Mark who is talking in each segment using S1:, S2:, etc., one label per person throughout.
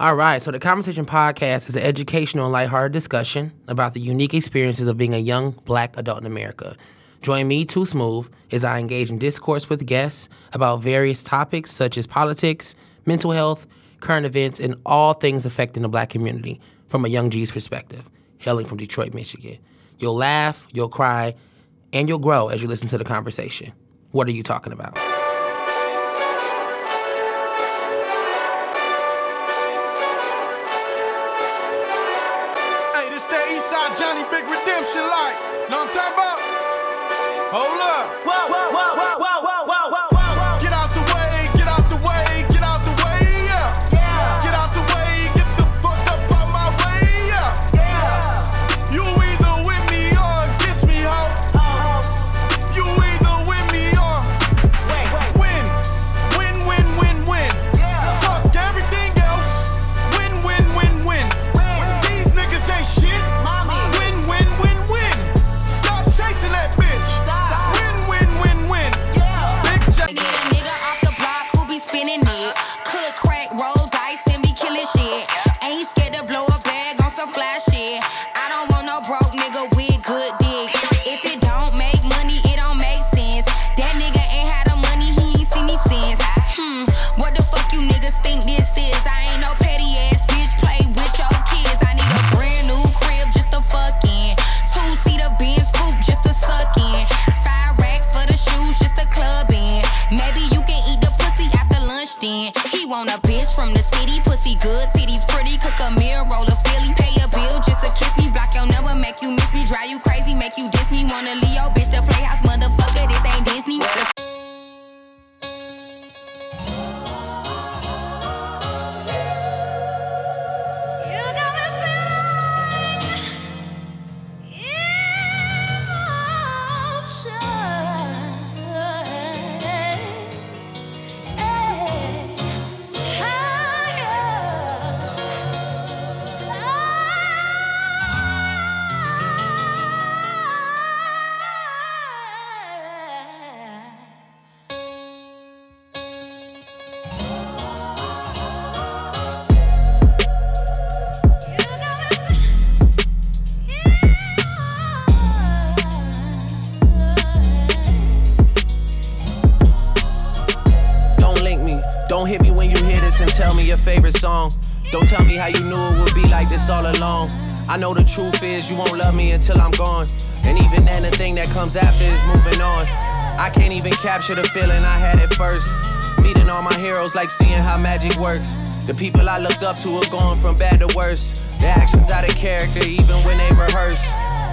S1: All right, so the Conversation Podcast is an educational and lighthearted discussion about the unique experiences of being a young black adult in America. Join me, Too Smooth, as I engage in discourse with guests about various topics such as politics, mental health, current events, and all things affecting the black community from a young G's perspective, hailing from Detroit, Michigan. You'll laugh, you'll cry, and you'll grow as you listen to the conversation. What are you talking about?
S2: Know what I'm talking about? Hold up.
S3: Whoa, whoa,
S4: capture the feeling I had at first. Meeting all my heroes like seeing how magic works. The people I looked up to are going from bad to worse. Their actions out of character even when they rehearse.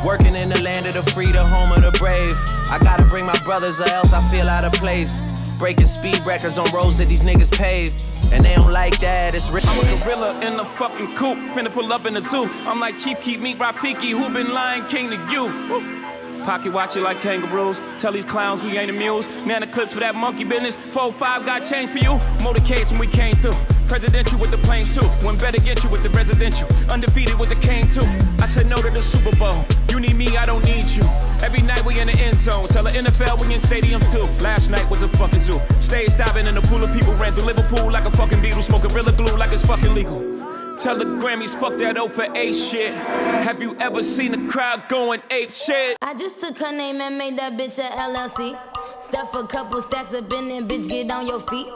S4: Working in the land of the free, the home of the brave. I gotta bring my brothers or else I feel out of place. Breaking speed records on roads that these niggas paved. And they don't like that, it's rich.
S5: I'm a gorilla in the fucking coop, finna pull up in the zoo. I'm like Chief Keef Meat Rafiki, who been lying king to you. Woo. Pocket watch it like kangaroos. Tell these clowns we ain't amused. Nana clips for that monkey business. 4-5 got change for you. Motorcades when we came through. Presidential with the planes too. One better get you with the residential. Undefeated with the cane too. I said no to the Super Bowl. You need me, I don't need you. Every night we in the end zone. Tell the NFL we in stadiums too. Last night was a fucking zoo. Stage diving in a pool of people ran through Liverpool like a fucking beetle. Smoking Gorilla Glue like it's fucking legal. Tell the Grammys, fuck that O for A shit. Have you ever seen a crowd going ape shit?
S6: I just took her name and made that bitch a LLC. Stuff a couple stacks up in there, bitch, get on your feet.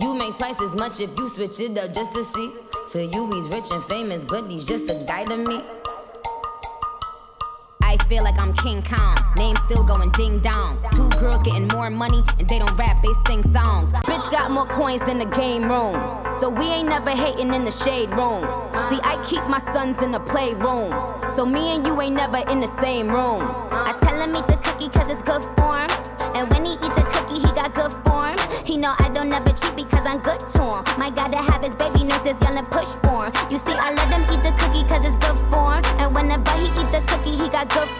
S6: You make twice as much if you switch it up just to see. To you, he's rich and famous, but he's just a guy to me. Feel like I'm King Kong. Name still going ding dong. Two girls getting more money and they don't rap, they sing songs. Bitch got more coins than the game room. So we ain't never hating in the shade room. See, I keep my sons in the playroom. So me and you ain't never in the same room. I tell him eat the cookie cause it's good for him. And when he eats the cookie, he got good form. He know I don't never cheat because I'm good to him. My God, to have his baby nurses yelling push for him. You see, I let him eat the cookie cause it's good for him. And whenever he eat the cookie, he got good form.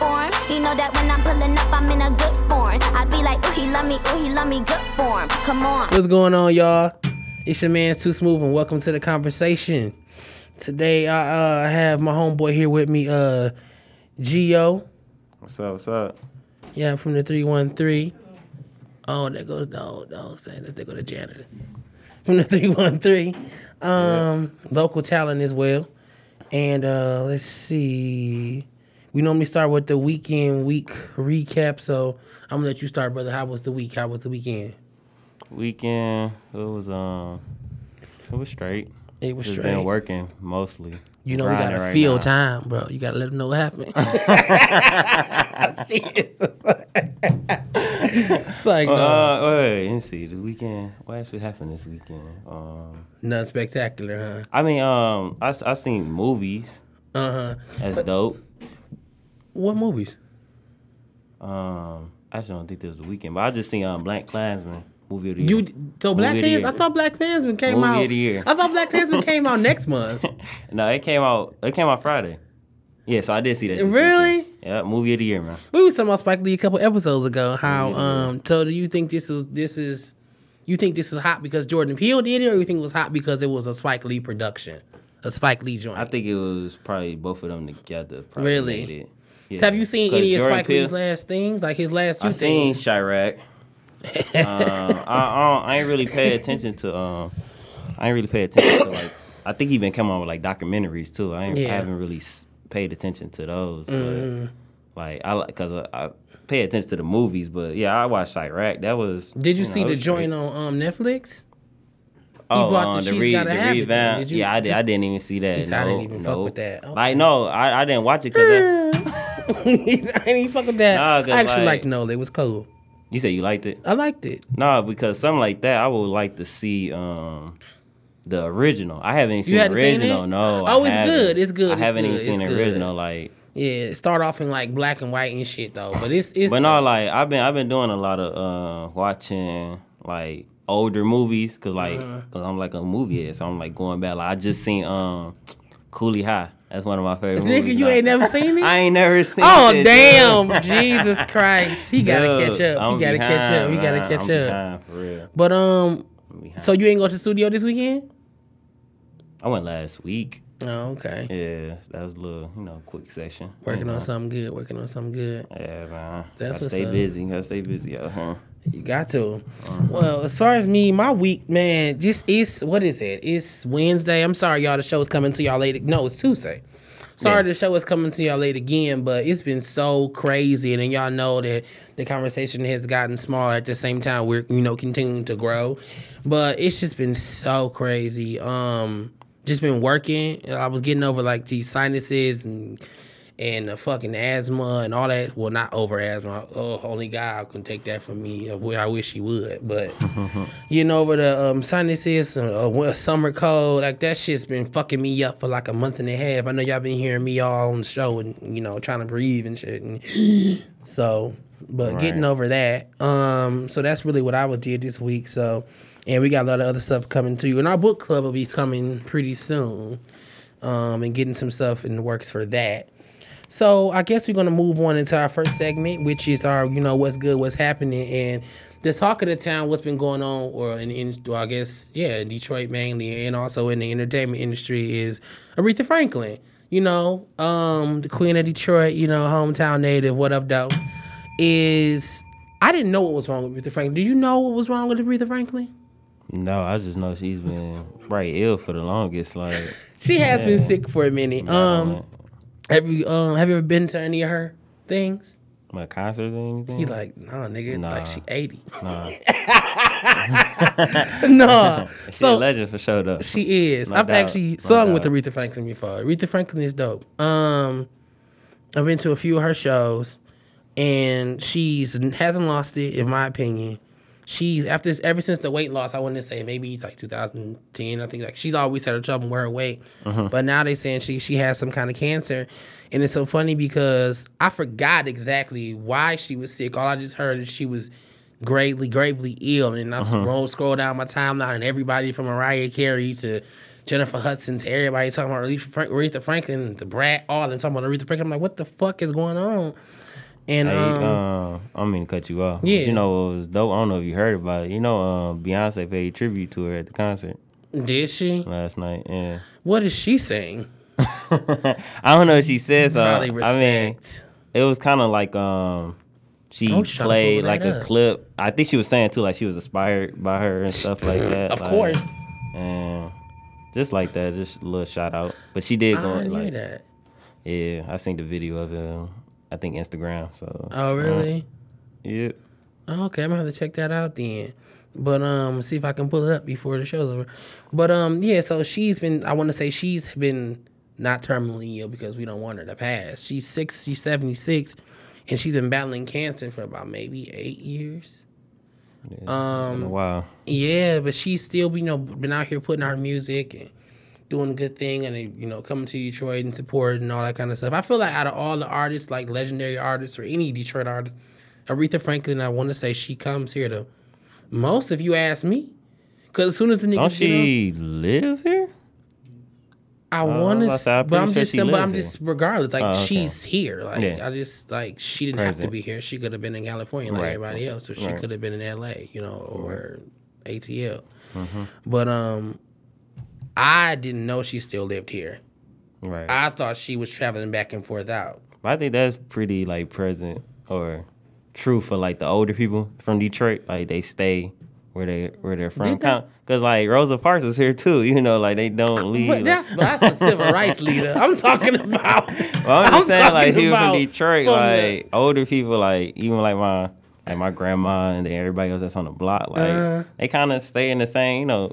S6: He know that when I'm pulling up, I'm in a good form. I be like, ooh, he love me, ooh, he love me, good form. Come on.
S1: What's going on, y'all? It's your man Too Smooth, and welcome to the conversation. Today, I uh, have my homeboy here with me, uh, Gio.
S7: What's up? What's up?
S1: Yeah, from the three one three. Oh, there goes no, no, saying that they go to janitor from the three one three. Um, local talent as well. And uh let's see. We normally start with the weekend week recap. So I'm gonna let you start, brother. How was the week? How was the weekend?
S7: Weekend, it was um, it was straight.
S1: It was
S7: Just
S1: straight.
S7: been working mostly.
S1: You know we gotta
S7: right
S1: feel
S7: now.
S1: time, bro. You gotta let them know what happened. It's like no,
S7: Uh, wait, let me see. The weekend. What actually happened this weekend? Um,
S1: nothing spectacular, huh?
S7: I mean, um, I I seen movies.
S1: Uh huh.
S7: That's dope.
S1: What movies?
S7: Um, I actually don't think this was the weekend, but I just seen um BlacKkKlansman movie of the year.
S1: You so Black
S7: Movie?
S1: I thought BlacKkKlansman came
S7: Movie
S1: out.
S7: of the year.
S1: I thought BlacKkKlansman came out next month.
S7: No, it came out. It came out Friday. Yeah, so I did see that.
S1: Really?
S7: weekend. Yeah, movie of the year, man.
S1: We was talking about Spike Lee a couple episodes ago. How um so do you think this was this is you think this was hot because Jordan Peele did it, or you think it was hot because it was a Spike Lee production, a Spike Lee joint?
S7: I think it was probably both of them together. Probably
S1: Really?
S7: Yeah.
S1: Have you seen any of
S7: Jordan
S1: Spike Lee's
S7: Peele-
S1: last things, like his last two
S7: I seen
S1: things?
S7: Chi-Raq. um, I, I, don't- I ain't really pay attention to. Um, I ain't really pay attention to like. I think he been coming out with like documentaries too. I, ain't, I haven't really s- paid attention to those. But
S1: Mm-hmm.
S7: like I like because I, I pay attention to the movies. But yeah, I watched Chi-Raq. That was.
S1: Did you,
S7: know,
S1: see
S7: it
S1: the
S7: was
S1: joint on um Netflix?
S7: Oh,
S1: brought the
S7: um,
S1: She's
S7: re-
S1: Gotta
S7: the
S1: Have It then.
S7: revamp.
S1: Did you-
S7: yeah, I, did,
S1: did-
S7: I didn't even see that.
S1: Said, I
S7: no,
S1: didn't even fuck
S7: no.
S1: with that. Okay.
S7: Like no, I, I didn't watch it because
S1: I ain't fuck with that.
S7: Nah,
S1: I actually
S7: like-
S1: liked Nola. It was cool.
S7: you said you liked it.
S1: I liked it.
S7: No, because something like that, I would like to see um the original. I haven't seen the
S1: seen
S7: original.
S1: it?
S7: No.
S1: Oh,
S7: I
S1: it's
S7: haven't.
S1: good, it's good,
S7: I
S1: it's
S7: haven't even seen
S1: it's
S7: the
S1: good.
S7: original. Like,
S1: Yeah, it start off in like black and white and shit though, but it's it's.
S7: but no, like I've been I've been doing a lot of uh watching like older movies because like
S1: Uh-huh.
S7: cause I'm like a movie head, so I'm like going back. Like I just seen um Cooley High. That's one of my favorite
S1: Nigga,
S7: movies.
S1: you ain't never seen it?
S7: I ain't never seen.
S1: Oh
S7: it,
S1: damn. Jesus Christ! He gotta catch up.
S7: I'm
S1: He gotta catch up. He gotta catch
S7: I'm
S1: up.
S7: for real.
S1: But um, so you ain't go to the studio this weekend?
S7: I went last week.
S1: Oh, okay.
S7: Yeah, that was a little, you know, quick session.
S1: Working
S7: you know.
S1: on something good. Working on something good.
S7: Yeah, man.
S1: That's
S7: gotta
S1: what's
S7: stay
S1: up.
S7: busy. Gotta stay busy out here.
S1: You got to. Well, as far as me, my week, man, just it's what is it? It's Wednesday. I'm sorry, y'all. The show is coming to y'all late. No, it's Tuesday. Sorry, the show is coming to y'all late again, but it's been so crazy, and then y'all know that the conversation has gotten smaller at the same time. We're you know continuing to grow, but it's just been so crazy. Um, just been working. I was getting over like these sinuses and and the fucking asthma and all that. Well, not over asthma. Oh, only God can take that from me. Of where I wish He would. But getting over the um, sinuses, uh, uh, summer cold, like that shit's been fucking me up for like a month and a half. I know y'all been hearing me all on the show and you know trying to breathe and shit. And so, but getting over that. Um, so that's really what I would did this week. So, and we got a lot of other stuff coming to you. And our book club will be coming pretty soon. Um, and getting some stuff in the works for that. So I guess we're gonna move on into our first segment, which is our, you know, what's good, what's happening, and the talk of the town, what's been going on, or in, in well, I guess, yeah, in Detroit mainly, and also in the entertainment industry is Aretha Franklin. You know, um, the Queen of Detroit, you know, hometown native. What up, though? Is I didn't know what was wrong with Aretha Franklin. Do you know what was wrong with Aretha Franklin?
S7: No, I just know she's been right ill for the longest. Like,
S1: She has been sick for a minute. Um, have you um have you ever been to any of her things?
S7: my concerts or anything.
S1: He like, nah, nigga,
S7: Nah.
S1: like she 80.
S7: nah.
S1: no.
S7: She a
S1: so
S7: legend for sure though.
S1: she is.
S7: No
S1: I've
S7: doubt,
S1: actually
S7: no
S1: sung with
S7: doubt.
S1: Aretha Franklin before. Aretha Franklin is dope. Um, I've been to a few of her shows, and she's hasn't lost it, in my opinion. She's after this, ever since the weight loss. I want to say maybe like 2010. I think like she's always had a trouble with her weight,
S7: Uh-huh.
S1: but now they saying she she has some kind of cancer, and it's so funny because I forgot exactly why she was sick. All I just heard is she was gravely, gravely ill, and I
S7: Uh-huh.
S1: scroll scroll down my timeline, and everybody from Mariah Carey to Jennifer Hudson to everybody talking about Aretha, Frank, Aretha Franklin, the brat, all them talking about Aretha Franklin. I'm like, what the fuck is going on? And um,
S7: um, I don't mean to cut you off.
S1: Yeah.
S7: You know it was dope? I don't know if you heard about it. You know, um, Beyonce paid tribute to her at the concert
S1: did she?
S7: last night. Yeah.
S1: What is she saying?
S7: I don't know if she said so.
S1: Probably
S7: I mean, it was kind of like um, she
S1: I'm just trying to
S7: played like a
S1: up.
S7: clip. I think she was saying too, like she was inspired by her and stuff like that.
S1: Of
S7: like,
S1: course.
S7: And just like that, just a little shout out. But she did
S1: I
S7: go
S1: didn't
S7: like,
S1: that.
S7: yeah, I seen the video of it. I think Instagram. So
S1: Oh, really?
S7: yeah,
S1: Oh, okay, I'm gonna have to check that out then. But um, see if I can pull it up before the show's over. But um, yeah. So she's been. I want to say she's been not terminally ill because we don't want her to pass. She's six. She's seventy six, and she's been battling cancer for about maybe eight years.
S7: um, wow.
S1: Yeah, but she's still you know been out here putting out music and doing a good thing, and you know coming to Detroit and support and all that kind of stuff. I feel like out of all the artists, like legendary artists or any Detroit artist, Aretha Franklin, I want to say she comes here to most. If you ask me, because as soon as the niggas
S7: Don't she live here?
S1: I
S7: Uh,
S1: want
S7: I
S1: to, but I'm
S7: sure
S1: just, but I'm just regardless. Like
S7: Oh, okay.
S1: she's here. Like
S7: Yeah.
S1: I just like she didn't have to be here. She could have been in California like
S7: Right.
S1: everybody else, or she
S7: Right.
S1: could have been in L.A. You know, or ATL.
S7: Mm-hmm.
S1: But um, I didn't know she still lived here.
S7: Right.
S1: I thought she was traveling back and forth out.
S7: But I think that's pretty like present or true for like the older people from Detroit. Like they stay where they where they're from.
S1: Did they?
S7: Kinda- Cause like Rosa Parks is here too. You know, like they don't leave.
S1: But that's that's a civil rights leader. I'm talking about.
S7: Well, I'm just saying, like people from Detroit,
S1: from the-
S7: like older people, like even like my like my grandma and then everybody else that's on the block, like
S1: Uh-huh.
S7: they kind of stay in the same. You know,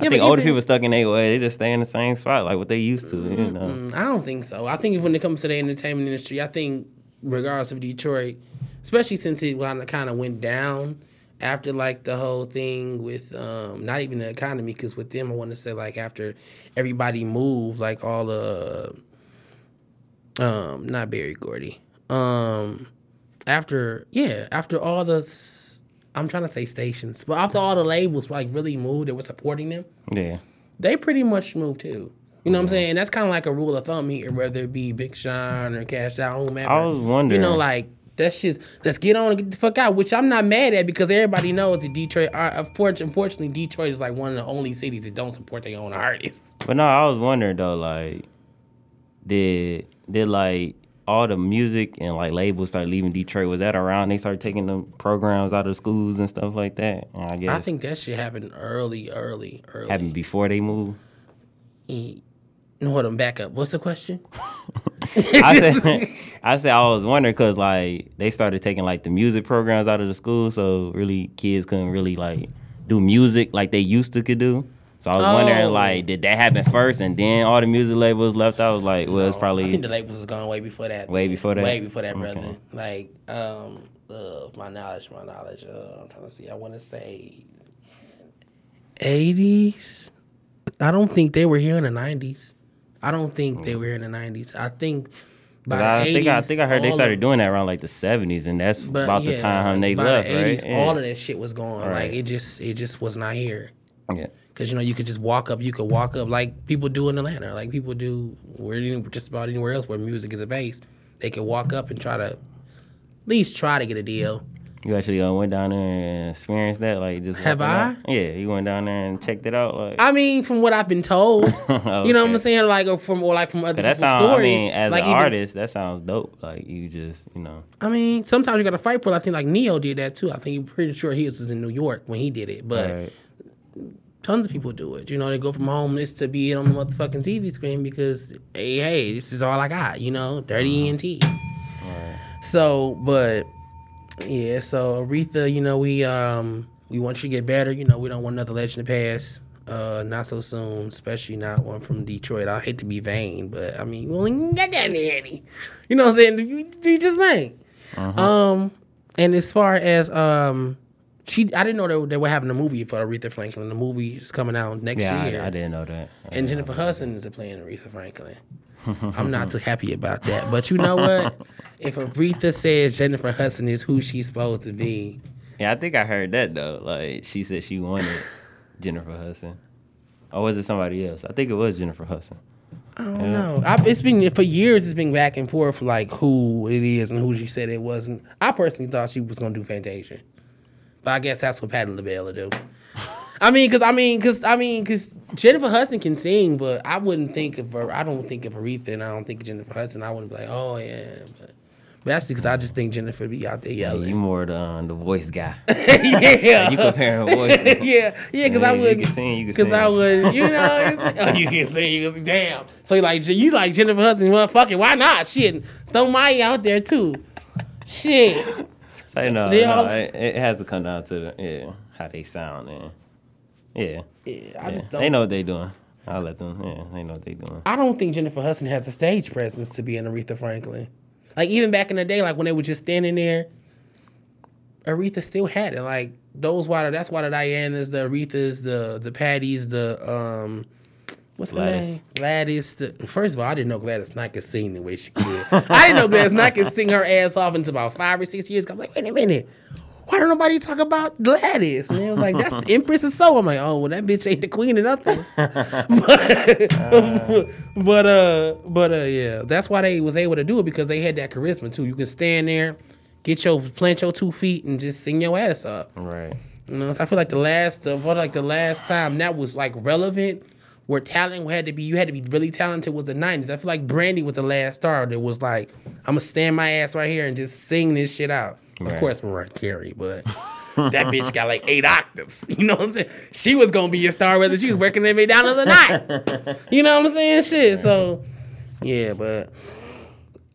S7: I
S1: Yeah,
S7: think older people stuck in their way. They just stay in the same spot, like what they used to. You know,
S1: I don't think so. I think when it comes to the entertainment industry, I think regardless of Detroit, especially since it kind of went down after like the whole thing with um not even the economy, because with them I want to say like after everybody moved, like all the um not Berry Gordy, um after yeah after all the I'm trying to say stations, but after all the labels like really moved, that were supporting them
S7: yeah.
S1: they pretty much moved too. You know what I'm saying? That's kind of like a rule of thumb here, whether it be Big Sean or Cash Out, whomever.
S7: I was wondering.
S1: You know, like that's just let's get on and get the fuck out. Which I'm not mad at because everybody knows that Detroit. Uh, unfortunately, unfortunately, Detroit is like one of the only cities that don't support their own artists.
S7: But no, I was wondering though, like, did did like all the music and like labels start leaving Detroit? Was that around they started taking the programs out of schools and stuff like that? And I guess
S1: I think that shit happened early, early, early.
S7: happened before they moved.
S1: No, hold on, back up. What's the question?
S7: I said, I said I was wondering because like they started taking like the music programs out of the school, so really kids couldn't really like do music like they used to could do. So I was
S1: Oh.
S7: wondering like, did that happen first, and then all the music labels left? I was like, well, it's probably.
S1: I think the labels was gone way before that.
S7: Way before that?
S1: Way before that,
S7: Okay.
S1: brother. Like, um, uh, my knowledge, my knowledge. Uh, I'm trying to see. I want to say, eighties. I don't think they were here in the nineties. I don't think they were here in the nineties. I think. By the
S7: I
S1: 80s,
S7: think I think I heard they started
S1: of-
S7: doing that around like the seventies, and that's
S1: but
S7: about the
S1: yeah,
S7: time they left,
S1: the
S7: right?
S1: 80s,
S7: Yeah.
S1: All of that shit was gone. Like it just, it just was not here.
S7: yeah.
S1: Cause you know you could just walk up, you could walk up like people do in Atlanta, like people do where just about anywhere else where music is a base. They could walk up and try to at least try to get a deal.
S7: You actually uh, went down there and experienced that, like just
S1: Have I?
S7: out? Yeah, you went down there and checked it out, like.
S1: I mean, from what I've been told, you know what I'm saying, like or from or like from other people's
S7: sounds. I
S1: stories.
S7: mean, as
S1: like
S7: an
S1: even-
S7: artist, that sounds dope. Like you just, you know.
S1: I mean, sometimes you got to fight for it. I think like Neo did that too. I think he's pretty sure he was in New York when he did it, but
S7: Right.
S1: Tons of people do it. You know, they go from homeless to being on the motherfucking TV screen because hey, hey, this is all I got. You know, dirty ENT. So, but yeah, so Aretha, you know, we um we want you to get better. You know, we don't want another legend to pass. Uh, not so soon, especially not one from Detroit. I hate to be vain, but I mean, well, you got that any. You know what I'm saying? You, you just saying. Um, and as far as um, she, I didn't know they, were- they were having a movie for Aretha Franklin. The movie is coming out next
S7: Yeah,
S1: year.
S7: I, I didn't know that. I
S1: And Jennifer Hudson is playing Aretha Franklin. I'm not too happy about that. But you know what? if Aretha says Jennifer Hudson is who she's supposed to be.
S7: Yeah, I think I heard that though. Like she said she wanted Jennifer Hudson. Or was it somebody else? I think it was Jennifer Hudson.
S1: I don't know. I, it's been for years. It's been back and forth, like who it is and who she said it wasn't. I personally thought she was gonna do Fantasia, but I guess that's what Patti LaBelle will do. I mean, cause I mean, cause I mean, cause Jennifer Hudson can sing, but I wouldn't think of her. I don't think of Aretha, and I don't think of Jennifer Hudson. I wouldn't be like, oh yeah, but, But that's because I just think Jennifer be out there
S7: Yeah,
S1: yelling.
S7: you more the uh, the voice guy.
S1: yeah.
S7: you comparing voices.
S1: yeah, yeah, because
S7: Yeah,
S1: I
S7: you
S1: would,
S7: can sing, you can
S1: because I would, you know, oh, you can sing, you can sing, damn. So you like, you like Jennifer Hudson, well, fuck it, why not? Shit, throw Maya out there too. Shit,
S7: Say no,
S1: They
S7: no
S1: all-
S7: it, it has to come down to the yeah how they sound and yeah.
S1: yeah, I
S7: yeah.
S1: just don't.
S7: They know what they're doing. I'll let them. Yeah, they know what they doing.
S1: I don't think Jennifer Hudson has the stage presence to be an Aretha Franklin. Like even back in the day, like when they were just standing there, Aretha still had it. Like those water, that's why the Dianas, the Arethas, the the Patties, the um, what's her
S7: Gladys.
S1: name? Gladys. The, first of all, I didn't know Gladys Knight could sing the way she could. I didn't know Gladys Knight could sing her ass off until about five or six years ago. I'm like, wait a minute. Why don't nobody talk about Gladys? And it was like, that's the Empress of Soul. I'm like, oh, well, that bitch ain't the queen of nothing. but, but uh, but uh, yeah, that's why they was able to do it because they had that charisma too. You can stand there, get your plant your two feet, and just sing your ass up.
S7: Right.
S1: You know, I feel like the last of like the last time that was like relevant, where talent had to be you had to be really talented was the '90s. I feel like Brandy was the last star that was like, I'm gonna stand my ass right here and just sing this shit out. Of
S7: Right.
S1: course, Mariah Carey, but. that bitch got like eight octaves. You know what I'm saying? She was gonna be a star whether she was working at McDonald's or not. You know what I'm saying? Shit. So, yeah, but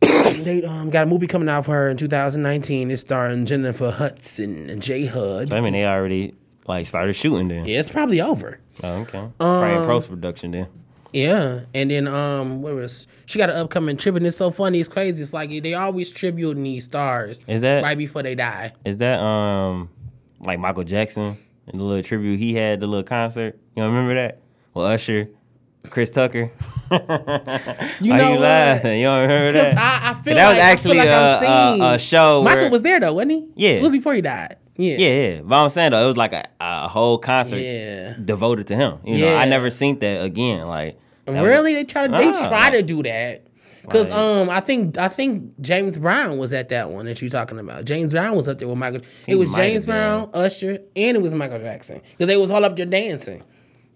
S1: they um, got a movie coming out for her in 2019. It's starring Jennifer Hudson and Jay Hud.
S7: I mean, they already like started shooting then.
S1: Yeah, it's probably over.
S7: Oh, okay. Probably
S1: Um,
S7: in post production then.
S1: Yeah, and then um, where was she got an upcoming tribute? And it's so funny, it's crazy. It's like they always tributing these stars.
S7: Is that-
S1: right before they die?
S7: Is that um like Michael Jackson and the little tribute he had, the little concert? You don't remember that? Well, Usher, Chris Tucker.
S1: You
S7: Are
S1: know
S7: you laughing? You don't remember that?
S1: I, I feel
S7: that was actually
S1: like
S7: a, a, a show.
S1: Michael
S7: where,
S1: was there though, wasn't he?
S7: Yeah.
S1: it was before he died. Yeah,
S7: Yeah, yeah. But I'm saying though, it was like a, a whole concert
S1: Yeah.
S7: devoted to him. You know, I never seen that again. Like that was-
S1: Really, they try to they
S7: Nah.
S1: try to do that. Cause um, I think I think James Brown was at that one that you're talking about. James Brown was up there with Michael. It was James. Brown, Usher, and it was Michael Jackson. Cause they was all up there dancing.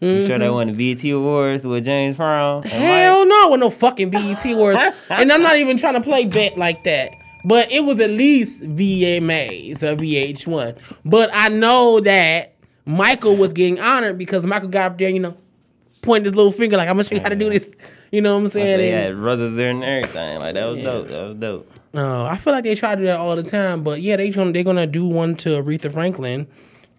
S7: You sure they won the BET Awards with James Brown?
S1: Hell
S7: Mike?
S1: no, with no fucking BET awards. and I'm not even trying to play bet like that. But it was at least VMAs or VH1. But I know that Michael was getting honored because Michael got up there, you know, pointing his little finger like I'm gonna show you how to do this. You know what I'm saying?
S7: they had brothers there and everything. Like that was dope. That was dope.
S1: No, I feel like they try to do that all the time, but yeah, they they're gonna do one to Aretha Franklin,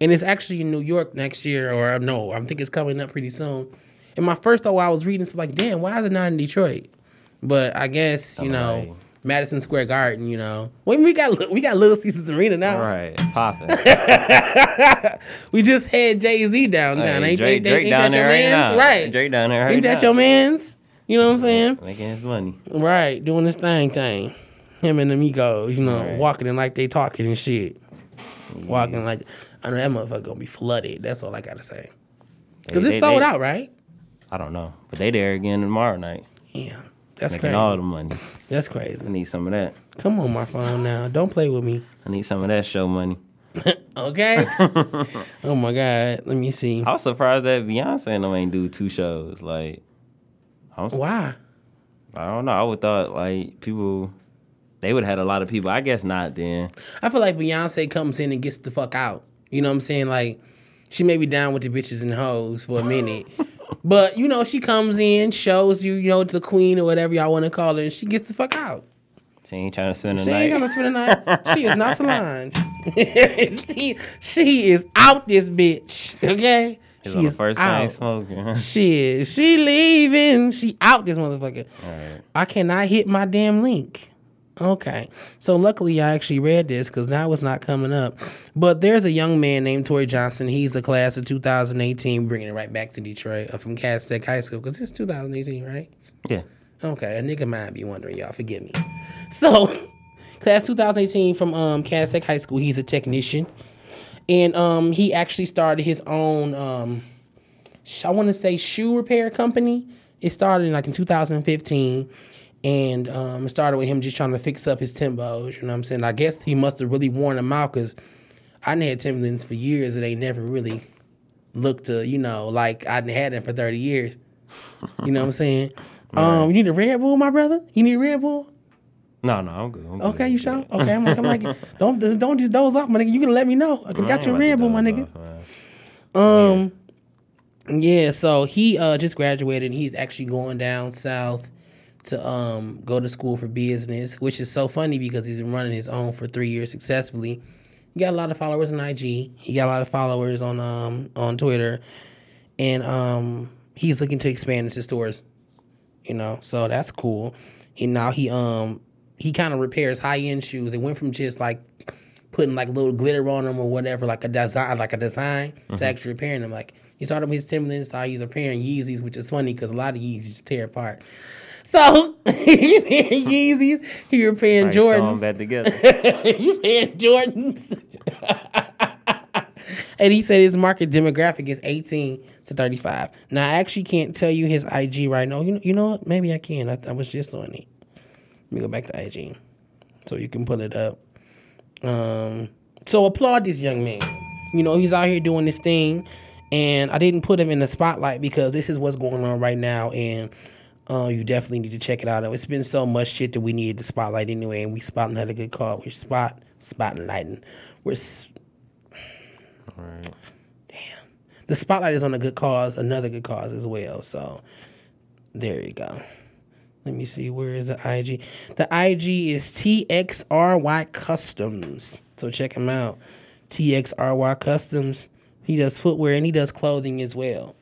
S1: and it's actually in New York next year, or no, I think it's coming up pretty soon. And my first thought while I was reading, it's like, damn, why is it not in Detroit? But I guess you know
S7: Alright.
S1: Madison Square Garden, you know, when we got we got Little Caesars Arena now.
S7: All right, popping.
S1: We just had Jay Z downtown.
S7: Hey,
S1: ain't,
S7: Drake,
S1: ain't,
S7: Drake
S1: ain't
S7: down there right now.
S1: Right.
S7: Drake down there right
S1: ain't that your man's? You know what I'm saying?
S7: Making his money.
S1: Right, doing this thing thing. Him and amigos, you know,
S7: Right.
S1: walking in like they talking and shit. Walking like I know that motherfucker gonna be flooded. That's all I gotta say. Cause
S7: They-
S1: it's
S7: they-
S1: sold
S7: they-
S1: out, right?
S7: I don't know, but they there again tomorrow night,
S1: Yeah. That's
S7: making
S1: crazy.
S7: all the money.
S1: That's crazy.
S7: I need some of that.
S1: Come on, my phone now. Don't play with me.
S7: I need some of that show money.
S1: Okay? oh my God. Let me see.
S7: I was surprised that Beyonce and them ain't do two shows. Like, I was,
S1: Why?
S7: I don't know. I would thought like people, they would have had a lot of people. I guess not. Then
S1: I feel like Beyonce comes in and gets the fuck out. You know what I'm saying? Like, she may be down with the bitches and hoes for a minute. but, you know, she comes in, shows you, you know, the queen or whatever y'all want to call her, and she gets the fuck out.
S7: she ain't trying to spend the
S1: She
S7: night.
S1: ain't trying to spend the night. She is not Solange. she, she is out this bitch. Okay?
S7: It's
S1: she is
S7: first
S1: out.
S7: thing smoking.
S1: is she leaving. She out this motherfucker. I cannot hit my damn link. Okay. So luckily I actually read this because now it's not coming up. But there's a young man named Tori Johnson. He's the class of 2018, bringing it right back to Detroit uh, from Cass Tech High School because it's 2018, right?
S7: yeah.
S1: Okay, a nigga might be wondering, y'all. Forgive me. So, class 2018 from um Cass Tech High School. He's a technician, and um he actually started his own um I want to say shoe repair company. It started in like in 2015, and um it started with him just trying to fix up his Timbos. You know what I'm saying? I guess he must have really worn them out because I had Timberlands for years and they never really looked to you know like I done had them for 30 years. You know what I'm saying? Um, you need a Red Bull, my brother. You need a Red Bull.
S7: No, no, I'm good. I'm good.
S1: Okay, you sure? Okay, I'm like, I'm like, don't just don't just doze off, my nigga. You can let me know. I got your Red Bull, my nigga.
S7: off.
S1: Um, yeah. So he uh just graduated. and He's actually going down south to um go to school for business, which is so funny because he's been running his own for three years successfully. He got a lot of followers on IG. He got a lot of followers on um on Twitter, and um he's looking to expand into stores. You know, so that's cool. And now he um he kind of repairs high end shoes. It went from just like putting like little glitter on them or whatever, like a design, like a design, to actually repairing them. Like he started with his Timberlands, started he's repairing Yeezys, which is funny because a lot of Yeezys tear apart. So he repairing Yeezys,
S7: Like, sew 'em
S1: Jordans,
S7: back together.
S1: he repairing Jordans. and he said his market demographic is 18 to 35. Now I actually can't tell you his IG right now. You know, you know what? Maybe I can. I, I was just on it. Let me go back to IG so you can pull it up. Um, so applaud this young man. You know, he's out here doing this thing, and I didn't put him in the spotlight because this is what's going on right now, and uh, you definitely need to check it out. It's been so much shit that we needed to spotlight anyway, and we spotting had a good call. We're spot spotlighting. We're s-
S7: Right.
S1: the spotlight is on a good cause, another good cause as well. So there you go. Let me see where is the IG. The IG is TXRY Customs. So check him out. TXRY Customs. He does footwear and he does clothing as well.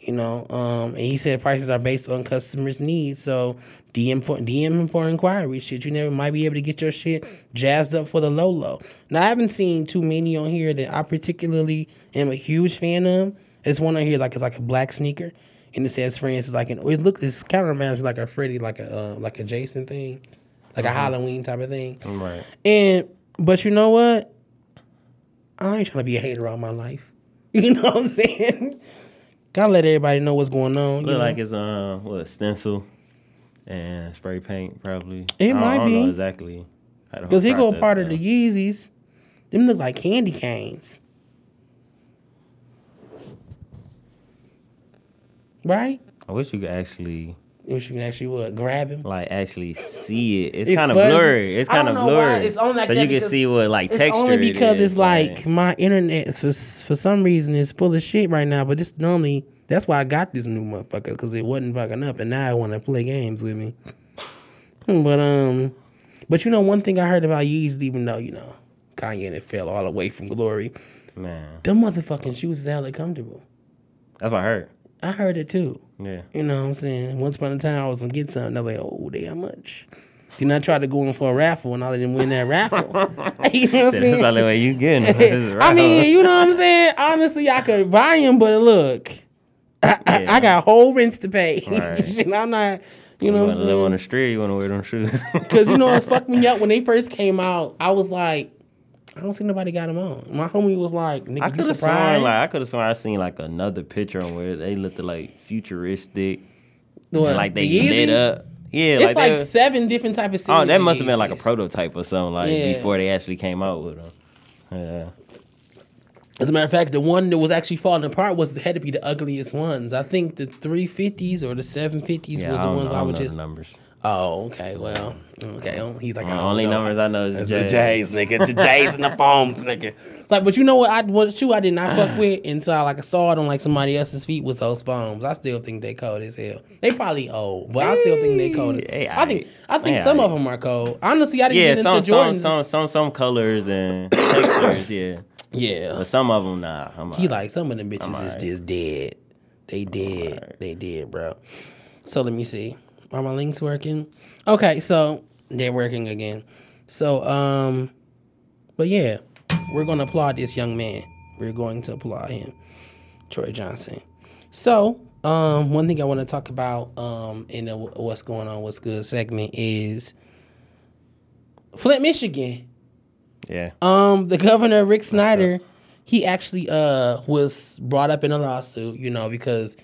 S1: You know, um, and he said prices are based on customers' needs. So DM for DM him for inquiry. Shit, you never might be able to get your shit jazzed up for the low low. Now I haven't seen too many on here that I particularly am a huge fan of. There's one on here like it's like a black sneaker, and it says for instance like an it look it's kind of reminds me like a Freddy like a uh, like a Jason thing, like a Halloween type of thing.
S7: Right.
S1: And but you know what? I ain't trying to be a hater all my life. You know what I'm saying? Gotta let everybody know what's going on.
S7: Look
S1: know?
S7: like it's uh what stencil and spray paint probably.
S1: It
S7: I don't-
S1: might
S7: I don't know
S1: be.
S7: exactly. how the whole
S1: Cause he go part of the Yeezys. Them look like candy canes. Right?
S7: I wish you could actually
S1: You can actually what? Grab him.
S7: like actually see it. It's,
S1: It's
S7: kind of blurry. It's kind of blurry.
S1: it's only like
S7: so you can see what like
S1: It's
S7: texture.
S1: only because
S7: is,
S1: it's like
S7: but-
S1: my internet is for for some reason is full of shit right now. But this normally that's why I got this new motherfucker because it wasn't fucking up, and now I want to play games with me. But um, but you know one thing I heard about Yeezy, even though you know Kanye and it fell all away from glory,
S7: man.
S1: them motherfucking shoes is hella comfortable.
S7: That's what I heard.
S1: I heard it too.
S7: Yeah.
S1: You know what I'm saying? Once upon a time, I was gonna get something. I was like, oh, they how much? Then I tried to go in for a raffle, and I didn't win that raffle. you know what I'm saying?
S7: That's the only way you getting. it.
S1: I mean, you know what I'm saying? Honestly, I could buy them, but look, I, I,
S7: Yeah.
S1: I got whole rents to pay.
S7: Right.
S1: Shit, I'm not, you
S7: you
S1: know what I'm saying?
S7: live on the street? You want to wear them shoes?
S1: Because you know what fucked me up when they first came out. I was like, I don't see nobody got them on. My homie was like, nigga,
S7: I
S1: you
S7: could have
S1: surprised?
S7: sworn like I could have sworn I seen like another picture on where they looked like futuristic,
S1: What,
S7: like they
S1: the
S7: lit up. Yeah,
S1: It's
S7: like,
S1: like,
S7: were-
S1: seven different type of series.
S7: Oh, that must have been like a prototype or something like
S1: Yeah.
S7: before they actually came out with them. Yeah.
S1: As a matter of fact, the one that was actually falling apart was had to be the ugliest ones. I think the 350s or the 750s
S7: Yeah,
S1: was the ones I
S7: I
S1: would just.
S7: numbers.
S1: Oh, okay. Well, okay. oh, He's like, oh, The
S7: only
S1: know.
S7: numbers I know is
S1: the J's, nigga. The J's and the foams, nigga. Like, but you know what? I what shoe I did not fuck with until I like I saw it on like somebody else's feet was those foams. I still think they cold as hell. They probably old, but I still think they cold. As,
S7: Hey,
S1: I think I think
S7: hey,
S1: some
S7: aight.
S1: of them are cold. Honestly, I didn't
S7: Yeah,
S1: get
S7: some
S1: into
S7: some
S1: Jordans.
S7: some some some colors and textures. Yeah,
S1: yeah,
S7: but some of them nah. I'm
S1: He
S7: alright.
S1: like some of them bitches is
S7: alright.
S1: just dead. They dead. They dead, bro. So let me see. Are my links working? Okay, so they're working again. So um, but yeah, we're gonna applaud this young man. We're going to applaud him, Troy Johnson. So um, one thing I want to talk about um in the what's going on, what's good segment is Flint, Michigan.
S7: yeah.
S1: Um, the governor Rick Snyder, he actually uh was brought up in a lawsuit, you know, because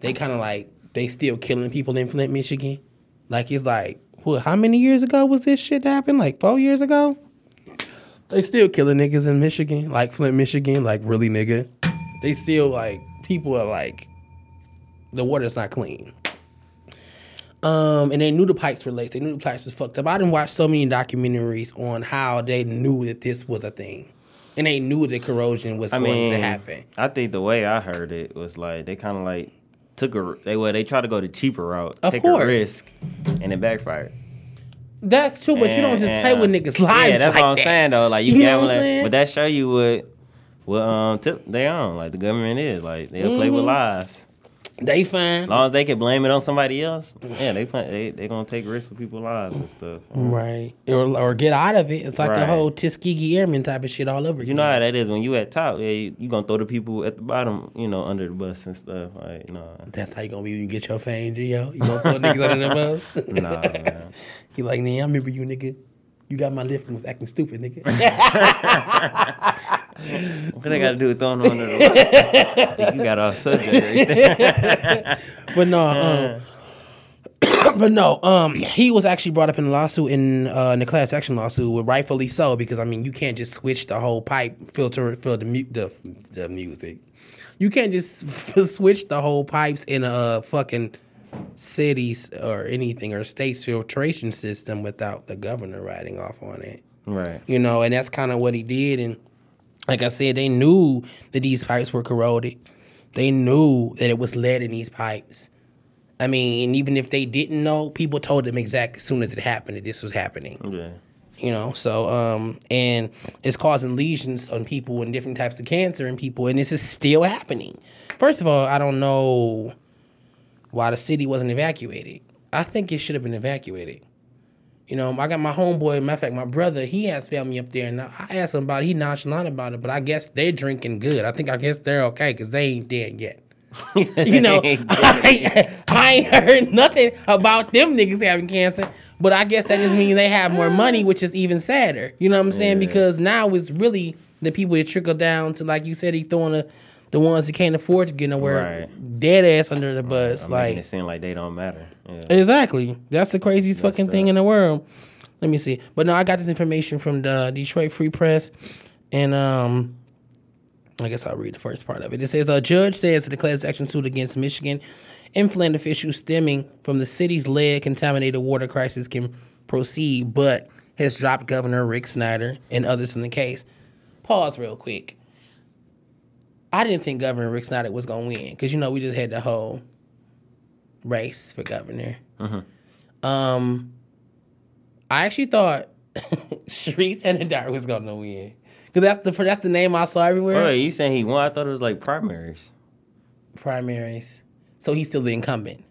S1: they kind of like they still killing people in Flint, Michigan. Like it's like what? How many years ago was this shit happen? Like four years ago. They still killing niggas in Michigan, like Flint, Michigan, like really nigga. They still like people are like the water's not clean. Um, and they knew the pipes were laced. They knew the pipes was fucked up. I didn't watch so many documentaries on how they knew that this was a thing, and they knew that corrosion was
S7: I
S1: going
S7: mean,
S1: to happen.
S7: I think the way I heard it was like they kind of like took a they well they tried to go the cheaper route,
S1: Of
S7: take
S1: course.
S7: a risk, and it backfired.
S1: That's true, but you don't just
S7: and,
S1: play with
S7: uh,
S1: niggas' lives
S7: Yeah, that's
S1: like
S7: what I'm
S1: that.
S7: saying though. Like you,
S1: You know what I'm
S7: gambling, but that show you what what um tip they on. Like the government is like they'll play
S1: Mm-hmm.
S7: with lives.
S1: They fine.
S7: As long as they can blame it on somebody else, yeah, they play, they they gonna take risks with people's lives and stuff.
S1: Right. Or, or get out of it. It's like the whole Tuskegee Airmen type of shit all over
S7: You know how that is when you at top, yeah, you, you gonna throw the people at the bottom, you know, under the bus and stuff. Like, no,
S1: That's how you gonna be when you get your fame, Gio. You gonna throw niggas under the bus?
S7: nah, man.
S1: He like, nah, I remember you, nigga. You got my lift and was acting stupid, nigga.
S7: What they got to do with throwing them under the bus? You got off subject right there.
S1: but no, um, but no, um, he was actually brought up in a lawsuit in uh, in the class action lawsuit, with rightfully so, because I mean, you can't just switch the whole pipe filter for the mu- the the music. You can't just switch the whole pipes in a fucking cities or anything or state's filtration system without the governor writing off on it.
S7: Right.
S1: you know, and that's kind of what he did. And like I said, they knew that these pipes were corroded. They knew that it was lead in these pipes. I mean, and even if they didn't know, people told them exactly as soon as it happened that this was happening.
S7: Yeah.
S1: You know, so um, and it's causing lesions on people and different types of cancer in people, and this is still happening. First of all, I don't know why the city wasn't evacuated. I think it should have been evacuated. You know, I got my homeboy, matter of fact, my brother, he has family up there, and I asked him about it. He nonchalant about it, but I guess they're drinking good. I think, I guess they're okay because they ain't dead yet. You know, I, I ain't heard nothing about them niggas having cancer, but I guess that just means they have more money, which is even sadder. You know what I'm saying?
S7: Yeah.
S1: Because now it's really the people that trickle down to, like you said, he throwing the, the ones that can't afford to get nowhere
S7: Right.
S1: dead ass under the bus.
S7: I'm
S1: like,
S7: it seem like they don't matter. Yeah.
S1: Exactly. That's the craziest fucking thing in the world. Let me see. But no, I got this information from the Detroit Free Press, and um, I guess I'll read the first part of it. It says a judge says that the class action suit against Michigan and Flint officials stemming from the city's lead contaminated water crisis can proceed, but has dropped Governor Rick Snyder and others from the case. Pause real quick. I didn't think Governor Rick Snyder was gonna win because you know we just had the whole race for governor. Um, I actually thought Shri Thanedar was gonna win because that's the that's the name I saw everywhere.
S7: Oh, you saying he won? I thought it was like primaries.
S1: Primaries, so he's still the incumbent.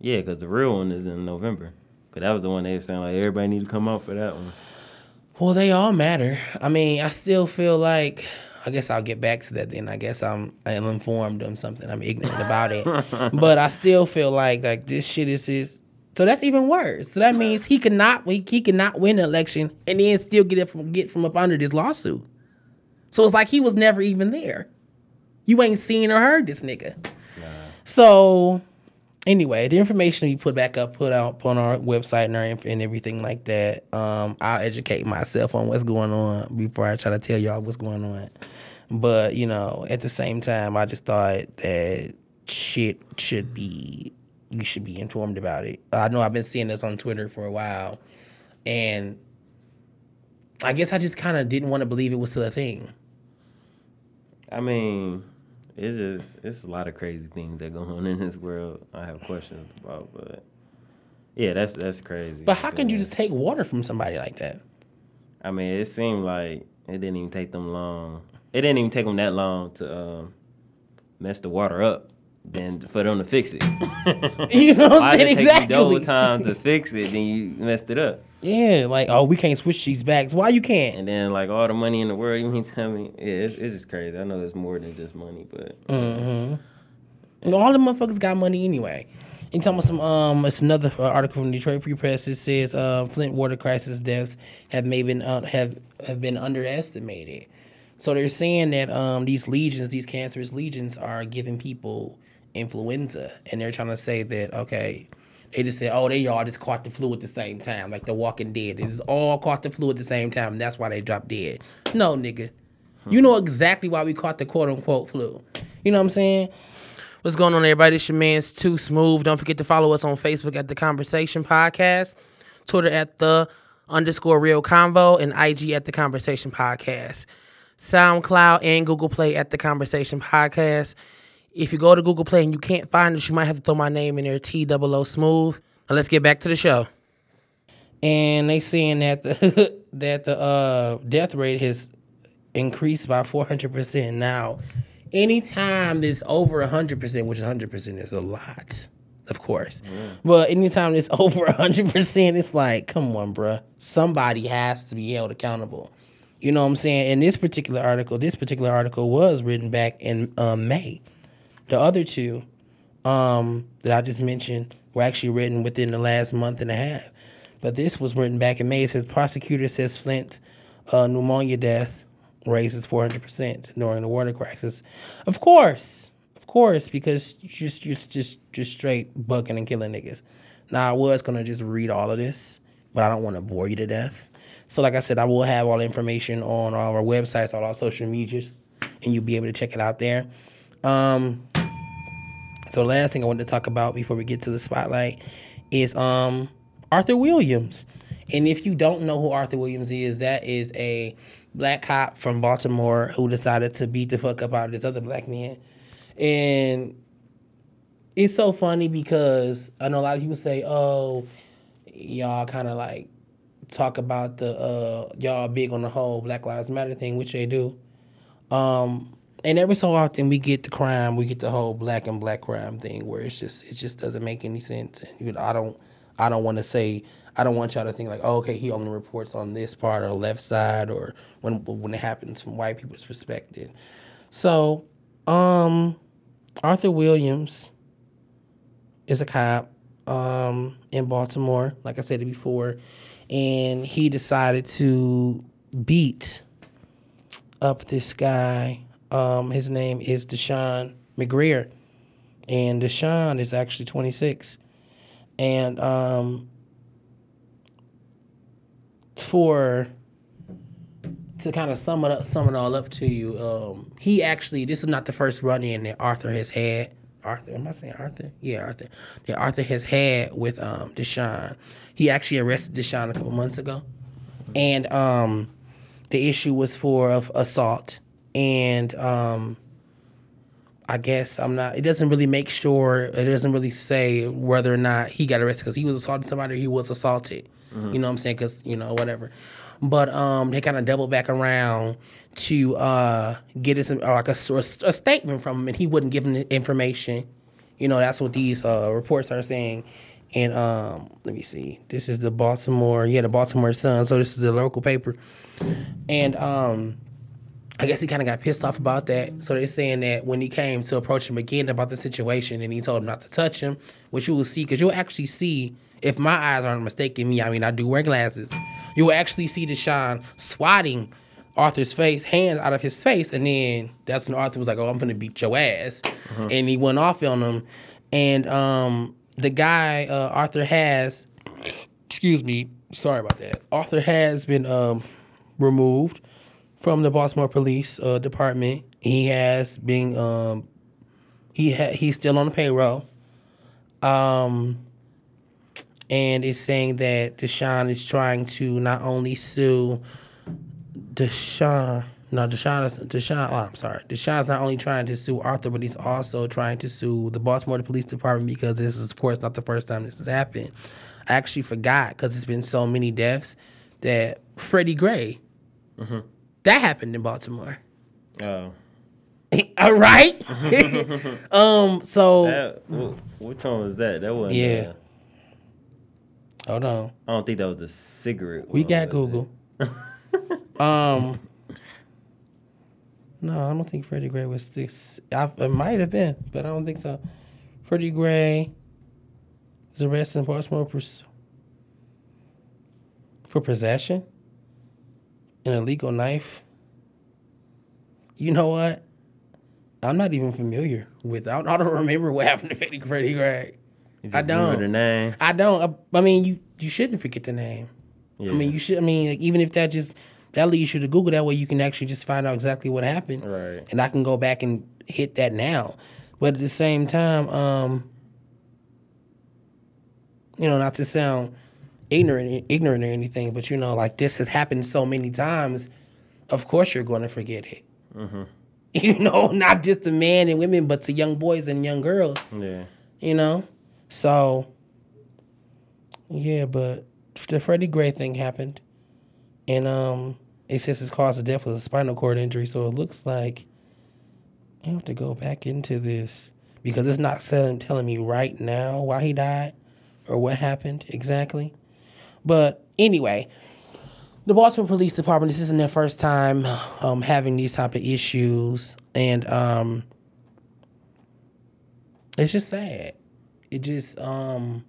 S7: Yeah, because the real one is in November. Because that was the one they were saying, like, everybody need to come out for that one.
S1: Well, they all matter. I mean, I still feel like I guess I'll get back to that then. I guess I'm I'm informed on something. I'm ignorant about it. but I still feel like like this shit is is so that's even worse. So that means he could not he, he could not win the election and then still get it from get from up under this lawsuit. So it's like he was never even there. You ain't seen or heard this nigga. So anyway, the information we put back up, put out on our website and our inf- and everything like that. Um, I'll educate myself on what's going on before I try to tell y'all what's going on. But you know, at the same time, I just thought that shit should be you should be informed about it. I know I've been seeing this on Twitter for a while, and I guess I just kind of didn't want to believe it was still a thing.
S7: I mean, it's just, it's a lot of crazy things that go on in this world. I have questions about, but yeah, that's that's crazy.
S1: But how can you just take water from somebody like that?
S7: I mean, it seemed like it didn't even take them long. It didn't even take them that long to um, mess the water up. Than for them to fix it.
S1: You know what I'm saying?
S7: it take you double
S1: Exactly.
S7: time to fix it? Then you messed it up.
S1: Yeah, like oh, we can't switch these bags. Why you can't?
S7: And then like all the money in the world, you mean tell me? Yeah, it's, it's just crazy. I know it's more than just money, but
S1: You know, all the motherfuckers got money anyway. And talking about some um, it's another article from the Detroit Free Press. It says uh, Flint water crisis deaths have maybe been uh, have have been underestimated. So they're saying that um, these legions, these cancerous legions, are giving people influenza, and they're trying to say that okay, they just said oh they all just caught the flu at the same time, like The Walking Dead. It's all caught the flu at the same time, and that's why they dropped dead. No, nigga, you know exactly why we caught the quote unquote flu. You know what I'm saying? What's going on, everybody? It's your man's Too Smooth. Don't forget to follow us on Facebook at The Conversation Podcast, Twitter at The underscore Real Convo, and IG at The Conversation Podcast. SoundCloud and Google Play at The Conversation Podcast. If you go to Google Play and you can't find us, you might have to throw my name in there, T O O Smooth. Now let's get back to the show. And they saying that the that the uh, death rate has increased by four hundred percent. Now, anytime it's over hundred percent, which hundred percent is a lot, of course. But anytime it's over hundred percent, it's like, come on, bruh. Somebody has to be held accountable. You know what I'm saying? In this particular article, this particular article was written back in uh, May. The other two um, that I just mentioned were actually written within the last month and a half. But this was written back in May. It says prosecutor says Flint uh, pneumonia death raises 400% during the water crisis. Of course, of course, because you just you're just just straight bucking and killing niggas. Now I was gonna just read all of this, but I don't want to bore you to death. So like I said, I will have all the information on all our websites, all our social medias, and you'll be able to check it out there. Um, so last thing I wanted to talk about before we get to the spotlight is um Arthur Williams. And if you don't know who Arthur Williams is, that is a black cop from Baltimore who decided to beat the fuck up out of this other black man. And it's so funny because I know a lot of people say, "Oh, y'all kind of like talk about the uh y'all big on the whole Black Lives Matter thing, which they do." Um, and every so often we get the crime, we get the whole black and black crime thing where it's just it just doesn't make any sense. And you know, I don't I don't want to say I don't want y'all to think like, oh, okay, he only reports on this part or left side or when when it happens from white people's perspective. So, um, Arthur Williams is a cop um, in Baltimore, like I said before, and he decided to beat up this guy. Um, his name is Deshaun McGrier, and Deshaun is actually 26. And um, for to kind of sum it up, sum it all up to you, um, he actually this is not the first run in that Arthur has had. Arthur, am I saying Arthur? Yeah, Arthur. That Arthur has had with um, Deshaun. He actually arrested Deshaun a couple months ago, and um, the issue was for of assault and um, I guess I'm not. It doesn't really make sure. It doesn't really say whether or not he got arrested because he was assaulting somebody. Or he was assaulted. You know what I'm saying? Because you know whatever. But um, they kind of doubled back around to uh, get uh, like a, s- a statement from him, and he wouldn't give them the information. You know that's what these uh, reports are saying. And um, let me see. This is the Baltimore. Yeah, the Baltimore Sun. So this is the local paper. And um, I guess he kind of got pissed off about that. So they're saying that when he came to approach him again about the situation and he told him not to touch him, which you will see, because you'll actually see, if my eyes aren't mistaking me, I mean, I do wear glasses, you will actually see Deshaun swatting Arthur's face, hands out of his face. And then that's when Arthur was like, oh, I'm going to beat your ass. And he went off on him. And um, the guy, uh, Arthur has, excuse me, sorry about that. Arthur has been um, removed from the Baltimore Police uh, Department. He has been um, he ha- he's still on the payroll. Um, and it's saying that Deshaun is trying to not only sue Deshaun. No, Deshaun is Deshaun. Oh, I'm sorry. Deshaun's not only trying to sue Arthur, but he's also trying to sue the Baltimore Police Department because this is, of course, not the first time this has happened. I actually forgot because it's been so many deaths that Freddie Gray that happened in Baltimore.
S7: Oh,
S1: All right. um. So
S7: that which one was that? That wasn't.
S1: Yeah.
S7: uh,
S1: hold on.
S7: I don't think that was a cigarette.
S1: We
S7: one,
S1: got? Google. um. No, I don't think Freddie Gray was this. I, it might have been, but I don't think so. Freddie Gray was arrested in Baltimore for, for possession, an illegal knife. You know what? I'm not even familiar with. I don't, I don't remember what happened to Freddie Freddie Gray. I don't.
S7: the name.
S1: I don't. I, I mean, you you shouldn't forget the name.
S7: Yeah.
S1: I mean, you should. I mean, like, even if that just that leads you to Google, that way you can actually just find out exactly what happened.
S7: Right.
S1: And I can go back and hit that now. But at the same time, um, you know, not to sound ignorant, ignorant or anything, but you know, like this has happened so many times. Of course, you're going to forget it. You know, not just to men and women, but to young boys and young girls.
S7: Yeah.
S1: You know, so yeah, but the Freddie Gray thing happened, and um, it says his cause of death was a spinal cord injury. So it looks like I have to go back into this because it's not telling telling me right now why he died or what happened exactly. But anyway, the Baltimore Police Department. This isn't their first time um, having these type of issues, and um, it's just sad. It just um,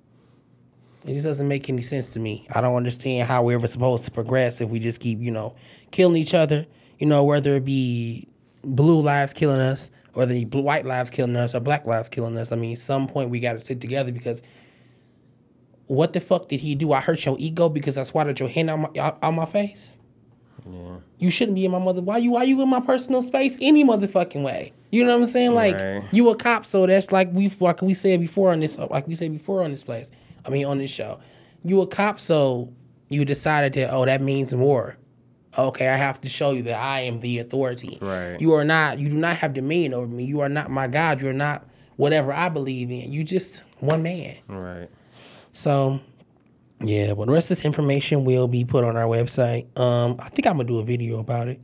S1: it just doesn't make any sense to me. I don't understand how we're ever supposed to progress if we just keep, you know, killing each other. You know, whether it be blue lives killing us, or the blue, white lives killing us, or black lives killing us. I mean, some point we got to sit together because what the fuck did he do? I hurt your ego because I swatted your hand on my out my face.
S7: Yeah.
S1: You shouldn't be in my mother. Why you? Why you in my personal space? Any motherfucking way. You know what I'm saying? Like
S7: Right.
S1: you a cop, so that's like we like we said before on this. Like we said before on this place. I mean on this show, you a cop, so you decided that oh that means more. Okay, I have to show you that I am the authority.
S7: Right.
S1: You are not. You do not have dominion over me. You are not my God. You're not whatever I believe in. You just one man.
S7: Right.
S1: So, yeah, but the rest of this information will be put on our website. Um, I think I'm gonna do a video about it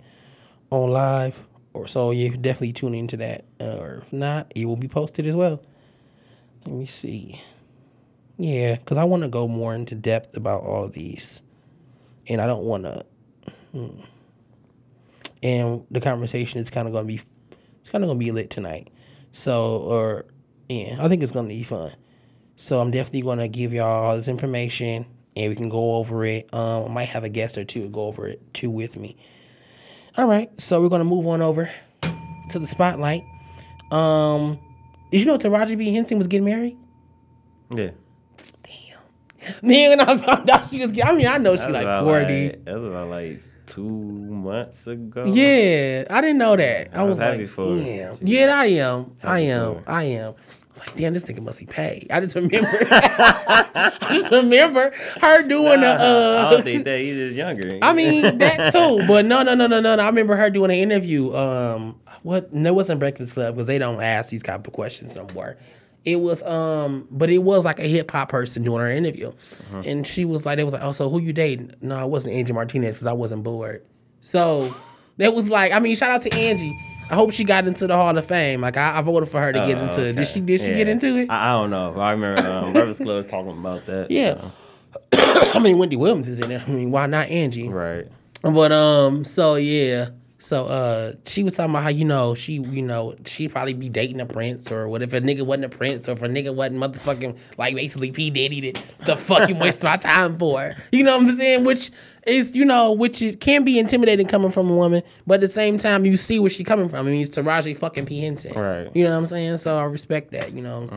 S1: on live, or so. Yeah, definitely tune into that. Uh, or if not, it will be posted as well. Let me see. Yeah, because I want to go more into depth about all these, and I don't want to. And the conversation is kind of gonna be, it's kind of gonna be lit tonight. So, or yeah, I think it's gonna be fun. So I'm definitely gonna give y'all all this information and we can go over it. Um, I might have a guest or two to go over it too with me. All right, so we're gonna move on over to the spotlight. Um, did you know Taraji P Henson was getting married?
S7: Yeah.
S1: Man, when I found out she was, I mean, I know she like forty.
S7: Like, that was about like two months ago.
S1: Yeah, I didn't know that. I,
S7: I
S1: was,
S7: was happy
S1: like,
S7: for her.
S1: damn. Yeah, I am. I am. I am. I was like, damn, this nigga must be paid. I just remember. I just remember her doing a.
S7: I
S1: Uh,
S7: don't think that he's just younger.
S1: I mean that too, but no, no, no, no, no, no. I remember her doing an interview. Um, what? No, it wasn't Breakfast Club because they don't ask these type of questions no more. It was, um, but it was like a hip hop person doing her interview, and she was like, "It was like, oh, so who you dating?" No, it wasn't Angie Martinez because I wasn't bored. So that was like, I mean, shout out to Angie. I hope she got into the Hall of Fame. Like I, I voted for her to get
S7: Oh,
S1: into. it. Did she? Did she get into it?
S7: I, I don't know. I remember um, Breakfast Club was talking about that.
S1: Yeah.
S7: so.
S1: I mean, Wendy Williams is in it. I mean, why not Angie?
S7: Right.
S1: But um, so yeah, so uh, she was talking about how you know she you know she probably be dating a prince or what if a nigga wasn't a prince or if a nigga wasn't motherfucking like basically P. Diddy that the fuck you waste my time for. You know what I'm saying? Which is you know which is, can be intimidating coming from a woman but at the same time you see where she coming from. I mean it's Taraji fucking P. Henson.
S7: Right.
S1: you know what I'm saying? So I respect that you know.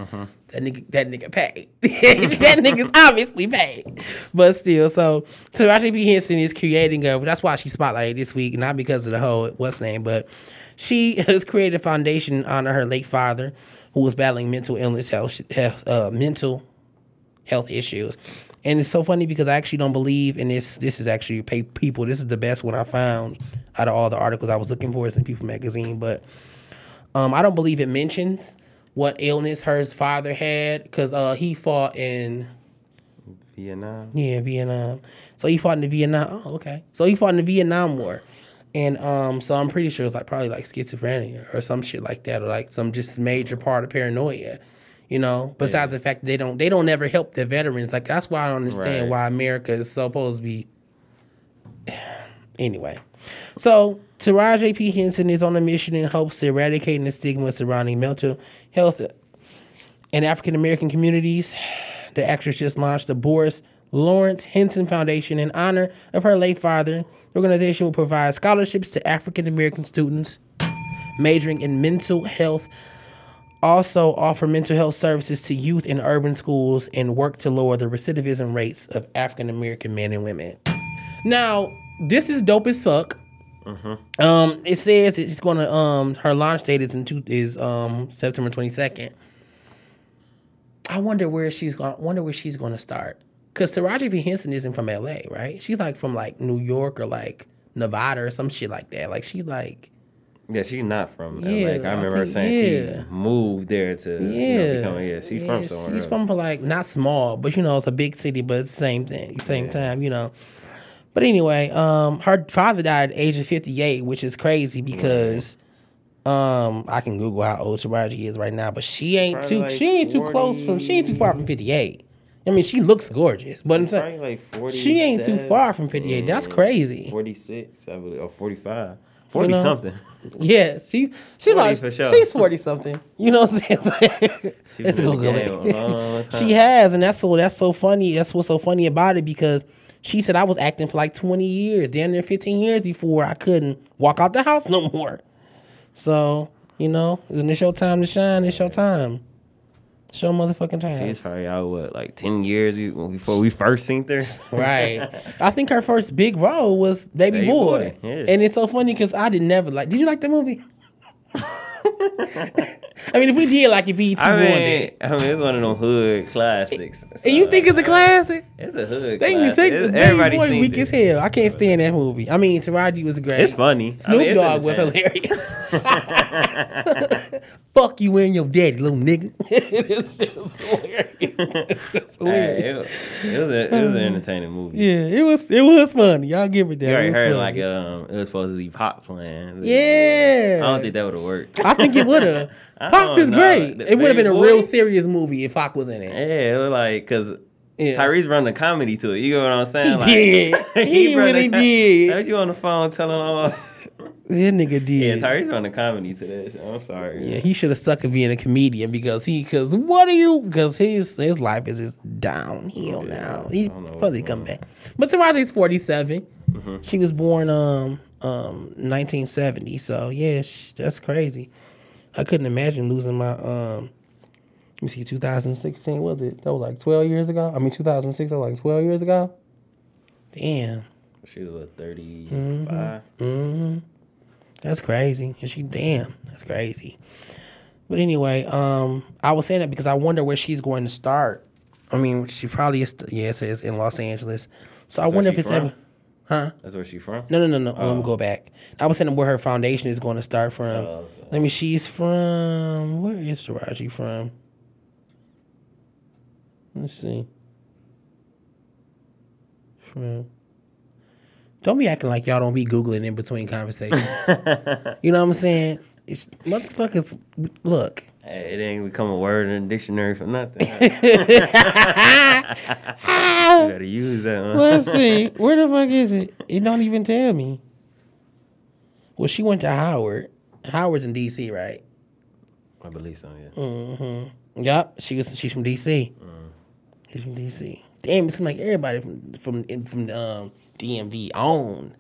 S1: That nigga that nigga paid. That nigga's obviously paid. But still so Taraji P. Henson is creating a that's why she spotlighted this week not because of the whole what's name but she has created a foundation to honor her late father who was battling mental illness health, health uh, mental health issues. And it's so funny because I actually don't believe in this. This is actually pay people. This is the best one I found out of all the articles I was looking for. It's in People magazine, but um, I don't believe it mentions what illness her father had because uh, he fought in
S7: Vietnam.
S1: yeah Vietnam. So he fought in the Vietnam. Oh, okay. So he fought in the Vietnam War. And um, so I'm pretty sure it's like probably like schizophrenia or some shit like that, or like some just major part of paranoia. You know, besides the fact that they don't they don't ever help the veterans. Like that's why I don't understand
S7: Right.
S1: why America is supposed to be. Anyway, so Taraji P Henson is on a mission in hopes to eradicating the stigma surrounding mental health in African American communities. The actress just launched the Boris Lawrence Henson Foundation in honor of her late father. The organization will provide scholarships to African American students majoring in mental health, also offer mental health services to youth in urban schools, and work to lower the recidivism rates of African American men and women. Now, this is dope as fuck. Um, it says it's going to um her launch date is in two is um September twenty second. I wonder where she's going. Wonder where she's going to start. Cause Taraji P Henson isn't from L.A. right? She's like from like New York or like Nevada or some shit like that. Like she's like
S7: Yeah, she's not from
S1: Yeah,
S7: LA. I
S1: I
S7: remember her saying
S1: yeah.
S7: she moved there to
S1: yeah,
S7: you know, become yeah. She's from somewhere.
S1: She's
S7: else.
S1: from like not small, but you know it's a big city, but it's the same thing, same time, you know. But anyway, um, her father died at the age of fifty eight, which is crazy because. Um, I can Google how old Taraji is right now, but she ain't
S7: Probably
S1: too
S7: like
S1: she ain't too close from she ain't too far from fifty eight. I mean, she looks gorgeous, but I'm saying
S7: like 40.
S1: she ain't too far from fifty eight. That's crazy.
S7: 46, I believe, or 45. 40
S1: know?
S7: something.
S1: Yeah, she she's
S7: 40
S1: like
S7: for sure.
S1: she's forty something. You know what I'm saying?
S7: She
S1: Let's
S7: been in the game a long time.
S1: She has, and that's so that's so funny. That's what's so funny about it because she said I was acting for like twenty years, damn near fifteen years before I couldn't walk out the house no more. So you know, when it's your time to shine, it's your time. Your motherfucking time.
S7: She's probably out what like ten years before we first seen her.
S1: Right. I think her first big role was Baby,
S7: Baby
S1: Boy.
S7: Boy, yeah.
S1: And it's so funny because I did never like. Did you like that movie? I mean, if we did like it, BET
S7: I mean,
S1: it.
S7: I mean, it's one of them hood classics.
S1: And you think it's a classic?
S7: It's a hood
S1: They
S7: classic.
S1: think
S7: It's- everybody
S1: Boy weak
S7: it.
S1: as hell. I can't stand that movie. I mean, Taraji was great.
S7: It's funny. I
S1: Snoop
S7: mean,
S1: Dogg was hilarious. Fuck you and your daddy, little nigga. it's just hilarious. It's just hilarious.
S7: Hey, it, was- it was a, it was an entertaining movie.
S1: Yeah, it was it was funny. Y'all give it that.
S7: You
S1: It
S7: already
S1: was
S7: heard
S1: funny.
S7: like um, it was supposed to be Pac playing.
S1: Yeah.
S7: I don't think that would have worked.
S1: I think it would have.
S7: I
S1: Pac is
S7: know.
S1: great.
S7: The
S1: It would have been a
S7: Baby
S1: real serious movie if Pac was in it.
S7: Yeah, it was like because
S1: Yeah.
S7: Tyrese run the comedy to it. You know what I'm saying?
S1: He
S7: like,
S1: did. He
S7: run
S1: really did.
S7: That you on the phone telling all.
S1: That nigga
S7: Yeah,
S1: did.
S7: Tyrese run the comedy to that. Shit. I'm sorry.
S1: Yeah, he should have stuck at being a comedian because he, because what are you? Because his his life is just downhill
S7: Yeah,
S1: now. He probably come
S7: going
S1: back. But Taraji's 47.
S7: Mm-hmm.
S1: She was born um um 1970. So yeah, sh- that's crazy. I couldn't imagine losing my um. Let me see, 2016 was it? That was like 12 years ago. I mean, 2006. That was like 12 years ago. Damn.
S7: She was what, 35.
S1: Mm-hmm. That's crazy. And she damn, that's crazy. But anyway, um, I was saying that because I wonder where she's going to start. I mean, she probably is. Yeah, it says in Los Angeles. So I wonder if it's
S7: she
S1: ever. Huh?
S7: That's where she from.
S1: No, no, no, no. Oh, let me oh. go back. I was saying where her foundation is going to start from.
S7: Oh, okay.
S1: Let me. She's from. Where is Taraji from? Let's see. From. Don't be acting like y'all don't be googling in between conversations. you know what I'm saying? It's motherfuckers. Look.
S7: Hey, it ain't become a word in the dictionary for nothing. you gotta use that one.
S1: Let's see. Where the fuck is it? It don't even tell me. Well, she went to Howard. Howard's in D.C., right?
S7: I believe so. Yeah.
S1: Mm. Yup, she was. She's from DC. She's from DC. Damn, it seems like everybody from from in- from um, DMV own.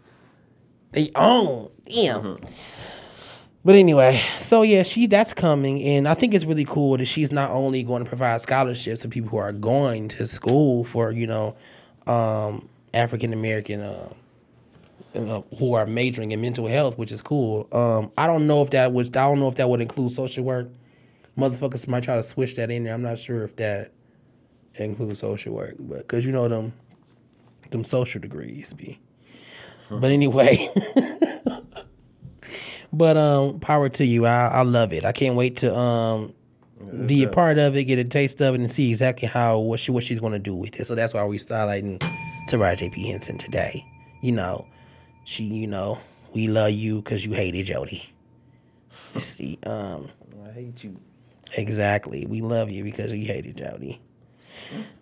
S1: They own. Damn. But anyway, so yeah, she that's coming, and I think it's really cool that she's not only going to provide scholarships to people who are going to school for you know um, African American. Uh, uh, who are majoring in mental health, which is cool. Um, I don't know if that would. I don't know if that would include social work motherfuckers might try to switch that in there. I'm not sure if that includes social work, but because you know them, them social degrees be. But anyway, but um, power to you. I I love it. I can't wait to um be a part of it, get a taste of it, and see exactly how what she what she's gonna do with it. So that's why we starlighting Taraji P Henson today. You know, she you know we love you because you hated Jody. The um.
S7: I hate you.
S1: Exactly. We love you because we hated Jody.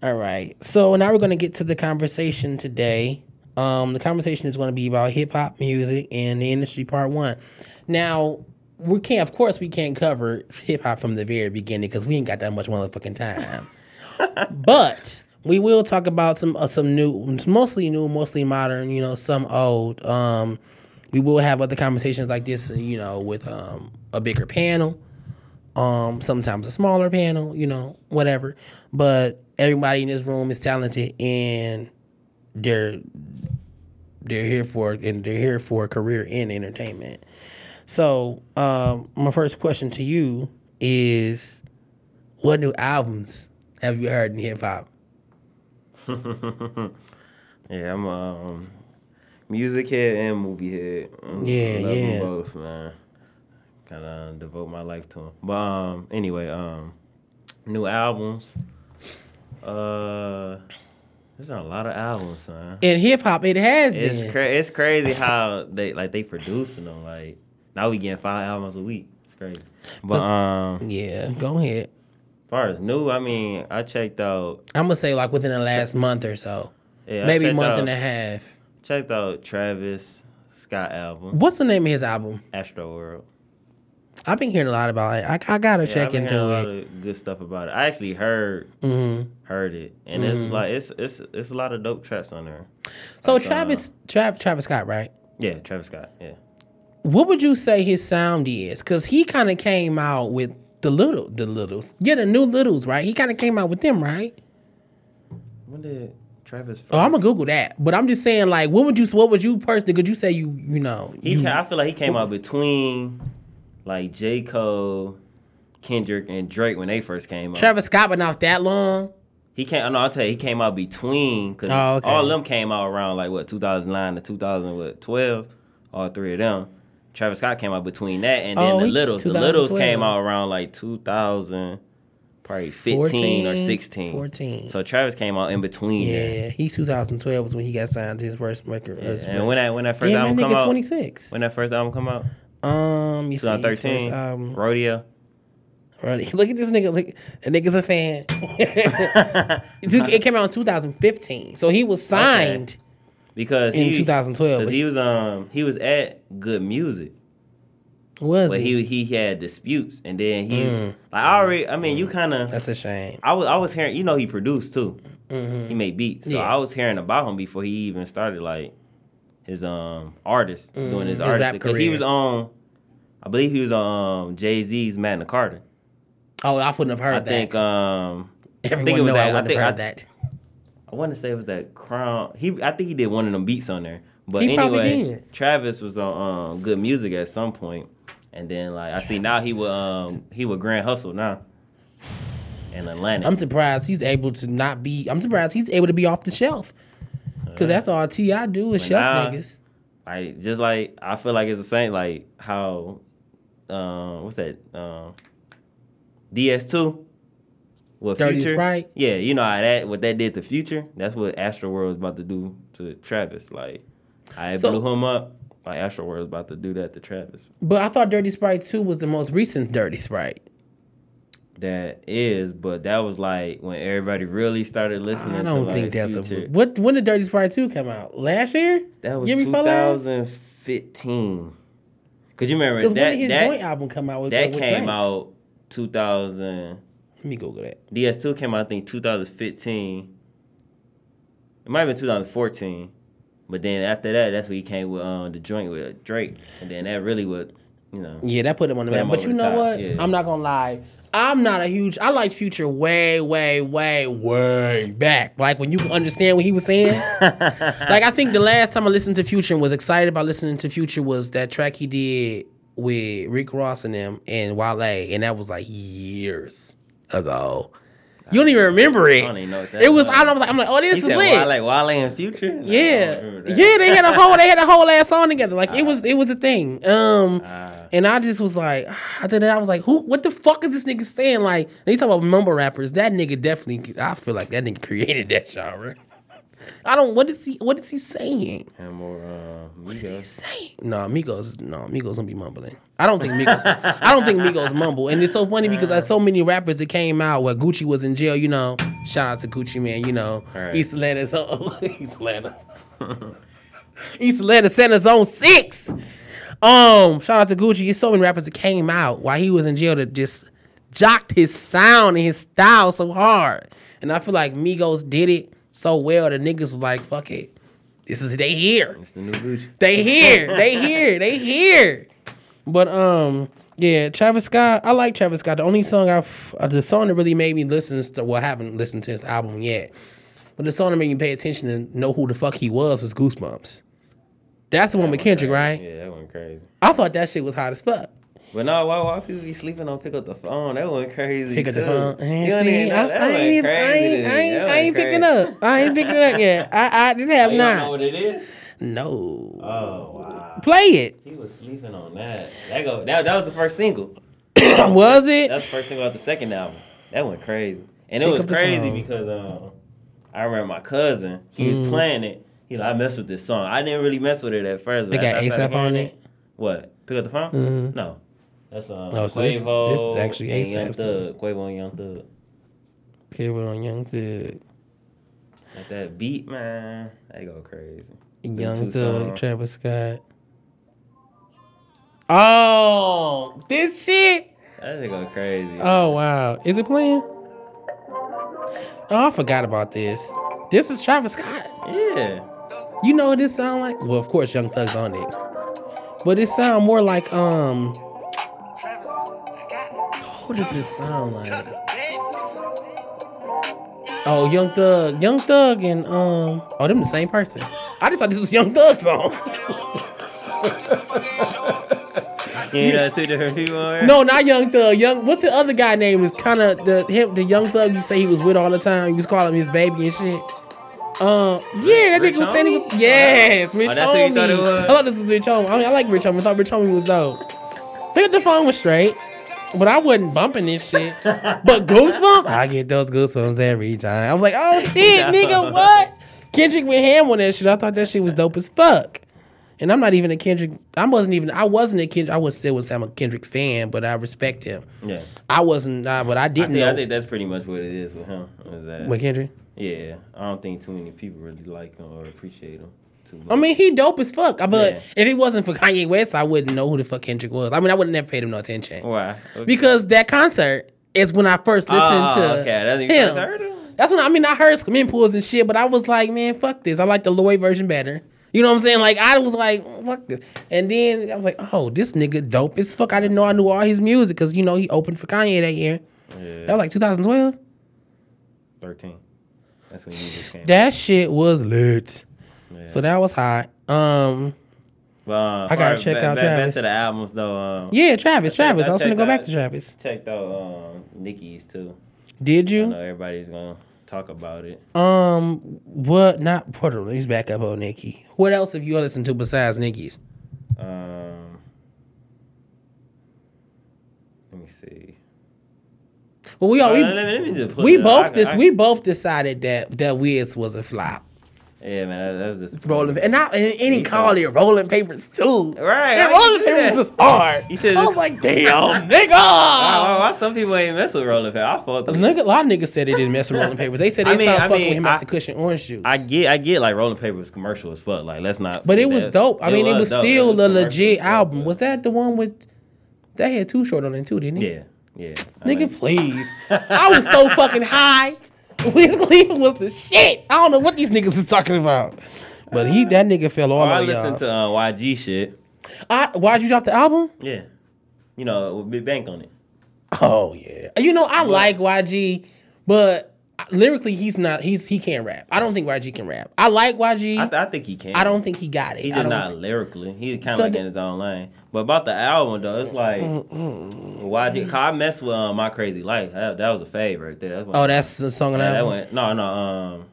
S1: All right. So now we're going to get to the conversation today. Um, the conversation is going to be about hip hop music and the industry part one. Now, we can't, of course, we can't cover hip hop from the very beginning because we ain't got that much motherfucking time. but we will talk about some uh, some new, mostly new, mostly modern, you know, some old. Um, we will have other conversations like this, you know, with um, a bigger panel um sometimes a smaller panel you know whatever but everybody in this room is talented and they're they're here for and they're here for a career in entertainment. So, um, my first question to you is, what new albums have you heard in hip hop?
S7: Yeah, I'm um music head and movie head. I'm- I
S1: Yeah,
S7: love
S1: yeah.
S7: both, man. Kind of devote my life to them. But um, anyway, um, new albums. Uh, there's been a lot of albums, man.
S1: In hip hop, it has
S7: It's
S1: been.
S7: cra- it's crazy how they like they producing them. Like now we getting five albums a week. It's crazy. But um,
S1: yeah, go ahead.
S7: as far as new, I mean, I checked out.
S1: I'm gonna say like within the last month or so,
S7: Yeah,
S1: maybe month
S7: out,
S1: and a half.
S7: Checked out Travis Scott album,
S1: What's the name of his album?
S7: Astro World.
S1: I've been hearing a lot about it. I, I gotta
S7: Yeah,
S1: check
S7: I've been hearing
S1: into
S7: a lot
S1: it.
S7: of good stuff about it. I actually heard
S1: Mm-hmm.
S7: heard it, and it's like it's it's it's a lot of dope tracks on there.
S1: So
S7: Like, uh,
S1: Travis, Trav, Travis Scott, right?
S7: Yeah, Travis Scott. Yeah,
S1: What would you say his sound is? Because he kind of came out with the little, the littles. Yeah, the new littles, right? He kind of came out with them, right?
S7: when did Travis?
S1: Oh, I'm gonna Google that. But I'm just saying, like, what would you, what would you personally? Could you say you, you know,
S7: He,
S1: you,
S7: I feel like he came out between like J Cole, Kendrick, and Drake when they first came out.
S1: Travis Scott been out that long?
S7: He came. I no, I'll tell you, he came out between because
S1: Oh, okay.
S7: all of them came out around like what 2009 to 2012. All three of them. Travis Scott came out between that and then
S1: Oh,
S7: the Littles. The Littles came out around like 2000, probably 15 or 16.
S1: 14.
S7: So Travis came out in between.
S1: Yeah,
S7: there.
S1: he 2012 was when he got signed to his first record.
S7: Yeah, And when that when that first
S1: Damn,
S7: album
S1: that
S7: come
S1: nigga
S7: out,
S1: 26.
S7: when that first album come out,
S1: Um, you see, his first
S7: 2013,
S1: album.
S7: Rodeo.
S1: Right. Look at this nigga. Look, the nigga's a fan. It came out in 2015, so he was signed.
S7: Because
S1: In
S7: he,
S1: 2012,
S7: he was um he was at Good Music.
S1: Was
S7: But
S1: he?
S7: he he had disputes, and then he
S1: Mm.
S7: like I already. I mean, you kind of.
S1: That's a shame.
S7: I was I was hearing. You know, he produced too. He made beats, so
S1: Mm-hmm. Yeah.
S7: I was hearing about him before he even started like his um artist doing his,
S1: his
S7: artist because he was on. I believe he was on um, Jay Z's Magna Carta.
S1: Oh, I wouldn't have heard
S7: I
S1: that.
S7: think um
S1: Everyone
S7: think it was that-
S1: I
S7: I think I-
S1: heard that.
S7: I want to say it was that Crown. He I think he did one of them beats on there. But
S1: He
S7: anyway. Travis was on um, Good Music at some point, and then like I see now he would um he would Grand Hustle now in Atlanta.
S1: I'm surprised he's able to not be. I'm surprised he's able to be off the shelf. Cause that's all T.I. do is shelf
S7: now-
S1: niggas.
S7: Like just like I feel like it's the same like how um what's that um DS2 with
S1: Dirty
S7: Future.
S1: Sprite?
S7: Yeah, you know how that what that did to Future. That's what Astro World is about to do to Travis. Like I
S1: So-
S7: blew him up. Like Astro World is about to do that to Travis.
S1: But I thought Dirty Sprite 2 was the most recent Dirty Sprite.
S7: That is, but that was like when everybody really started listening.
S1: I don't
S7: to,
S1: think
S7: like,
S1: that's a.
S7: Future.
S1: What when did Dirty Sprite 2 come out? Last year?
S7: That was
S1: before last?
S7: 2015. Cause you remember
S1: when
S7: that
S1: did his
S7: that,
S1: joint album come out with uh,
S7: that
S1: with
S7: came
S1: Drake?
S7: out 2000.
S1: Let me Google that.
S7: DS2 came out I think 2015. It might have been 2014. But then after that, that's when he came with um, the joint with Drake, and then that really would, you know.
S1: Yeah, that put him on the map. But you know
S7: top,
S1: what?
S7: yeah.
S1: I'm not gonna lie. I'm not a huge. I like Future way, way, way, way back. Like when you understand what he was saying. like I think the last time I listened to Future and was excited about listening to Future was that track he did with Rick Ross and them and Wale, and that was like years ago. You don't even remember it.
S7: I don't even know what that
S1: it was. I was like, I'm like, oh, this
S7: He
S1: is
S7: said
S1: lit.
S7: Wale, Wale and Future.
S1: Yeah,
S7: don't remember that.
S1: yeah, they had a whole they had a whole ass song together. Like it was it was a thing. Um,
S7: Ah.
S1: and I just was like, that I was like, who? What the fuck is this nigga saying? Like, and you talk about mumble rappers. That nigga definitely. I feel like that nigga created that genre. I don't. What is he? What is he saying?
S7: And more, uh,
S1: What is he saying? No, Migos. No, Migos don't be mumbling. I don't think Migos. I don't think Migos mumble. And it's so funny because there's so many rappers that came out where Gucci was in jail. You know, shout out to Gucci Mane. You know,
S7: Right.
S1: East Atlanta. So East Atlanta. East Atlanta Center Zone Six. Um, shout out to Gucci. It's so many rappers that came out while he was in jail that just jocked his sound and his style so hard. And I feel like Migos did it so well. The niggas was like, "Fuck it, this is they here."
S7: It's the new Gucci.
S1: They here. They here. They here. But um, yeah, Travis Scott. I like Travis Scott. The only song I've uh, the song that really made me listen to well, I haven't listened to his album yet. But the song that made me pay attention and know who the fuck he was was Goosebumps. That's the one with Kendrick, right?
S7: Yeah, that one crazy.
S1: I thought that shit was hot as fuck.
S7: But no, why why people be sleeping on pick up the phone? That went crazy.
S1: Pick up the phone. I
S7: You
S1: see,
S7: know-
S1: I, I ain't, even- I
S7: crazy
S1: ain't, I ain't, I ain't picking up. I ain't picking up yet. I, I just have
S7: Oh, you don't know what it is?
S1: No.
S7: Oh wow.
S1: Play it.
S7: He was sleeping on that. That go that, that was the first single.
S1: was it?
S7: That's the first single off the second album. That went crazy. And it
S1: Pick
S7: was crazy because um I remember my cousin, he
S1: Mm.
S7: was playing it. He like, I messed with this song. I didn't really mess with it at first.
S1: They
S7: but
S1: got
S7: after I
S1: ASAP on
S7: hearing
S1: it?
S7: What? Pick up the phone?
S1: Mhm.
S7: No. That's um
S1: Oh, so this-
S7: Quavo
S1: this is actually
S7: and Young. Thug. Quavo and Young Thug.
S1: We're on Young Thug.
S7: Like that beat, man, they go crazy.
S1: Young Thug,
S7: songs.
S1: Travis Scott. Oh, this shit.
S7: That shit go crazy.
S1: Oh wow, is it playing? Oh, I forgot about this. This is Travis Scott.
S7: yeah.
S1: You know what this sound like? Well, of course, Young Thug's on it, but it sound more like um. What does this sound like? Oh, Young Thug, Young Thug, and um. Oh, them the same person. I just thought this was Young Thug song.
S7: You know two different people?
S1: No, not Young Thug. Young, what's the other guy name? Was kind of the him, the Young Thug you say he was with all the time. You was calling him his baby and shit. Um, yeah, that
S7: Rich
S1: nigga was saying he was. Yes, Rich
S7: Oh, that's thought
S1: Homie. I thought this was Rich Homie. I mean, I like Rich Homie. I thought Rich Homie was dope. Pick up the phone was straight, but I wasn't bumping this shit. But Goosebumps, I get those goosebumps every time. I was like, oh shit, nigga, what? Kendrick went ham on that shit. I thought that shit was dope as fuck. And I'm not even a Kendrick. I wasn't even. I wasn't a Kendrick. I was still was. I'm a Kendrick fan, but I respect him.
S7: Yeah.
S1: I wasn't. Uh, but I
S7: I
S1: didn't
S7: think,
S1: know.
S7: I think that's pretty much what it is with him. Is that
S1: with Kendrick.
S7: Yeah, I don't think too many people really like him or appreciate him too much.
S1: I mean, he dope as fuck. But
S7: Yeah.
S1: if it wasn't for Kanye West, I wouldn't know who the fuck Kendrick was. I mean, I would have never paid him no attention.
S7: why?
S1: Because that concert is when I first listened
S7: oh,
S1: to
S7: okay, that's
S1: him.
S7: heard him.
S1: That's when I mean I heard swimming pools and shit, but I was like, man, fuck this. I like the Lloyd version better. You know what I'm saying? Like I was like, fuck this. And then I was like, oh, this nigga dope as fuck. I didn't know I knew all his music because you know he opened for Kanye that year.
S7: Yeah,
S1: That was like 2012.
S7: thirteen. That's when music came.
S1: That shit was lit.
S7: Yeah.
S1: So that was hot. Um,
S7: But, um,
S1: I gotta check
S7: back,
S1: out
S7: back, back
S1: Travis.
S7: to the albums though. Um,
S1: yeah, Travis,
S7: I checked-
S1: Travis. I,
S7: I
S1: was gonna go back to Travis.
S7: checked out um, Nicki's too.
S1: Did you?
S7: I know everybody's gonna talk about it.
S1: Um, what? Not Puerto Rico. He's back up on Nicki. What else have you listened to besides Nicki's?
S7: Um, let me see.
S1: Well, we all we,
S7: Uh, let me- let me just
S1: we both
S7: I-
S1: this
S7: I-
S1: we both decided that that Wiz was a flop.
S7: Yeah, man, that, that's just
S1: Rolling and I and, and he
S7: too.
S1: it rolling papers too.
S7: Right,
S1: And rolling papers
S7: that?
S1: was hard.
S7: You should've
S1: I was like, damn, nigga.
S7: Why, why, why some people ain't mess with rolling paper? I thought
S1: A nigga, a lot of niggas said they didn't mess with rolling papers. They said they
S7: I mean-
S1: stopped
S7: I
S1: fucking
S7: mean,
S1: with him
S7: I-
S1: after Kush and Orange Juice.
S7: I get, I get like rolling papers commercial as fuck. Like, let's not.
S1: but it was dope. I mean, it was
S7: dope.
S1: still
S7: was
S1: a legit album. Was that the one with? That had Too Short on it too, didn't it?
S7: Yeah, yeah.
S1: Nigga, please. I was so fucking high. Wiz Khalifa was the shit. I don't know what these niggas is talking about. But he, that nigga fell all
S7: Oh, I listened to uh, YG shit.
S1: I, why'd you drop the album?
S7: Yeah, you know, with Big Bank on it.
S1: Oh yeah. You know I like YG, but lyrically he's not. He's he can't rap. I don't think YG can rap. I like YG.
S7: I,
S1: I,
S7: th- I think he can.
S1: I don't think he got it.
S7: He's just
S1: don't think-
S7: lyrically. He's kind of
S1: So
S7: like
S1: the-
S7: in his own lane. But about the album though, it's like YG. Cause I messed with um, My Krazy Life. That, that was a favorite right there. That's
S1: Oh, that's the song
S7: Yeah, that
S1: album.
S7: went no no um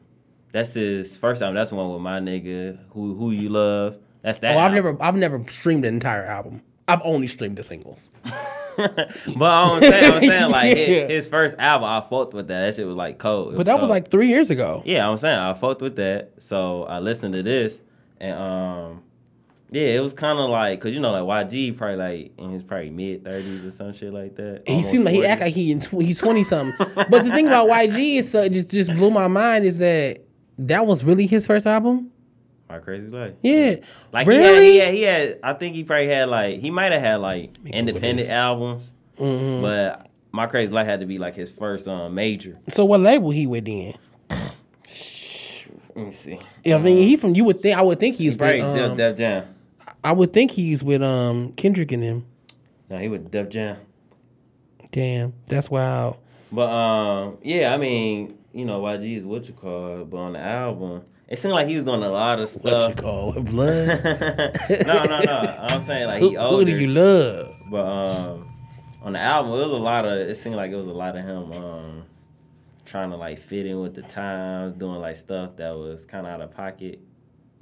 S7: that's his first time. That's the one with my nigga who who you love. That's that.
S1: Oh, I've never I've never streamed the entire album. I've only streamed the singles.
S7: but I'm saying I'm saying like
S1: Yeah.
S7: his, his first album I fucked with that. That shit was like cold.
S1: But that was like three years ago.
S7: yeah I'm saying I fucked with that. So I listened to this and um yeah it was kind of like cause you know like YG probably like in his probably mid thirties or some shit like that.
S1: He seemed like he act like he in tw- he's twenty something. but the thing about YG is just just blew my mind is that that was really his first album.
S7: My Krazy Life.
S1: Yeah,
S7: Like
S1: really.
S7: he had, he had, he had, I think he probably had like, he might have had like independent albums,
S1: Mm-hmm.
S7: but My Krazy Life had to be like his first um major.
S1: so what label he with then?
S7: Let me see.
S1: Yeah, I mean he from you would think I would think he's
S7: Probably
S1: with,
S7: Def,
S1: um,
S7: Def Jam.
S1: I would think he's with um Kendrick and him.
S7: No, he with Def Jam.
S1: Damn, that's wild.
S7: But um, yeah, I mean, you know, YG is what you call, it, but on the album, it seemed like he was doing a lot of stuff.
S1: What you call it? Blood?
S7: no, no, no. I'm saying like
S1: who,
S7: he
S1: who
S7: older.
S1: do you love?
S7: But um, on the album, it was a lot of. It seemed like it was a lot of him um, trying to like fit in with the times, doing like stuff that was kind of out of pocket.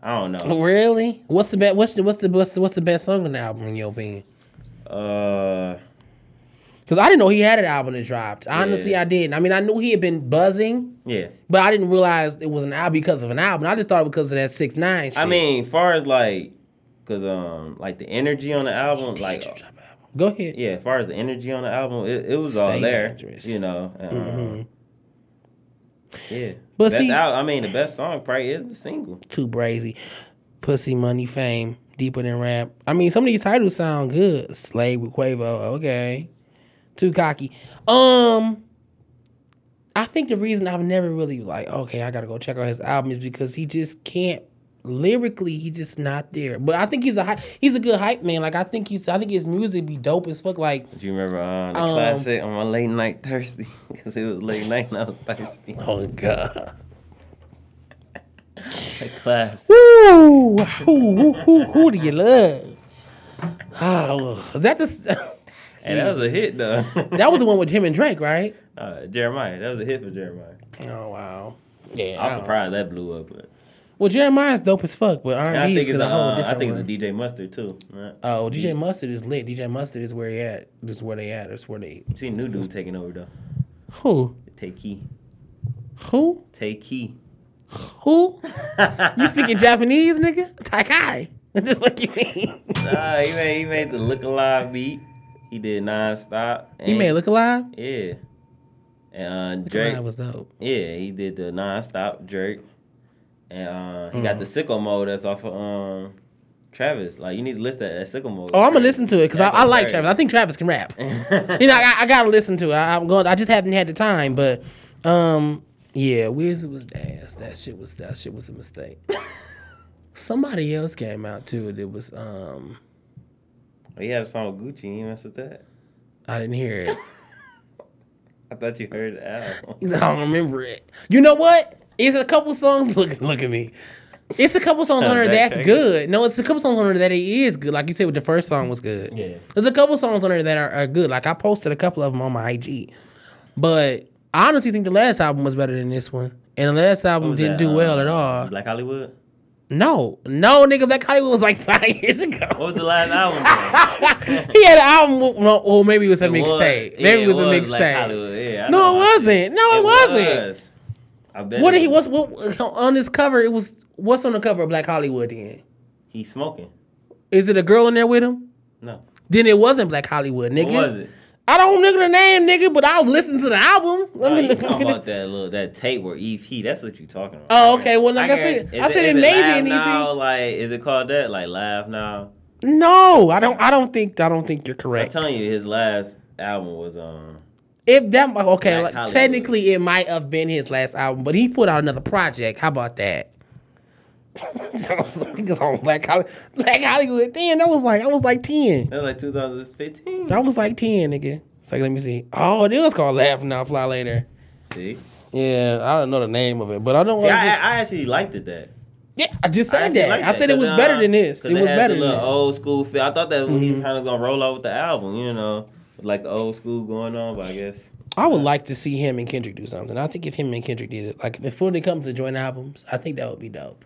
S7: I don't know.
S1: Really? What's the best? What's the what's the what's the, what's the best song on the album in your opinion?
S7: Uh,
S1: Because I didn't know he had an album that dropped. Honestly,
S7: Yeah.
S1: I didn't. I mean, I knew he had been buzzing,
S7: yeah.
S1: but I didn't realize it was an album because of an album. I just thought it because of that six nine. Shit.
S7: I mean, far as like, cause um, like the energy on the album, like,
S1: you drop an album? go ahead.
S7: yeah, as far as the energy on the album, it, it was all there.
S1: dangerous.
S7: You know. um, Yeah.
S1: But
S7: best
S1: see-
S7: al- I mean, the best song probably is the single.
S1: Too brazy, pussy, money, fame, deeper than rap. I mean, some of these titles sound good. Slay with Quavo, okay. Too cocky. Um, I think the reason I've never really like, okay, I gotta go check out his album is because he just can't lyrically. He just not there. But I think he's a he's a good hype man. Like I think he's I think his music be dope as fuck. Like
S7: Do you remember uh, the
S1: Um,
S7: classic on my late night thirsty? Because it was late night and I was thirsty.
S1: oh god.
S7: The classic.
S1: Woo! Who, who, who, who do you love? Oh, is that the?
S7: And that was a hit though.
S1: that was the one with him and Drake, right?
S7: uh, Jeremih. That was a hit for Jeremih.
S1: Oh wow. Yeah. I'm
S7: surprised that blew up. But
S1: Well, Jeremih's dope as fuck, but
S7: and
S1: R
S7: I
S1: and B
S7: think
S1: is
S7: it's
S1: a
S7: a,
S1: whole
S7: uh, I think
S1: one.
S7: it's a DJ Mustard too. Right?
S1: Oh, DJ Mustard is lit. DJ Mustard is where he at. This is where they at. That's where they.
S7: See new dude taking over though.
S1: Who?
S7: Take key.
S1: Who?
S7: Take key.
S1: Who? you speaking Japanese, nigga? Tay Keith. What the fuck you mean?
S7: Nah, he made he made the Look Alive beat. He did nonstop.
S1: He made Look Alive.
S7: Yeah. And uh, Drake.
S1: Was dope.
S7: Yeah, he did the nonstop Drake, and uh, he got the
S1: Mm.
S7: sicko mode that's off of um Travis. Like you need to listen to that sicko mode.
S1: Oh, I'm gonna listen to it because I, I like. Travis. I think Travis can rap. you know, I, I gotta listen to it. I, am going. I just haven't had the time, but um, yeah, Wiz was ass. That shit was that shit was a mistake. Somebody else came out too. That was um,
S7: he had a song with Gucci. You messed with that.
S1: I didn't hear it.
S7: I thought you heard the album.
S1: I don't remember it. You know what? It's a couple songs. Look, look at me. It's a couple songs on there that's
S7: Backtrack.
S1: good. No, it's a couple songs on there that it is good. Like you said, with the first song was good.
S7: Yeah.
S1: There's a couple songs on there that are, are good. Like I posted a couple of them on my IG. But I honestly think the last album was better than this one. And the last album didn't
S7: that,
S1: do well
S7: uh,
S1: at all.
S7: Blacc Hollywood.
S1: No, no, nigga, Blacc Hollywood was like five years ago.
S7: What was the last album?
S1: he had an album. with- No, or maybe it was a
S7: It was-
S1: mixtape.
S7: yeah,
S1: Maybe it was, a
S7: Black
S1: mixtape.
S7: Yeah,
S1: No, it wasn't. No, it wasn't.
S7: was. I bet.
S1: What did he?
S7: was.
S1: What's what on this cover? It was what's on the cover of Blacc Hollywood? Then
S7: he's smoking?
S1: is it a girl in there with him?
S7: No.
S1: Then it wasn't Blacc Hollywood, nigga.
S7: What was it?
S1: I don't nigga the name, nigga, but I'll listen to the album. Let me look
S7: talking about that little that tape where EP? That's what you talking about.
S1: Oh, okay. Well, like I
S7: guess-
S1: said- I said
S7: is
S1: it may be an EP.
S7: Now, like, is it called that? Like, laugh now.
S1: No, I don't. I don't think. I don't think you're correct.
S7: I'm telling you, his last album was um.
S1: if that okay, like, technically it might have been his last album, but he put out another project. How about that? Niggas on Blacc Hollywood. Blacc Hollywood. Damn, that was like I was like ten.
S7: That was like 2015.
S1: That was like 10, nigga. It's like, let me see. Oh, it was called Laugh Now Fly Later.
S7: See,
S1: Yeah, I don't know the name of it, but I don't want
S7: I, I actually liked it. That
S1: Yeah, I just
S7: I
S1: said
S7: actually
S1: that.
S7: liked
S1: I said it was
S7: uh,
S1: better than this. It was
S7: had
S1: better than
S7: little old school feel. I thought that he
S1: Mm-hmm.
S7: kind of gonna roll out with the album, you know, like the old school going on. But I guess
S1: I would like to see him and Kendrick do something. I think if him and Kendrick did it, like if when it comes to joint albums, I think that would be dope.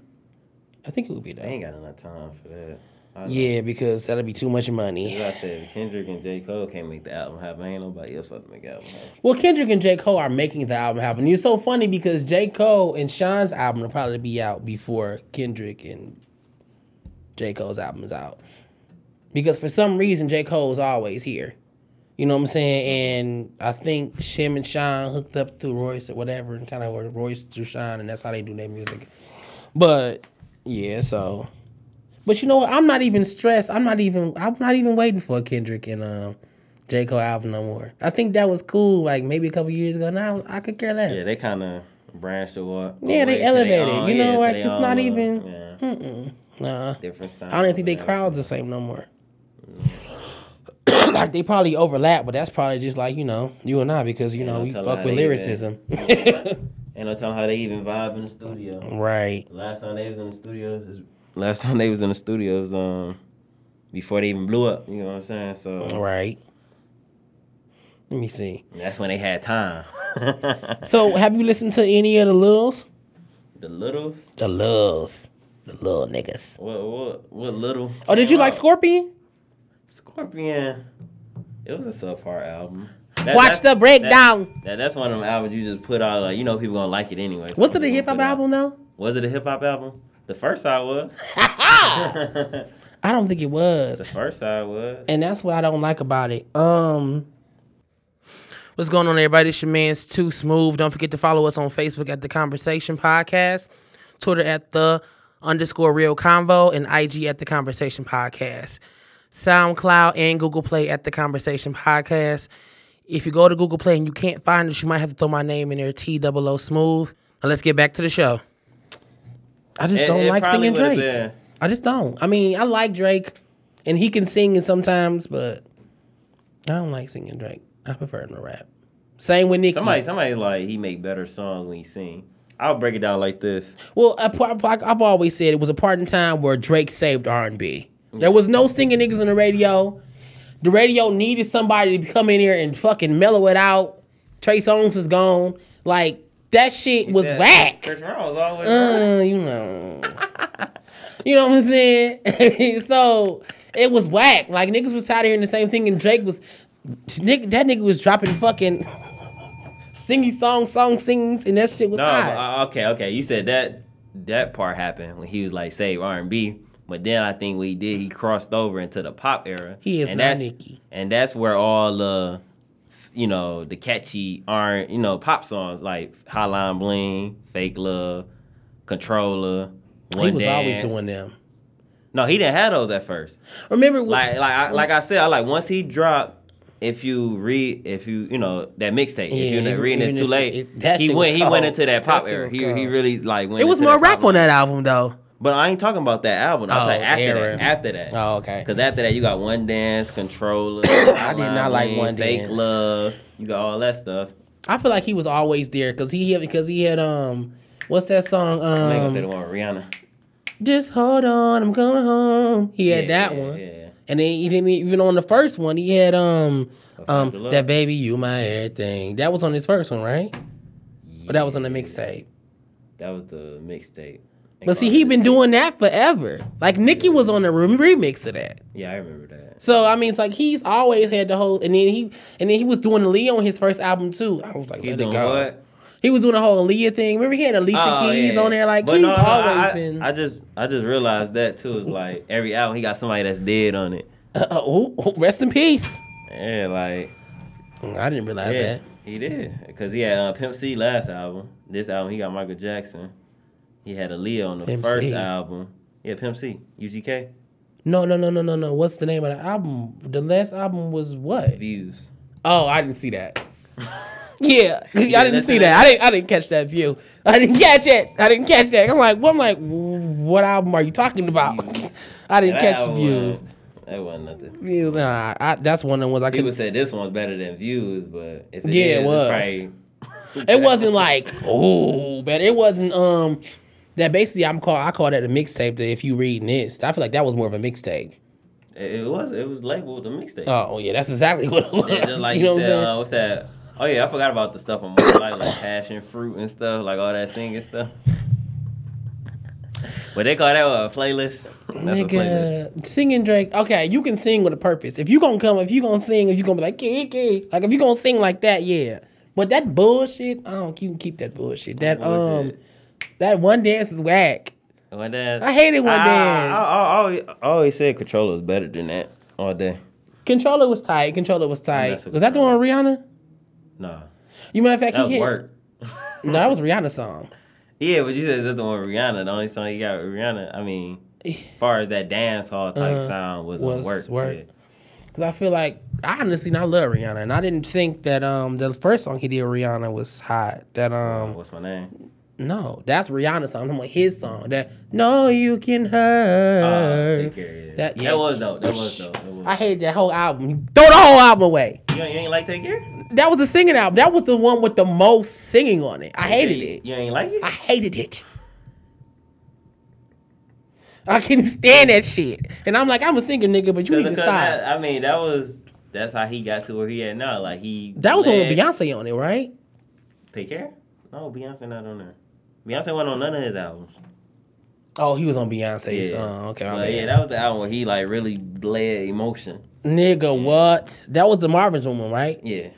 S1: I think it would be
S7: they ain't got enough time for that. I.
S1: Yeah, because that'll be too much money.
S7: I said, Kendrick and J. Cole can't make the album happen, ain't nobody else supposed to make the album happen.
S1: Well, Kendrick and J. Cole are making the album happen. It's so funny because J. Cole and Sean's album will probably be out before Kendrick and J. Cole's album is out. Because for some reason, J. Cole is always here. You know what I'm saying? And I think Shim and Sean hooked up through Royce or whatever, and kind of Royce through Sean, and that's how they do their music. But yeah, so. But you know what? I'm not even stressed. I'm not even. I'm not even waiting for a Kendrick and um, J Cole album no more. I think that was cool. Like maybe a couple years ago. Now I could care less.
S7: Yeah, they kind of branched away.
S1: Yeah, they elevated,
S7: own-
S1: you know,
S7: yeah,
S1: like, it's
S7: own
S1: not even-
S7: yeah,
S1: nah.
S7: different sound.
S1: I don't even think they crowds the same no more. like they probably overlap, but that's probably just like you know you and I because you you know we fuck with
S7: they
S1: lyricism.
S7: Ain't no telling how they even vibe in the studio.
S1: Right.
S7: Last time they was in the studio, last time they was in the studios, um, before they even blew up. You know what I'm saying? So
S1: Right. Let me see.
S7: that's when they had time.
S1: So, have you listened to any of the Littles?
S7: the littles.
S1: The Littles. The little niggas.
S7: What what what little?
S1: Oh, did you like
S7: Scorpion?
S1: Scorpion?
S7: Scorpion. It was a subpar album.
S1: Watch
S7: That-
S1: the breakdown.
S7: That, that- that's one of them albums you just put out like you know people gonna like it anyway. so
S1: Was it a hip hop
S7: gonna put it out.
S1: album though?
S7: Was it a hip hop album? The first side was.
S1: I don't think it was.
S7: the first side was.
S1: and that's what I don't like about it. Um, what's going on, everybody? It's your man's Too Smooth. Don't forget to follow us on Facebook at the Conversation Podcast, Twitter at the underscore Real Convo, and IG at the Conversation Podcast. SoundCloud and Google Play at the Conversation Podcast. If you go to Google Play and you can't find it, you might have to throw my name in there, T double O Smooth. Now let's get back to the show. I just
S7: It-
S1: don't
S7: it
S1: like singing Drake. I just don't. I mean, I like Drake, and he can sing it sometimes, but I don't like singing Drake. I prefer him to rap. Same with Nicki.
S7: Somebody somebody like he make better songs when he sing. I'll break it down like this.
S1: Well, I- I've always said it was a part in time where Drake saved R and B. There was no singing niggas on the radio. The radio needed somebody to come in here and fucking mellow it out. Trey Songz was gone. Like that shit was
S7: That-
S1: whack.
S7: Chris was always
S1: Uh, you know. you know what I'm saying? so it was whack. Like niggas was tired of hearing the same thing, and Drake was nigga, that nigga was dropping fucking singy song, song sings, and that shit was
S7: No,
S1: hot.
S7: uh, okay, okay. You said that that part happened when he was like save R and B, but then I think what he did, he crossed over into the pop era.
S1: He is
S7: and
S1: not
S7: that's,
S1: Nicki.
S7: and that's where all the, you know, the catchy aren't, you know, pop songs like Hotline Bling, Fake Love, Controlla. One
S1: he was always doing them.
S7: No, he didn't have those at first.
S1: Remember, when-
S7: Like, like, I, like I said, I like once he dropped. If you read, if you you know that mixtape,
S1: Yeah,
S7: if you're not reading it's too late,
S1: it-
S7: he went he went into that pop era. He he really like went.
S1: it was more rap on that album though.
S7: But I ain't talking about that album. I was
S1: Oh,
S7: like after
S1: era.
S7: that. After that.
S1: Oh, okay.
S7: Because after that, you got One Dance, Controlla.
S1: I did not like One Dance. Fake.
S7: Love. You got all that stuff.
S1: I feel like he was always there because he because he had um what's that song
S7: I ain't gonna say the
S1: um
S7: one Rihanna.
S1: just hold on I'm coming home he had
S7: Yeah,
S1: that
S7: yeah,
S1: one
S7: Yeah.
S1: and then he didn't even on the first one he had um um that baby you my everything that was on his first one right but that was on the mixtape
S7: That was the mixtape.
S1: But see he been doing that forever like Nicki was on the remix of that
S7: Yeah, I remember that.
S1: so I mean it's like he's always had the whole and then he and then he was doing Leo on his first album too I was like
S7: He
S1: let it go.
S7: what?
S1: He was doing a whole Aaliyah thing. Remember he had Alicia
S7: Oh,
S1: Keys
S7: yeah.
S1: on there. Like
S7: But
S1: he's
S7: no,
S1: always
S7: I,
S1: been.
S7: I just I just realized that too. It's like every album he got somebody that's dead on it.
S1: Uh, oh, oh, rest in peace.
S7: Yeah, like
S1: I didn't realize
S7: yeah,
S1: that.
S7: he did because he had uh, Pimp C last album. This album he got Michael Jackson. He had Aaliyah on the
S1: Pimp
S7: first
S1: C.
S7: album. Yeah, Pimp C, UGK,
S1: No, no, no, no, no, no. What's the name of the album? The last album was what?
S7: Views.
S1: Oh, I didn't see that. yeah, I didn't see that. I didn't. I didn't catch that view. I didn't catch it. I didn't catch that. I'm like, what? I'm like, what album are you talking about? I didn't
S7: That
S1: catch views.
S7: wasn't- That wasn't nothing.
S1: Views, Nah, I, that's one of the ones I could.
S7: People said this one's better than Views, but if it
S1: Yeah, it
S7: is, it's
S1: was.
S7: probably-
S1: It wasn't like oh, but it wasn't um that basically I'm call I call that a mixtape. That if you read this, I feel like that was more of a mixtape.
S7: It, was. It was labeled the mixtape.
S1: Oh yeah, that's exactly what it was.
S7: Yeah, just like
S1: you
S7: you,
S1: know what
S7: said,
S1: saying?
S7: uh, what's that? Oh yeah, I forgot about the stuff on More Life, like passion fruit and stuff, like all that singing stuff. But they call that a playlist. That's a playlist.
S1: Nigga, singing Drake. Okay, you can sing with a purpose. If you gonna come, if you gonna sing, if you gonna be like, yeah, like if you gonna sing like that, yeah. But that bullshit, I don't keep keep that bullshit. That um,
S7: Bullshit.
S1: That one dance is whack.
S7: One dance.
S1: I hated One
S7: I,
S1: Dance.
S7: I, I, I always, I always said Controlla was better than that all day.
S1: Controlla was tight. Controlla was tight. Was that the one with Rihanna?
S7: No.
S1: You matter of fact,
S7: that
S1: he
S7: was
S1: hit.
S7: work.
S1: No, that was Rihanna's song.
S7: Yeah, but you said that's the one with Rihanna. The only song you got with Rihanna. I mean, as far as that dance hall type
S1: Uh,
S7: sound was,
S1: was
S7: on work.
S1: work.
S7: yeah.
S1: Cause I feel like I honestly I love Rihanna, and I didn't think that um the first song he did with Rihanna was hot. That um
S7: What's my name?
S1: No, that's Rihanna's song. I'm talking about his song. That no, you can
S7: Uh,
S1: hurt.
S7: take care. Yeah.
S1: That-
S7: That,
S1: yeah.
S7: was dope. That was dope. That was
S1: I hated that whole album. Throw the whole album away.
S7: you, ain't, you ain't like take care?
S1: That was the singing album. That was the one with the most singing on it. I hated it.
S7: You ain't like it?
S1: I hated it. I couldn't stand that shit. And I'm like, I'm a singer, nigga, but you need to stop.
S7: that-
S1: That,
S7: I mean, that was that's how he got to where he at now. Like he That
S1: was on Beyonce on it, right?
S7: Take care. No, Beyonce not on there. Beyonce wasn't on none of his albums.
S1: Oh, he was on Beyonce's
S7: Yeah.
S1: song. Okay, my
S7: yeah, that was the album where he like really bled emotion.
S1: Nigga, what? That was the Marvin's one, right?
S7: Yeah.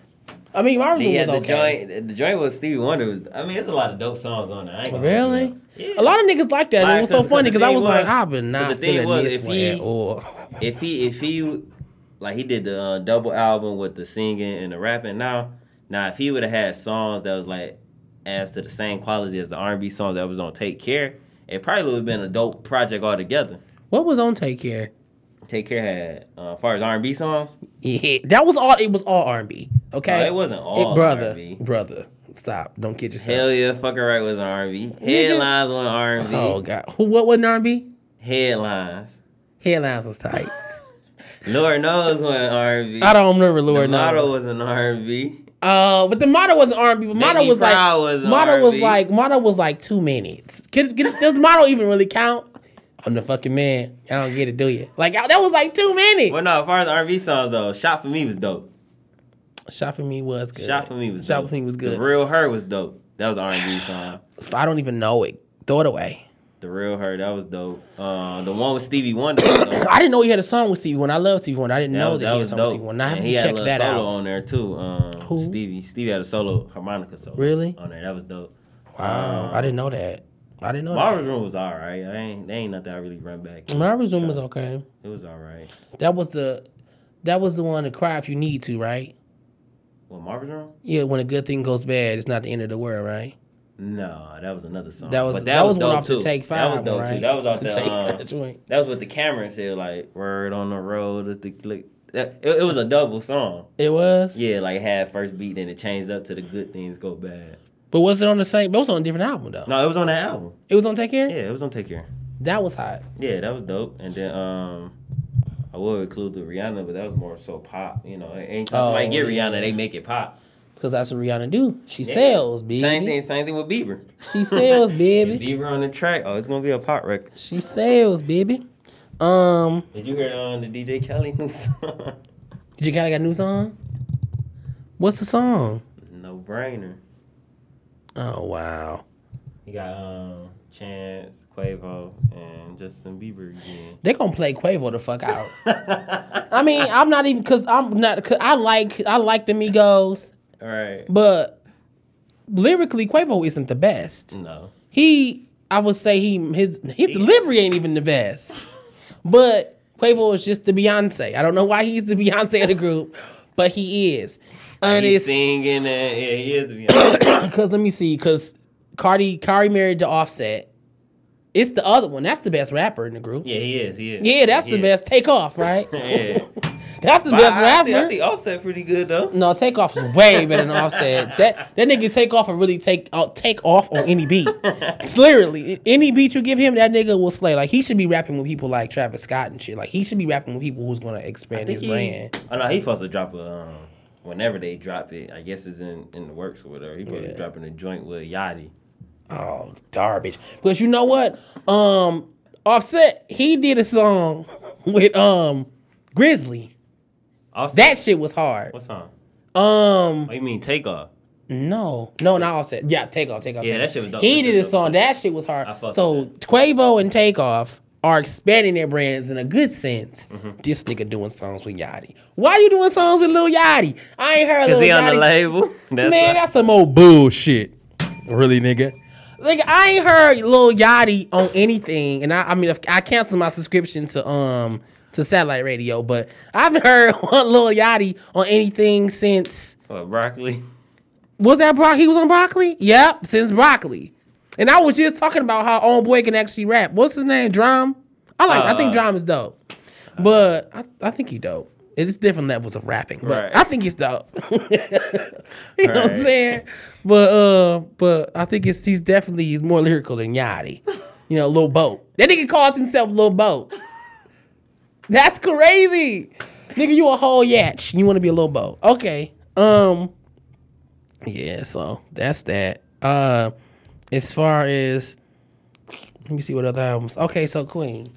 S1: I mean, Marvin's Room was
S7: the
S1: okay.
S7: joint. The joint with Stevie Wonder was. I mean, it's a lot of dope songs on there. I ain't
S1: Really?
S7: up.
S1: A lot of niggas like that.
S7: Like,
S1: it was so funny because I
S7: thing
S1: was like, I've been not
S7: the thing
S1: feeling
S7: was,
S1: this
S7: if he-
S1: at all.
S7: if he if he like he did the uh, double album with the singing and the rapping now now if he would have had songs that was like as to the same quality as the R&B songs that was on Take Care it probably would have been a dope project altogether
S1: What was on Take Care?
S7: Take Care had uh, as far as R&B songs
S1: Yeah, that was all. It was all R and B. Okay,
S7: No, it wasn't all it,
S1: brother.
S7: R&B.
S1: Brother, stop! Don't get yourself.
S7: Hell yeah fucking right was an R&B Headlines on R&B
S1: Oh god, who? What was R and B?
S7: Headlines
S1: Headlines was tight.
S7: Lord knows when R&B
S1: I don't remember Lord knows.
S7: was an R&B
S1: Uh, but the motto wasn't R and B. But motto was like
S7: was
S1: motto
S7: R&B.
S1: like motto was like two minutes. Can, can, does motto even really count? I'm the fucking man. I don't get it, do you? Like that was like two minutes.
S7: well no as far as R&B songs though Shot For Me was dope
S1: Shot for me was good.
S7: Shot for me was
S1: Shot
S7: dope.
S1: for me was good.
S7: The real her was dope. That was R and B song.
S1: I don't even know it. Throw it away.
S7: The real her that was dope. Uh, the one with Stevie Wonder.
S1: I didn't know he had a song with Stevie Wonder. I love Stevie Wonder. I didn't
S7: That
S1: know
S7: was,
S1: that,
S7: that
S1: he had a song with. Stevie Wonder. I have
S7: And
S1: to
S7: he had a
S1: check that
S7: solo
S1: out.
S7: on there too. Um,
S1: Who?
S7: Stevie. Stevie had a solo harmonica solo.
S1: Really?
S7: On there. That was dope.
S1: Wow, I didn't know that. I didn't know
S7: Marvin's Room was alright. I ain't. They ain't nothing I really run back.
S1: that. Marvin's Room was okay.
S7: It was alright.
S1: That was the, that was the one to cry if you need to, right?
S7: Well, Marvin's Room?
S1: Yeah, when a good thing goes bad, it's not the end of the world, right?
S7: No, that was another song.
S1: That was
S7: But
S1: that, was, one
S7: dope,
S1: off the. Take Five,
S7: That was
S1: one,
S7: dope
S1: right?
S7: too. That was off
S1: The
S7: the. Um. That was with the camera said like "Word on the road." is the click. That, it, it was a double song.
S1: It was.
S7: Yeah, like it had first beat, then it changed up to the good things go bad.
S1: But was it on the same? But it was on a different album though.
S7: No, it was on that album.
S1: It was on Take Care.
S7: Yeah, it was on Take Care.
S1: That was hot.
S7: Yeah, that was dope. And then um, I would include the Rihanna, but that was more so pop. You know, anytime
S1: Oh,
S7: somebody get Rihanna,
S1: yeah.
S7: they make it pop.
S1: Cause that's what Rihanna do. She
S7: Yeah.
S1: sells, baby.
S7: Same thing. Same thing with Bieber.
S1: She sells, baby.
S7: Bieber on the track. Oh, it's gonna be a pop record.
S1: She sells, baby. Um,
S7: Did you hear on the DJ Khaled new song?
S1: did you got got a new song? What's the song?
S7: no brainer.
S1: Oh wow.
S7: He got um Chance, Quavo, and Justin Bieber again.
S1: They gonna play Quavo the fuck out. I mean, I'm not even cause I'm not. Cause I like I like the Migos,
S7: right.
S1: but lyrically, Quavo isn't the best.
S7: No.
S1: He, I would say he his his delivery ain't even the best, but Quavo is just the Beyonce. I don't know why he's the Beyonce of the group, but he is. And
S7: He's singing and yeah, he is to be honest.
S1: because let me see, because Cardi Cardi married to Offset. It's the other one. That's the best rapper in the group.
S7: Yeah, he is. He is.
S1: Yeah, that's
S7: He
S1: the
S7: is.
S1: best. Takeoff, right?
S7: Yeah.
S1: That's the
S7: But
S1: best
S7: I, I think, I think Offset pretty good though.
S1: No, Takeoff is way better than Offset. That that nigga take off and really take out take off on any beat. It's literally any beat you give him, that nigga will slay. Like he should be rapping with people like Travis Scott and shit. Like he should be rapping with people who's gonna expand his
S7: he,
S1: brand.
S7: Oh no, he supposed to drop a um, whenever they drop it. I guess it's in in the works or whatever. He supposed
S1: Yeah.
S7: be dropping a joint with Yachty.
S1: Oh, garbage. Because you know what? Um, Offset he did a song with um Grizzley.
S7: Offset.
S1: That shit was hard.
S7: what song?
S1: Um,
S7: Oh, you mean Takeoff?
S1: no, no, not Offset. Yeah, Takeoff, Takeoff.
S7: Yeah,
S1: Takeoff.
S7: that shit was dope.
S1: He did a song. That shit was hard.
S7: I
S1: So Quavo and Takeoff are expanding their brands in a good sense.
S7: Mm-hmm.
S1: This nigga doing songs with Yachty. Why you doing songs with Lil Yachty? I ain't heard
S7: Cause
S1: Lil
S7: he on the label. That's
S1: Man, that's some old bullshit. Really, nigga? Like I ain't heard Lil Yachty on anything, and I, I mean, if I canceled my subscription to um to satellite radio, but I haven't heard one Lil Yachty on anything since
S7: What, broccoli.
S1: was that Brock? He was on Broccoli. Yep, since Broccoli. And I was just talking about how own boy can actually rap. What's his name? DRAM. I like. I think
S7: Uh,
S1: DRAM is dope, but I, I think he dope. It's different levels of rapping, but
S7: Right.
S1: I think he's dope. you know what I'm saying? But uh, but I think it's he's definitely he's more lyrical than Yachty. You know, Lil Boat. That nigga calls himself Lil Boat. That's crazy, nigga. You a whole yatch. You want to be a Lil Boat? Okay. Um. Yeah, so that's that. Uh as far as let me see what other albums. Okay, so Queen.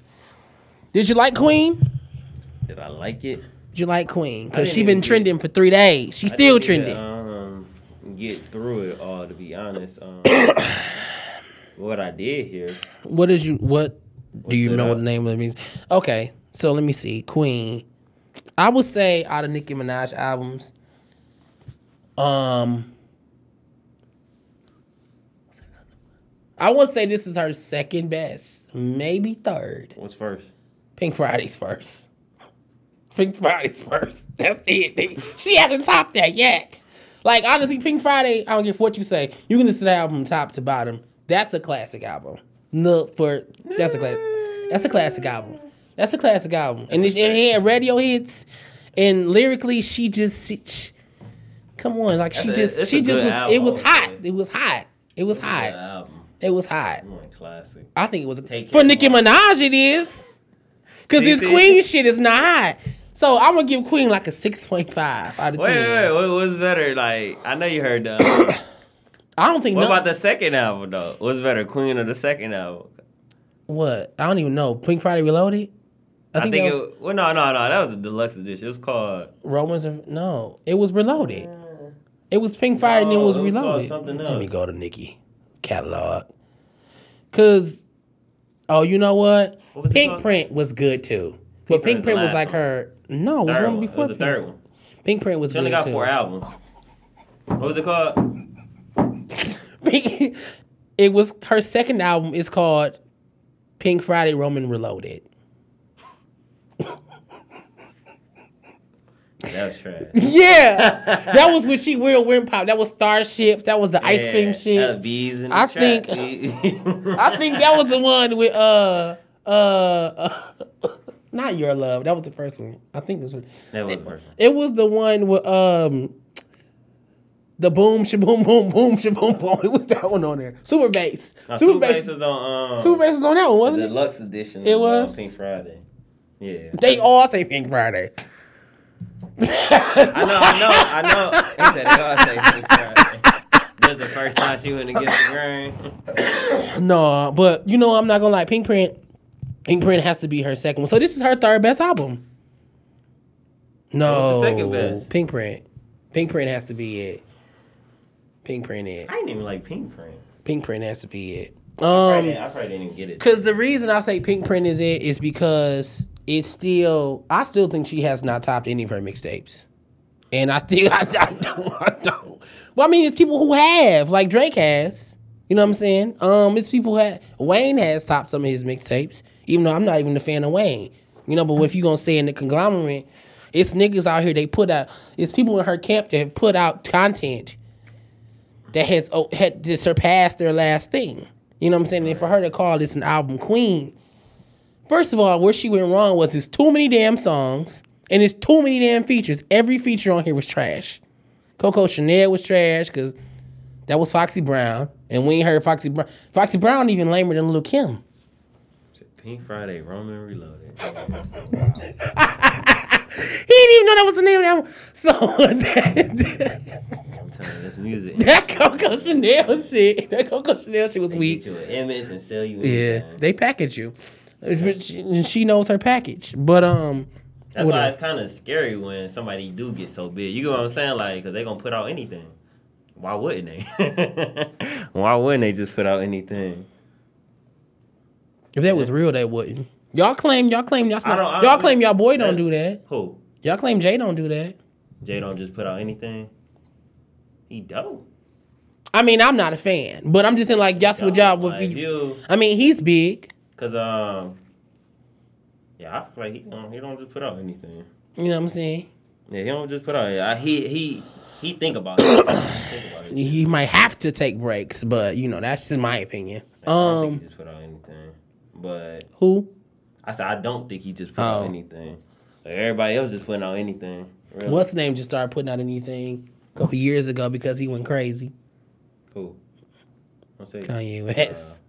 S1: Did you like Queen?
S7: Did I like it?
S1: Did you like Queen? Because she been
S7: even get-
S1: trending for three days. She's still trending.
S7: Um, get through it all to be honest. Um, what I did here,
S1: What did you what do you know what
S7: up?
S1: the name of it means? Okay, so let me see. Queen. I would say out of Nicki Minaj albums, um I would say this is her second best, maybe third.
S7: what's first?
S1: Pink Friday's first. Pink Friday's first. That's it. She hasn't topped that yet. Like honestly, Pink Friday, I don't give what you say. You can listen to the album top to bottom. That's a classic album. No, for that's a class. That's a classic album. That's a classic album. And it, it had radio hits, and lyrically, she just she, she- come on, like she
S7: That's
S1: just she just was.
S7: album,
S1: it was hot. It was hot. It was hot. It was hot.
S7: Classic.
S1: I think it was
S7: Take
S1: for Nicki. Minaj. It is because this? Queen shit is not hot. So I'm gonna give Queen like a six point five out of
S7: Wait,
S1: ten.
S7: wait, wait. What was better? Like, I know you heard the. um,
S1: I don't think
S7: what
S1: no,
S7: about the second album though? What's better, Queen or the second album?
S1: what I don't even know. Pink Friday Reloaded. I
S7: I
S1: think,
S7: think,
S1: that was
S7: it. Well, no, no, no. That was the deluxe edition. It was called.
S1: Romans. Of, no, it was Reloaded. It was Pink Friday and it was
S7: it was
S1: Reloaded.
S7: something
S1: Let me go to Nicki catalog. Cause, oh, you know what?
S7: What was
S1: Pink? Print was good too. But Pink
S7: Print was the
S1: Print was
S7: last
S1: like
S7: one.
S1: her. No, it was
S7: Third
S1: one
S7: one.
S1: before
S7: it was the
S1: Pink.
S7: third one.
S1: Pink Print was
S7: She
S1: good
S7: only got
S1: too.
S7: four albums. What was it called?
S1: Pink, it was her second album is called Pink Friday Roman Reloaded.
S7: That was trash.
S1: Yeah, that was when she real wind pop. That was Starships. That was the ice cream shit.
S7: bees the
S1: I think- I think that was the one with uh uh, uh not your love. That was the first one. I think it was.
S7: that was the first one.
S1: It was the one with um the boom shaboom boom boom shaboom boom. It was that one on there. Super bass. Super
S7: Super
S1: bass.
S7: Was on. Um,
S1: Super bass was on that one,
S7: the
S1: wasn't it?
S7: deluxe edition.
S1: It was?
S7: Pink Friday. Yeah.
S1: They all say Pink Friday.
S7: I know, I know, I know. He said they all say Pink Friday. This is the first time she went against the grain.
S1: No, but you know I'm not gonna lie. Pink Print, Pink Print has to be her second one. So this is her third best album. No,
S7: second best?
S1: Pink Print. Pink Print has to be it. Pink Print it.
S7: I didn't even like Pink Print.
S1: Pink Print has to be it.
S7: I
S1: Um,
S7: probably, I probably didn't get it.
S1: Because the reason I say Pink Print is it is because it's still, I still think she has not topped any of her mixtapes. And I think, I, I don't, I don't. Well, I mean, it's people who have, like Drake has. You know what I'm saying? Um, It's people who have, Wayne has topped some of his mixtapes, even though I'm not even a fan of Wayne. You know, but if you're to say in the conglomerate, it's niggas out here, they put out, it's people in her camp that have put out content that has oh, had to surpass their last thing. You know what I'm saying? And for her to call this an album queen, first of all, where she went wrong was it's too many damn songs and it's too many damn features. Every feature on here was trash. Coco Chanel was trash because that was Foxy Brown, and we ain't heard Foxy Brown. Foxy Brown even lamer than Lil Kim.
S7: Pink Friday, Roman Reloaded.
S1: He didn't even know that was the name of that one. So that,
S7: I'm telling you, this music.
S1: that Coco Chanel shit, that Coco Chanel shit was
S7: They
S1: weak.
S7: get you an image and sell you.
S1: Yeah,
S7: anything.
S1: they package you. She, she knows her package, but um,
S7: That's why
S1: else?
S7: it's kind of scary when somebody do get so big. You get what I'm saying? Like, because they going to put out anything. Why wouldn't they? why wouldn't they just put out anything?
S1: if that was real, they wouldn't. Y'all claim, y'all claim, y'all,
S7: I don't- I
S1: y'all claim, y'all boy don't do that.
S7: Who?
S1: Y'all claim Jay don't do that.
S7: Jay don't just put out anything? He don't.
S1: I mean, I'm not a fan, but I'm just saying like that's what y'all.
S7: Like,
S1: With
S7: if
S1: you,
S7: you,
S1: I mean, he's big.
S7: Cause um, yeah, I feel like he don't, he don't just put out anything.
S1: You know what I'm saying?
S7: Yeah, he don't just put out. I, he he he think about it. think about it.
S1: He might have to take breaks, but you know that's just my opinion.
S7: I don't think
S1: Um,
S7: he just put out anything. But
S1: who?
S7: I said I don't think he just put
S1: Oh.
S7: out anything. Like, everybody else just putting out anything. Really.
S1: What's name? Just started putting out anything a couple years ago because he went crazy.
S7: Who?
S1: Kanye West.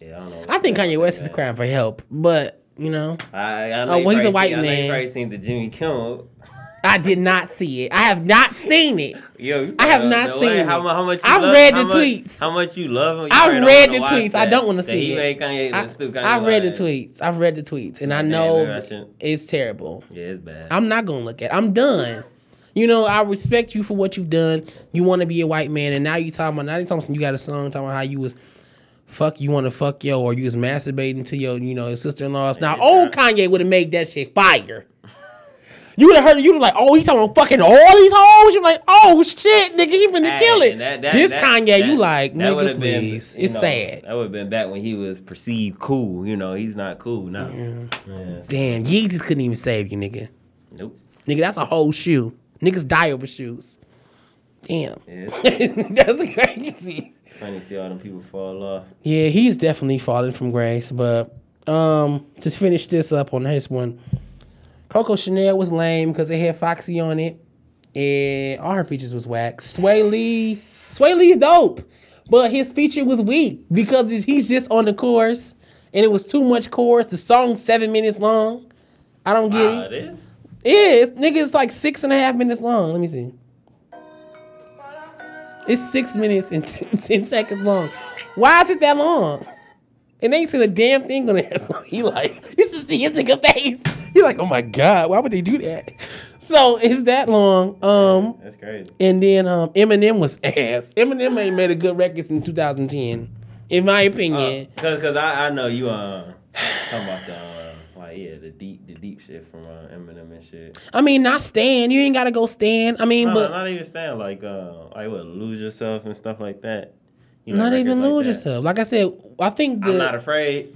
S7: Yeah, I don't know.
S1: I think Kanye West is crying for help, but you know,
S7: I, I
S1: Oh, well, he's a white
S7: seen, I
S1: man.
S7: you probably seen the Jimmy Kimmel.
S1: I did not see it. I have not seen it.
S7: Yo,
S1: I have not seen
S7: How,
S1: it.
S7: mu- how much?
S1: I've
S7: love,
S1: read the
S7: much-
S1: tweets.
S7: How much you love him? You
S1: I've read the tweets. I don't wanna see
S7: he
S1: it.
S7: Kanye
S1: I. I've read the tweets. I've read the tweets, and I know it's terrible.
S7: Yeah, it's bad.
S1: I'm not gonna look at. it. I'm done. You know, I respect you for what you've done. You want to be a white man, and now you talking about now you talking about you got a song talking about how you was fuck you want to fuck yo or you was masturbating to your you know your sister in laws. Now
S7: Yeah,
S1: old Kanye would have made that shit fire. You would have heard it. You would like, oh, he's talking about fucking all these hoes. You're like, oh shit, nigga, he finna
S7: Hey,
S1: kill it.
S7: that- that-
S1: this
S7: that-
S1: Kanye, you like, nigga,
S7: would've been,
S1: please. it's
S7: know,
S1: sad.
S7: That would have been back when he was perceived cool. You know, he's not cool now. Yeah.
S1: Damn, Yeezys couldn't even save you, nigga.
S7: Nope.
S1: Nigga, that's a whole shoe. Niggas die over shoes. Damn.
S7: Yeah,
S1: that's crazy.
S7: Funny to see all them people fall off.
S1: Yeah, he's definitely falling from grace. But um, to finish this up on this one, Coco Chanel was lame because they had Foxy on it, and all her features was whack. Swae Lee, Swae Lee's dope, but his feature was weak because he's just on the chorus, and it was too much chorus. The song's seven minutes long. I don't get
S7: Ah,
S1: it.
S7: it is.
S1: It is. Nigga, it's like six and a half minutes long. Let me see. It's six minutes and 10 seconds long. Why is it that long? And they ain't seen a damn thing on there. So he like, you should see his nigga face. He like, oh my God, why would they do that? So it's that long. Um,
S7: That's crazy.
S1: and then um, Eminem was ass. Eminem ain't made a good record since 2010, in my opinion.
S7: Cause, cause I, I know you uh talking about the uh, like yeah the deep the deep shit from uh, Eminem and shit.
S1: I mean, not Stan. You ain't gotta go Stan. I mean,
S7: No,
S1: but
S7: not even Stan like uh like what lose yourself and stuff like that. You know,
S1: not even
S7: records like
S1: lose yourself. Like I said, I think the
S7: I'm not afraid.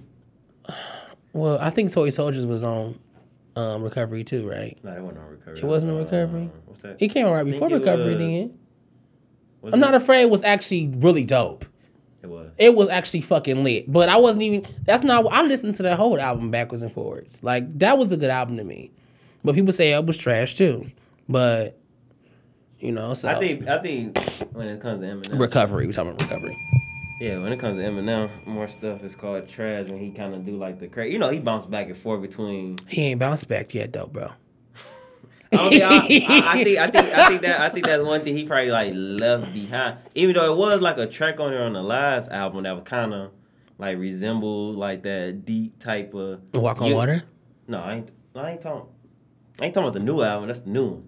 S1: well, I think Toy Soldiers was on um, recovery too, right?
S7: No, it wasn't on recovery.
S1: It wasn't on
S7: Uh,
S1: recovery?
S7: What's that?
S1: It came out right before recovery.
S7: was-
S1: Then I'm
S7: it?
S1: not afraid was actually really dope.
S7: It was.
S1: It was actually fucking lit, but I wasn't even. That's not. I listened to the whole album backwards and forwards. Like that was a good album to me, but people say it was trash too. But you know, so
S7: I think I think when it comes to Eminem,
S1: recovery. We're talking about recovery.
S7: yeah, when it comes to Eminem, more stuff is called trash when he kind of do like the crazy. You know, he bounced back and forth between.
S1: He ain't bounced back yet though, bro.
S7: I, I, I think I think I think that I think that's one thing he probably like left behind. Even though it was like a track on there on the last album that was kind of like resembled like that deep type of
S1: Walk on
S7: You-
S1: water.
S7: No, I ain't. I ain't talking. I ain't talking about the new album. That's the new one.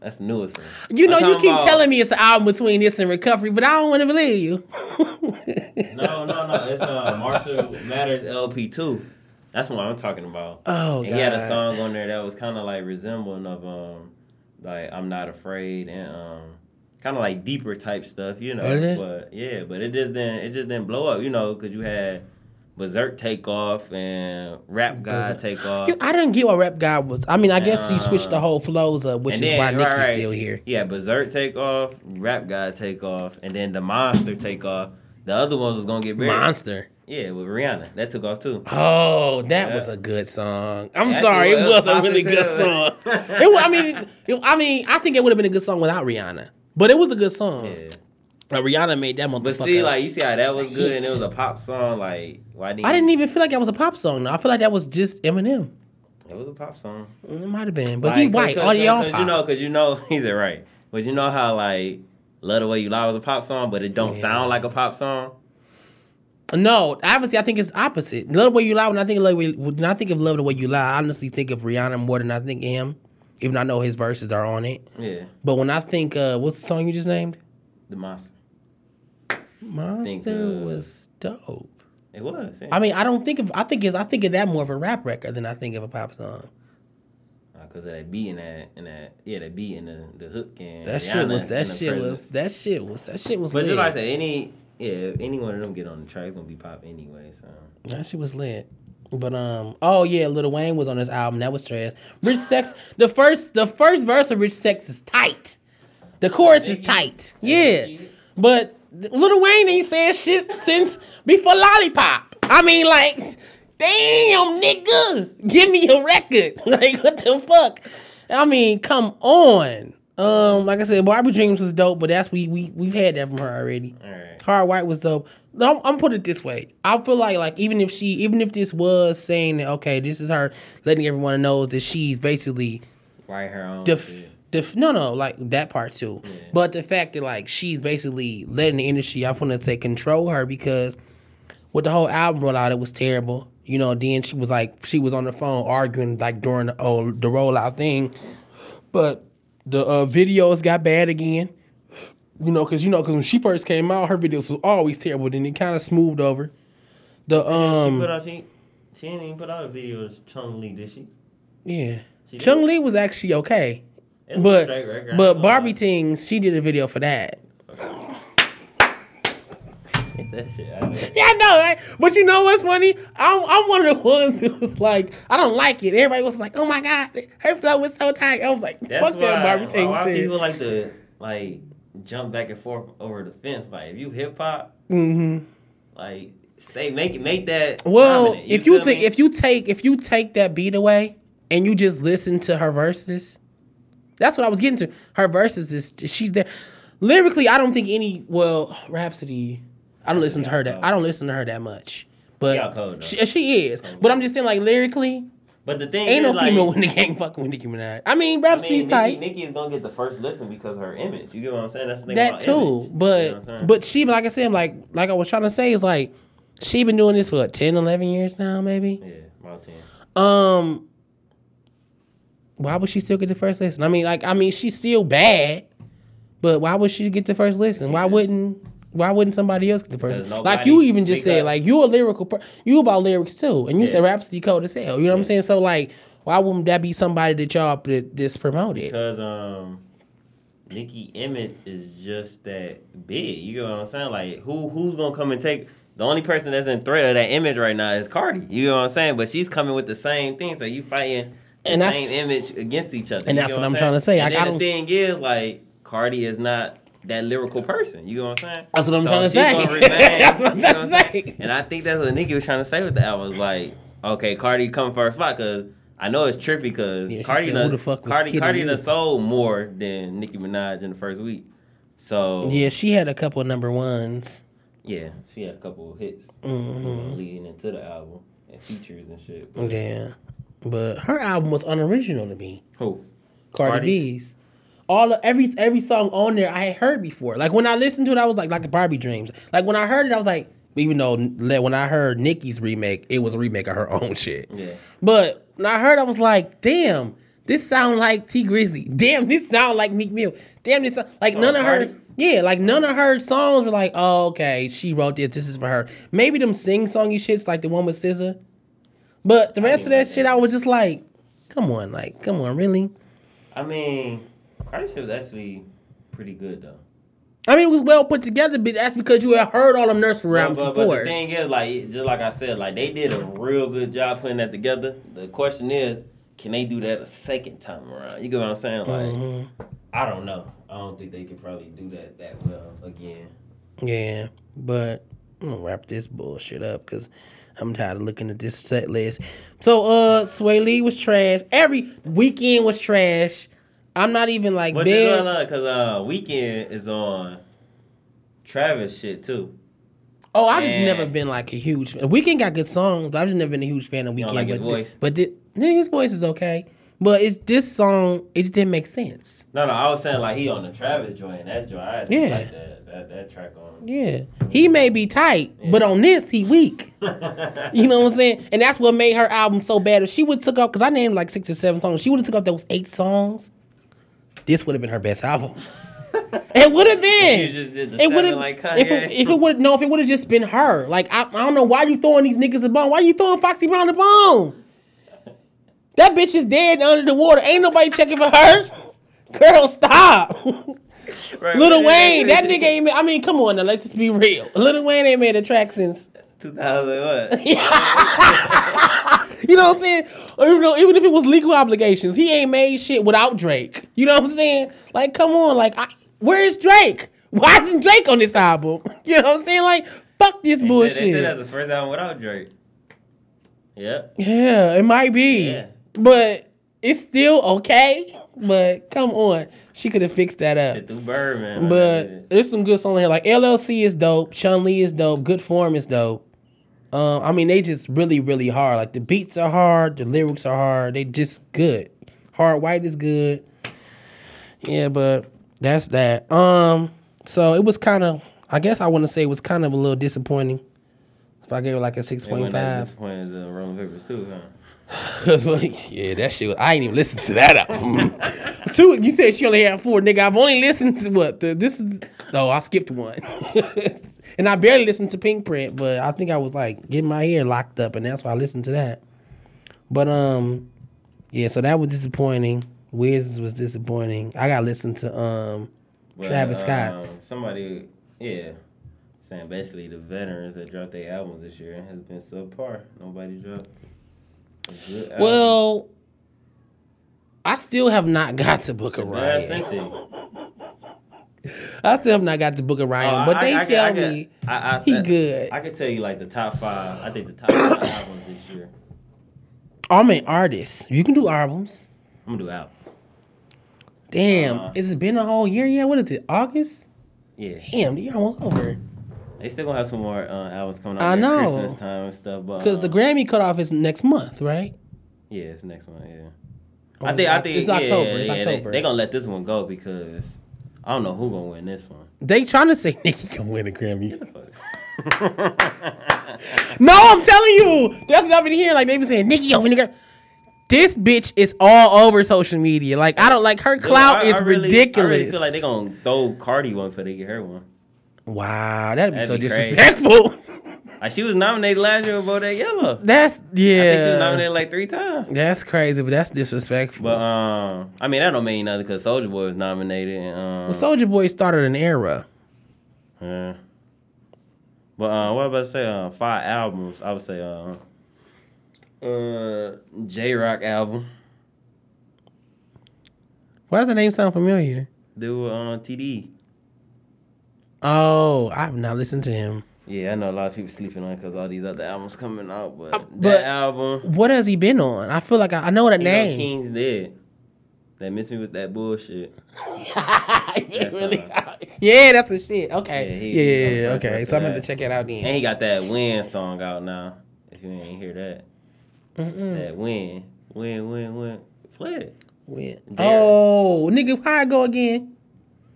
S7: That's the newest one.
S1: You know, you keep
S7: about-
S1: telling me it's an album between this and recovery, but I don't want to believe you.
S7: No, no, no. It's uh, Marshall Mathers LP two. That's what I'm talking about.
S1: Oh,
S7: and he had a song on there that was kind of like resembling of um, like I'm not afraid and um, kind of like deeper type stuff, you know.
S1: Really?
S7: But yeah, but it just didn't it just didn't blow up, you know, because you had Berserk take off and Rap God
S1: Berserk.
S7: take off.
S1: I didn't get what Rap God was. I mean, I guess you switched the whole flows up, which is
S7: then,
S1: why
S7: right,
S1: Nicki's
S7: right.
S1: still here.
S7: Yeah, Berserk take off, Rap God take off, and then the Monster take off. The other ones was gonna get buried.
S1: Monster.
S7: Yeah, with Rihanna. That took off too.
S1: Oh, that
S7: Yeah.
S1: was a good song. I'm
S7: That's
S1: sorry, it was a really good song. It, I mean, it, I mean, I think it would have been a good song without Rihanna, but it was a good song.
S7: Yeah.
S1: Like, Rihanna made that motherfucker.
S7: But see, like you see how that was good, and it was a pop song. Like why didn't
S1: I didn't even feel like that was a pop song. though. I feel like that was just Eminem.
S7: It was a pop song.
S1: It might have been, but
S7: Like,
S1: he
S7: 'cause-
S1: white.
S7: cause,
S1: All y'all
S7: cause,
S1: pop.
S7: you know, because you know he's it right. But you know how like "Love the Way You Lie" was a pop song, but it don't
S1: Yeah.
S7: sound like a pop song.
S1: No, obviously, I think it's opposite. Love the way you lie. When I think of love, when I think of love the way you lie, I honestly think of Rihanna more than I think of him. Even though I know his verses are on it,
S7: Yeah,
S1: but when I think, uh, what's the song you just named?
S7: the monster.
S1: Monster
S7: uh,
S1: was dope.
S7: It was. Yeah.
S1: I mean, I don't think of. I think it's. I think of that more of a rap record than I think of a pop song.
S7: because of that beat and that and that yeah, that beat and the the hook and
S1: That shit was. That shit
S7: presence.
S1: was. That shit was. That shit was.
S7: But
S1: lit.
S7: just like that, any yeah, if any one of them get on the track, it's gonna be pop anyway. So
S1: That shit was lit. But um, oh yeah, Lil Wayne was on this album. That was trash. Rich Sex. The first, the first verse of Rich Sex is tight. The chorus is tight. Yeah, but Lil Wayne ain't said shit since before Lollipop. I mean, like, damn, nigga, give me a record. like, what the fuck? I mean, come on. Um, like I said, Barbie Dreams was dope, but that's we we we've had that from her already.
S7: right,
S1: Hard White was dope. No, I'm, I'm put it this way. I feel like like even if she even if this was saying that okay, this is her letting everyone know that she's basically
S7: Write her own.
S1: the f-
S7: shit.
S1: the no no like that part too but the fact that like she's basically letting the industry i want to say control her because with the whole album rollout it was terrible you know then she was like she was on the phone arguing like during the oh, the rollout thing but the uh, videos got bad again you know because you know because when she first came out her videos was always terrible then it kind of smoothed over the
S7: She
S1: um
S7: put out she she didn't even put out a video of Chun Li, did she?
S1: yeah
S7: She
S1: Chun
S7: did.
S1: Li was actually okay
S7: It
S1: but but Barbie. Tings, she did a video for that.
S7: Get that shit out of.
S1: Yeah, I know, right? But you know what's funny? I'm, I'm one of the ones who was like, I don't like it. Everybody was like, oh my god, her flow was so tight. I was like,
S7: That's
S1: fuck that
S7: why-
S1: Barbie
S7: why- why
S1: shit.
S7: people like to like jump back and forth over the fence. Like if you hip hop,
S1: Mm-hmm.
S7: like stay make it make that.
S1: Well,
S7: prominent,
S1: if you think if you take if you take that beat away and you just listen to her verses, that's what I was getting to. Her verses is she's there. Lyrically, I don't think any well Rapsody. I don't listen to her that I don't listen to her that much. But
S7: cold,
S1: she, she is. But I'm just saying, like lyrically,
S7: but the thing
S1: ain't no
S7: like,
S1: female in the game fucking with Nicki Minaj. I mean,
S7: I
S1: Rapsody's
S7: mean,
S1: tight.
S7: Nicki, is gonna get the first listen because of her image. You get what I'm saying? That's the thing
S1: that
S7: about
S1: too.
S7: image.
S1: But
S7: You know
S1: but she like I said, like like I was trying to say is like she been doing this for what, 10, 11 years now, maybe.
S7: yeah, about ten.
S1: Um, why would she still get the first listen? I mean, like, I mean, she's still bad, but why would she get the first listen? Why wouldn't? Why wouldn't somebody else get the
S7: person?
S1: Like you even just said, like you a lyrical, per- you about lyrics too, and you said
S7: Yeah.
S1: Rapsody cold as hell. You know what I'm saying? So like, why wouldn't that be somebody that y'all that just promoted?
S7: Because um, Nicki image is just that big. You know what I'm saying? Like who who's gonna come and take? The only person that's in threat of that image right now is Cardi. You know what I'm saying? But she's coming with the same thing, so you fighting the
S1: And that's-
S7: same image against each other.
S1: and that's
S7: get
S1: what I'm
S7: saying?
S1: trying to say.
S7: And
S1: I- don't-
S7: the thing is, like Cardi is not that lyrical person. You know what I'm saying?
S1: That's what I'm
S7: So
S1: trying to say.
S7: remain-
S1: That's what I'm trying to say.
S7: And I think that's what Nicki was trying to say with the album. Was like, okay, Cardi come first spot because I know it's trippy because
S1: Yeah,
S7: Cardi,
S1: said,
S7: done,
S1: "Who the fuck
S7: Cardi, Cardi
S1: you?"
S7: done sold more than Nicki Minaj in the first week. So
S1: Yeah, she had a couple of number ones.
S7: yeah, she had a couple of hits
S1: Mm-hmm.
S7: leading into the album and features and shit. But
S1: Yeah, but her album was unoriginal to me.
S7: who?
S1: Cardi,
S7: Cardi?
S1: B's. All of, every every song on there I had heard before. Like when I listened to it, I was like like Barbie Dreams. Like when I heard it, I was like, even though when I heard Nicki's remake, it was a remake of her own shit.
S7: Yeah.
S1: But when I heard, I was like, damn, this sound like Tee Grizzley. Damn, this sound like Meek Mill. Damn, this sound, like oh, none of her. Yeah, like none of her songs were like, oh okay, she wrote this. This is for her. Maybe them sing songy shits like the one with SZA. But the rest of that shit, I was just like, come on, like, come on, really.
S7: I mean, Shit was actually pretty good though.
S1: I mean, it was well put together, but that's because you had heard all them nursery
S7: But,
S1: rhymes
S7: but, but
S1: before.
S7: the thing is, like, just like I said, like they did a real good job putting that together. The question is, can they do that a second time around? You get what I'm saying? Like,
S1: Mm-hmm.
S7: I don't know. I don't think they could probably do that that well again.
S1: Yeah, but I'm gonna wrap this bullshit up because I'm tired of looking at this set list. So, uh, Swae Lee was trash. Every Weeknd was trash. I'm not even like
S7: But
S1: big.
S7: you know, cause uh, Weeknd is on Travis shit too.
S1: Oh, I just never been like a huge. Weeknd got good songs, but I've just never been a huge fan of
S7: Weeknd. like his
S1: but
S7: voice?
S1: thi- but yeah, his voice is okay. But it's this song. It just didn't make sense.
S7: No, no, I was saying like he on the Travis joint. That's joint. I
S1: Yeah.
S7: like that, that that track on.
S1: Yeah, he may be tight, but on this he weak. You know what I'm saying? And that's what made her album so bad. If she would took off, because I named like six or seven songs, she would have took off those eight songs. This would have been her best album. it would have been.
S7: You just did the
S1: it would have
S7: like
S1: if it, if it would no if it would have just been her. Like I, I don't know why you throwing these niggas a bone. Why you throwing Foxy Brown a bone? That bitch is dead under the water. Ain't nobody checking for her. Girl, stop.
S7: Right,
S1: Little Wayne, that nigga ain't. Made, I mean, come on now, let's just be real. Little Wayne ain't made a track since.
S7: 2000 what?
S1: You know what I'm saying? Or even, though, even if it was legal obligations, he ain't made shit without Drake. You know what I'm saying? Like, come on, like, I, where's Drake? Why isn't Drake on this album? You know what I'm saying? Like, fuck this
S7: They said, they
S1: bullshit.
S7: said that's the first album without Drake. Yep.
S1: Yeah, it might be.
S7: Yeah.
S1: But it's still okay. But come on. She could have fixed that up.
S7: Shit through Birdman.
S1: But there's some good songs here. Like LLC is dope. Chun Li is dope. Good Form is dope. Um, I mean, they just really, really hard. Like the beats are hard. The lyrics are hard. They just good. Hard White is good. Yeah, but that's that. Um, so it was kind of. I guess I want to say it was kind of a little disappointing. If I gave it like a six point five.
S7: It
S1: point
S7: wasn't that disappointed the Rolling Papers too, huh?
S1: Cause like, yeah, that shit. Was, I ain't even listened to that album. Two, you said she only had four, nigga. I've only listened to what the, this is. Oh, I skipped one, and I barely listened to Pink Print, but I think I was like getting my ear locked up, and that's why I listened to that. But um, yeah, so that was disappointing. Wiz was disappointing. I got to listen to um Travis
S7: um,
S1: Scott's.
S7: Somebody, yeah, saying basically the veterans that dropped their albums this year has been subpar. Nobody dropped. a good album.
S1: Well, I still have not got to Book a
S7: fancy.
S1: I still have not got to Book of Ryan,
S7: Oh,
S1: but
S7: I-
S1: they
S7: I- I
S1: tell
S7: could-
S1: me
S7: I- I-
S1: he good.
S7: I could tell you like the top five. I think the top five albums this year.
S1: Oh, I mean artists. You can do albums.
S7: I'm gonna do albums.
S1: Damn,
S7: Uh,
S1: has it been a whole year yet? What is it? August?
S7: Yeah,
S1: Damn, the year almost over.
S7: they still gonna have some more uh, albums coming out.
S1: I know.
S7: Christmas time and stuff. But
S1: Because the
S7: um,
S1: Grammy cutoff is next month, right?
S7: yeah, it's next month. Yeah,
S1: Or
S7: I think I
S1: it's
S7: think
S1: it's
S7: yeah,
S1: October. It's
S7: yeah,
S1: October.
S7: They, they gonna let this one go because I don't know who gonna win this one.
S1: They trying to say Nicki can win a Grammy. no, I'm telling you. That's what I've been hearing. Like they been saying Nicki gonna win a Grammy. This bitch is all over social media. Like I don't like her clout
S7: I-
S1: is
S7: I really-
S1: ridiculous.
S7: I really feel like they gonna throw Cardi one for they get her one.
S1: wow, that'd be
S7: That'd
S1: so
S7: be
S1: disrespectful.
S7: Like she was nominated last year with Bodak Yellow.
S1: That's yeah.
S7: I think she was nominated like three times.
S1: That's crazy, but that's disrespectful.
S7: But um, I mean that don't mean nothing because Soulja Boy was nominated. And, um,
S1: well, Soulja Boy started an era.
S7: yeah. But uh, what about say? Uh, five albums. I would say uh, uh, Jay Rock album.
S1: Why does the name sound familiar?
S7: Do uh, TD.
S1: Oh, I've not listened to him.
S7: Yeah, I know a lot of people sleeping on it because all these other albums coming out, but,
S1: Uh, but-
S7: that album.
S1: What has he been on? I feel like I, I know that
S7: You know
S1: name.
S7: King's dead. That miss me with that bullshit. That's,
S1: really? yeah, that's the shit. Okay.
S7: Yeah,
S1: Yeah,
S7: he-
S1: yeah, yeah, okay. So I'm gonna check it out then.
S7: And he got that Win song out now. If you ain't hear that. That Win. Win, win, win. Play it.
S1: Win.
S7: There.
S1: Oh, nigga, how I go again?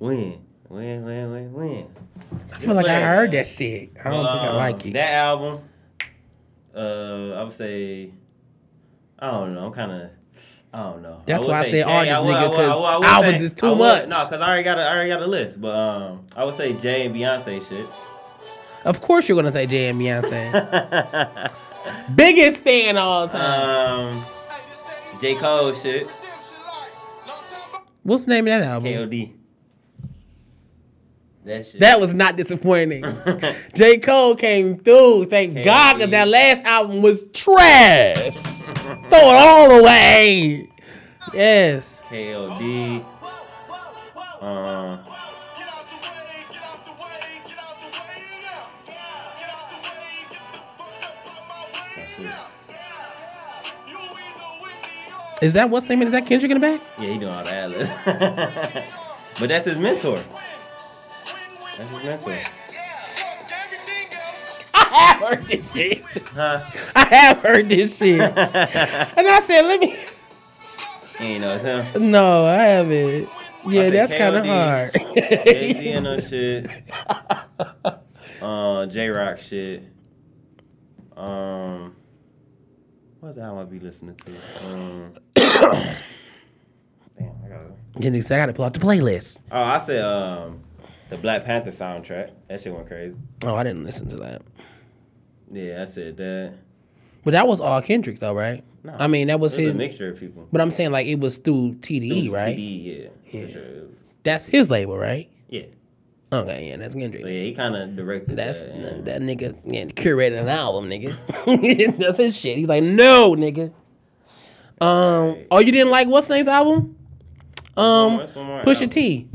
S7: Win. Win, win, win, win.
S1: I feel like I heard that shit. I don't think I
S7: Um,
S1: like it.
S7: That album, uh, I would say, I don't know. I'm kind of, I don't know.
S1: That's
S7: would
S1: why I
S7: say
S1: said
S7: Jay-
S1: artist,
S7: I
S1: nigga, 'cause
S7: I would- I would
S1: albums
S7: say-
S1: is too
S7: would-
S1: much.
S7: No, because I already got a, I already got a list. But um, I would say Jay and Beyonce shit.
S1: Of course you're going to say Jay and Beyonce. Biggest fan all time.
S7: Um, J Cole shit.
S1: What's the name of that album?
S7: K.O.D. That shit.
S1: That was not disappointing. J. Cole came through. Thank
S7: K.O.D.
S1: God, because that last album was trash. Throw it all away. Yes.
S7: K.O.D. Um,
S1: Is that what's name? Is that Kendrick in the back?
S7: yeah, he doing all the ad But that's his mentor. That's his mentor.
S1: I have heard this shit.
S7: Huh?
S1: I have heard this shit. and I said, let me.
S7: You ain't know it's him.
S1: No, I haven't. Yeah,
S7: said
S1: that's kind of hard.
S7: Jay-Z and no shit. Uh, Jay Rock shit. Um, what the hell I be listening to? Um, damn, I gotta.
S1: Then I got to pull out the playlist.
S7: Oh, I said um, the Black Panther soundtrack. That shit went crazy.
S1: Oh, I didn't listen to that.
S7: Yeah, I said that.
S1: But that was all Kendrick, though, right?
S7: No,
S1: I mean, that was
S7: it was
S1: his.
S7: a mixture of people.
S1: But I'm saying, like, it was through TDE,
S7: Through
S1: right?
S7: TDE, yeah. for sure.
S1: That's his label, right?
S7: Yeah.
S1: Okay, yeah, that's Kendrick.
S7: So yeah, he kind of directed
S1: That's
S7: that. and-
S1: that nigga yeah, curated an album, nigga. that's his shit. He's like, no, nigga. Um, oh, you didn't like what's name's album? Um,
S7: One more- one more
S1: Pusha. T.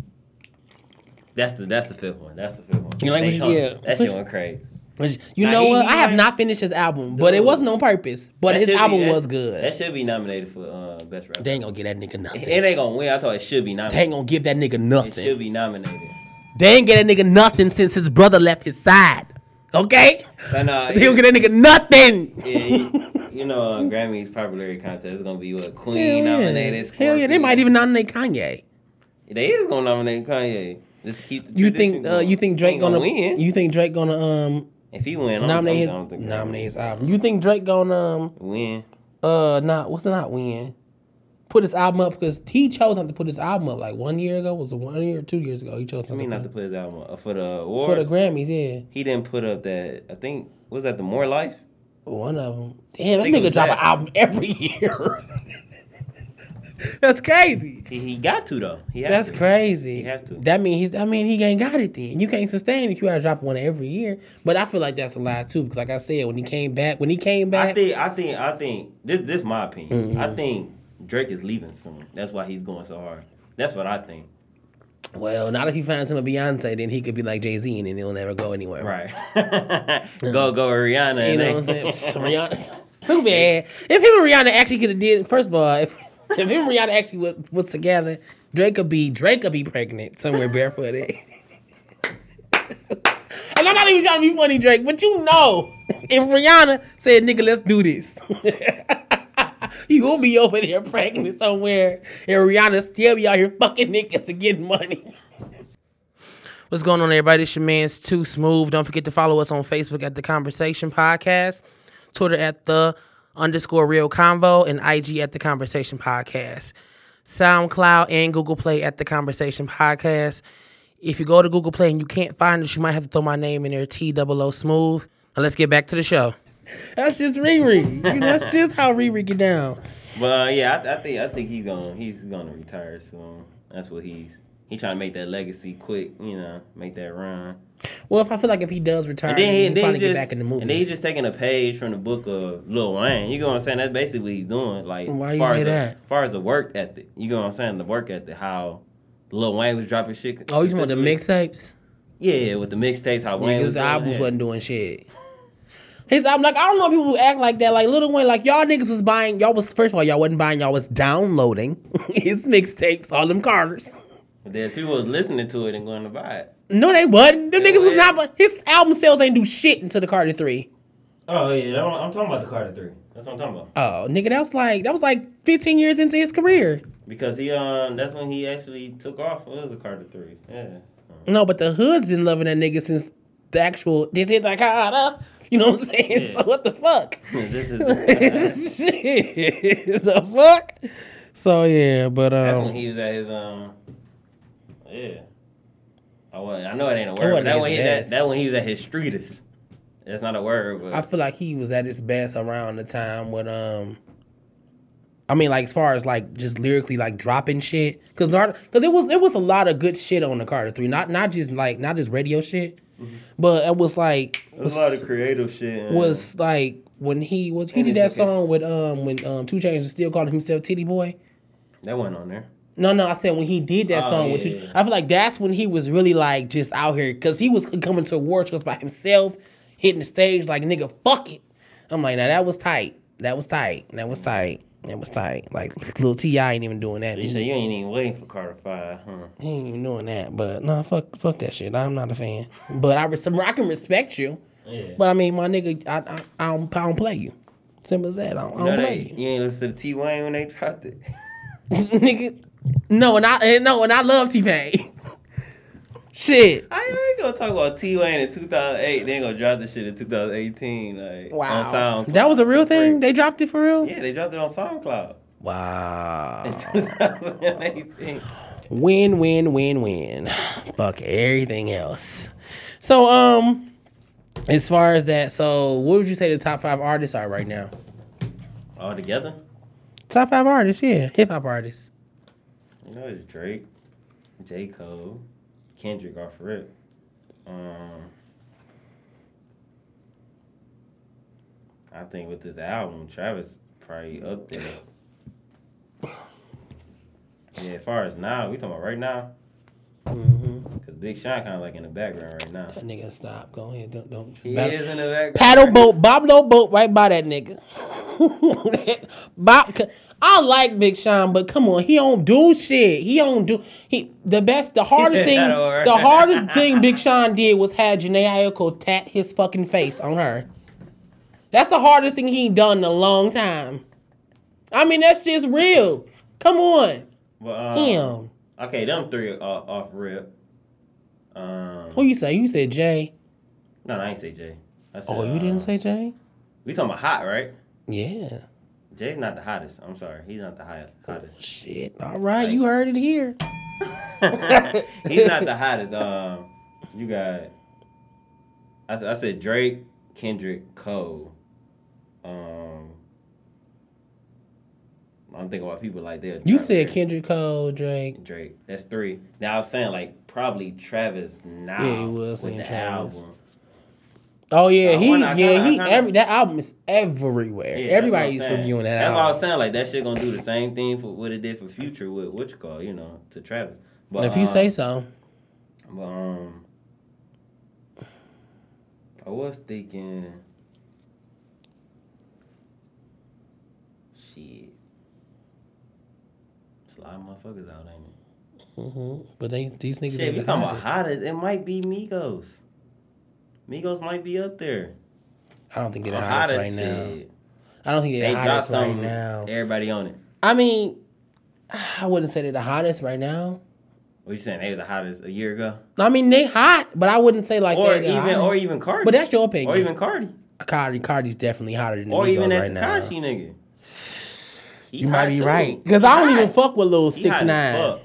S7: That's the that's the fifth one. That's the fifth one.
S1: You like
S7: come-
S1: yeah,
S7: That shit went crazy.
S1: Which, you
S7: Nah,
S1: know what? I have not finished his album, but it wasn't on purpose. But
S7: That
S1: his
S7: be-
S1: album
S7: that-
S1: was good.
S7: That should be nominated for uh, best rapper.
S1: they ain't gonna get that nigga nothing.
S7: It ain't gonna win. I thought it should be nominated.
S1: They ain't gonna give that nigga nothing.
S7: It should be nominated.
S1: They ain't get that nigga nothing since his brother left his side. Okay?
S7: But nah,
S1: They don't get that nigga nothing.
S7: yeah, you, you know, uh, Grammys popularity contest is gonna be what
S1: Hell
S7: Queen
S1: yeah.
S7: nominated.
S1: Hell yeah, they might even nominate Kanye.
S7: They is gonna nominate Kanye. Just keep the
S1: You think uh, you think Drake gonna,
S7: win?
S1: You think Drake gonna um
S7: if he win, I'm,
S1: nominate
S7: I'm
S1: his
S7: down with the Grammys.
S1: nominate his album? You think Drake gonna um
S7: win.
S1: uh not what's the not win? Put his album up because he chose not to put his album up like one year ago. Was it one year or two years ago? He chose
S7: I
S1: not
S7: mean,
S1: to
S7: not
S1: put
S7: to put his album up for the awards.
S1: for the Grammys. Yeah,
S7: he didn't put up that. I think was that the More Life.
S1: one of them. Damn, that nigga drop an album every year. That's crazy.
S7: He, he got to though. He
S1: That's
S7: to.
S1: crazy.
S7: He have to.
S1: That mean he's. I mean he ain't got it then. You can't sustain if you gotta drop one every year. But I feel like that's a lie too. Because like I said, when he came back, when he came back,
S7: I think. I think. I think. This. This my opinion.
S1: Mm-hmm.
S7: I think Drake is leaving soon. That's why he's going so hard. That's what I think.
S1: well, not if he finds him a Beyonce, then he could be like Jay Z and then he'll never go anywhere.
S7: Right. go go Rihanna.
S1: You know what I'm saying? Rihanna. Too bad. If him and Rihanna actually could have did, first of all, if if him and Rihanna actually was, was together, Drake could be Drake could be pregnant somewhere barefooted. and I'm not even trying to be funny, Drake, but you know, if Rihanna said, "Nigga, let's do this," you gonna be over there pregnant somewhere, and Rihanna still be out here fucking niggas to get money. What's going on, everybody? It's your man's Too Smooth. Don't forget to follow us on Facebook at The Conversation Podcast, Twitter at The underscore Real Convo, and IG at The Conversation Podcast. SoundCloud and Google Play at The Conversation Podcast. If you go to Google Play and you can't find us, you might have to throw my name in there, T O O Smooth. Now let's get back to the show. That's just Riri. You know, that's just how Riri get down.
S7: Well, uh, yeah, I, I think I think he's gonna he's gonna retire soon. That's what he's he trying to make that legacy quick. You know, make that run.
S1: Well, if I feel like if he does retire,
S7: And then, he,
S1: he'll probably
S7: he
S1: get
S7: just
S1: back in the movies.
S7: and then he's just taking a page from the book of Lil Wayne. You know what I'm saying? That's basically what he's doing. Like
S1: Why
S7: as
S1: you
S7: far
S1: say
S7: as the,
S1: that?
S7: as far as the work ethic, you know what I'm saying? The work ethic, how Lil Wayne was dropping shit.
S1: oh, you talking about the mixtapes?
S7: Yeah, with the mixtapes, how Wayne
S1: Niggas
S7: was doing,
S1: albums
S7: yeah.
S1: wasn't doing shit. His album, like I don't know people who act like that. Like Little Wayne, like y'all niggas was buying. Y'all was first of all, y'all wasn't buying. Y'all was downloading his mixtapes, all them Carters.
S7: Then people was listening to it and going to buy it.
S1: No, they wasn't. Them niggas was not. But his album sales ain't do shit until the Carter Three.
S7: Oh yeah, I'm talking about the Carter Three. That's what I'm talking about.
S1: Oh, nigga, that was like that was like 15 years into his career.
S7: Because he um, that's when he actually took off. It was a Carter Three. Yeah.
S1: No, but the hood's been loving that nigga since the actual. This is the Carter. You know what I'm saying?
S7: Yeah.
S1: So what the fuck?
S7: this is.
S1: Shit, the fuck. So yeah, but
S7: That's
S1: um.
S7: when he was at his um. Yeah. I, was, I know it ain't a word. That one, he that, that when he was at his streetest. That's not a word, but
S1: I feel like he was at his best around the time when um I mean like as far as like just lyrically like dropping shit cuz cuz there was there was a lot of good shit on the Carter 3 not not just like not just radio shit but it was like
S7: There was a lot of creative shit. and-
S1: was like when he was he did that song with um when um Two Chainz was still calling himself Titty Boy
S7: that went on there.
S1: No, no, I said when he did that
S7: Oh,
S1: song
S7: yeah,
S1: Two,
S7: yeah.
S1: I feel like that's when he was really like just out here because he was coming to awards shows by himself, hitting the stage like nigga, fuck it. I'm like, now that was tight. That was tight. That was tight. That was tight. Like little Ti ain't even doing that.
S7: You
S1: He,
S7: said you ain't even waiting for Carter Five, huh?
S1: he ain't even doing that. But no, fuck, fuck that shit. I'm not a fan. But I, res- I can respect you.
S7: Yeah.
S1: But I mean, my nigga, I, I, I, don't, I don't play you. Simple as that. I don't, I don't play
S7: they,
S1: you.
S7: you ain't listen to the T Wayne when they dropped it.
S1: nigga. No, and I and no, and I love T Pain. Shit.
S7: I ain't gonna talk about T Wayne in 2008. They ain't gonna drop this shit in 2018. Like
S1: Wow.
S7: on SoundCloud.
S1: That was a real thing? They dropped it for real?
S7: Yeah, they dropped it on SoundCloud.
S1: Wow.
S7: in 2018.
S1: Win, win, win, win. Fuck everything else. So, um, as far as that, so what would you say the top five artists are right now?
S7: All together,
S1: Top five artists, yeah. Hip hop artists.
S7: You know, it's Drake, J. Cole, Kendrick off rip. Um, I think with this album, Travis probably up there. Yeah, as far as now, we talking about right now. Cause Big Sean kind of like in the background right now.
S1: That nigga stop. Go ahead. Don't don't just
S7: He
S1: battle.
S7: is in the background.
S1: Paddle boat, Boblo boat right by that nigga. Bob, I like Big Sean, but come on, he don't do shit. He don't do he. The best, the hardest thing,
S7: That don't work.
S1: the hardest thing Big Sean did was had Jhené Aiko tat his fucking face on her. That's the hardest thing he done in a long time. I mean, that's just real. Come on,
S7: But, um,
S1: him.
S7: Okay, them three are off, rip. Um,
S1: Who you say? You said Jay.
S7: no, I ain't say Jay. I said,
S1: Oh, you
S7: uh,
S1: didn't say Jay?
S7: We talking about hot, right?
S1: Yeah.
S7: Jay's not the hottest. I'm sorry, he's not the highest. Hottest.
S1: Shit. All right, you heard it here.
S7: he's not the hottest. Um, you got. I, said- I said Drake, Kendrick, Cole. Um, I'm thinking about people like that.
S1: You said Kendrick Cole, Drake.
S7: Drake. That's three. Now I was saying like probably Travis now.
S1: Yeah, he was
S7: with
S1: saying
S7: the
S1: Travis.
S7: album.
S1: Oh yeah,
S7: Uh,
S1: he
S7: not?
S1: yeah
S7: Kinda-
S1: he
S7: kinda-
S1: every that album is everywhere.
S7: Yeah,
S1: Everybody's
S7: that's what I'm saying.
S1: reviewing that
S7: That's why I was
S1: album.
S7: saying like that shit gonna do the same thing for what it did for Future with what you call you know to Travis. But
S1: if you
S7: um,
S1: say so.
S7: But um, I was thinking, shit, it's a lot of motherfuckers out, ain't it?
S1: hmm But they these niggas
S7: Shit, we talking about
S1: hottest.
S7: It might be Migos. Migos might be up there.
S1: I don't think they're the
S7: Uh,
S1: hottest right now. I don't think they're
S7: They
S1: the hottest right now.
S7: Everybody on it.
S1: I mean, I wouldn't say they're the hottest right now.
S7: What you saying? They was the hottest a year ago, No,
S1: I mean, they hot, but I wouldn't say like
S7: or even,
S1: hottest.
S7: or even Cardi.
S1: But that's your opinion.
S7: or even Cardi,
S1: Cardi. Cardi's definitely hotter than the
S7: or
S1: Migos
S7: even that
S1: right now.
S7: Tekashi nigga. He
S1: You might be
S7: too.
S1: right because I don't
S7: hot.
S1: even fuck with Lil
S7: He
S1: Six Nine.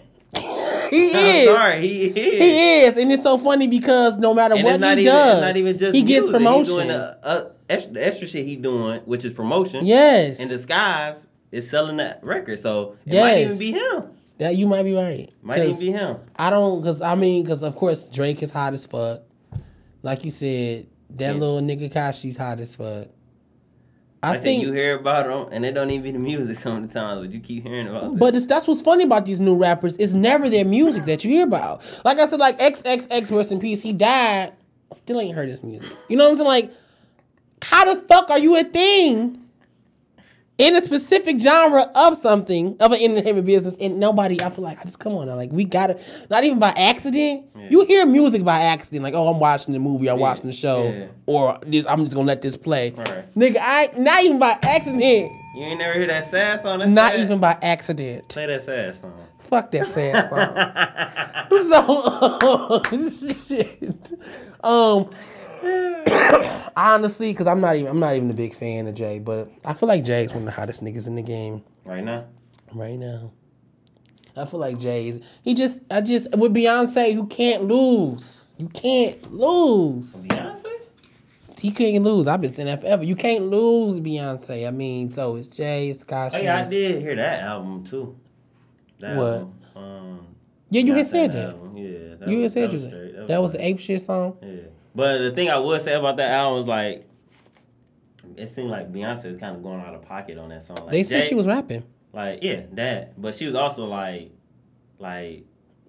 S1: He
S7: I'm
S1: is.
S7: sorry, he is.
S1: He is, and it's so funny because no matter
S7: And
S1: what he
S7: even,
S1: does,
S7: it's not even just
S1: he gets
S7: music.
S1: promotion.
S7: He doing the, uh, extra, the extra shit he doing, which is promotion.
S1: yes,
S7: In disguise, is selling that record. So it might even be him.
S1: that you might be right.
S7: Might even
S1: 'Cause
S7: be him.
S1: I don't, because I mean, because of course Drake is hot as fuck. Like you said, that
S7: Yeah.
S1: little nigga Kashi's hot as fuck. I,
S7: I,
S1: think,
S7: think you hear about them, and it don't even be the music some of the times, but you keep hearing about. Them.
S1: but it's, that's what's funny about these new rappers. It's never their music that you hear about. Like I said, like XXX, rest in peace. He died. I Still ain't heard his music. You know what I'm saying? Like, how the fuck are you a thing in a specific genre of something of an entertainment business and nobody? I feel like I just come on now. Like we gotta not even by accident. You hear music by accident. Like oh, I'm watching the movie, I'm watching the show,
S7: yeah.
S1: or this. I'm just gonna let this play.
S7: Right.
S1: Nigga, I not even by accident.
S7: you ain't never hear that sad song. That's
S1: Not
S7: sad.
S1: even by accident.
S7: play that sad song.
S1: Fuck that sad song. so shit. Um honestly, because I'm not even I'm not even a big fan of Jay, but I feel like Jay's one of the hottest niggas in the game
S7: Right now,
S1: right now. I feel like Jay's he just I just with Beyonce who can't lose. You can't lose.
S7: Beyonce.
S1: He can't lose. I've been saying that forever. You can't lose Beyonce. I mean, so it's Jay, it's Scott.
S7: Oh yeah, I did hear that album too. That
S1: What?
S7: Album. Um,
S1: Yeah, you had said that.
S7: album. Yeah, that
S1: You had
S7: was-
S1: said
S7: that
S1: you
S7: was straight.
S1: that was the ape shit song.
S7: Yeah. But the thing I would say about that album is like, it seemed like Beyonce was kind of going out of pocket on that song. Like,
S1: They said
S7: Jay-
S1: she was rapping.
S7: like, yeah, that. But she was also like, like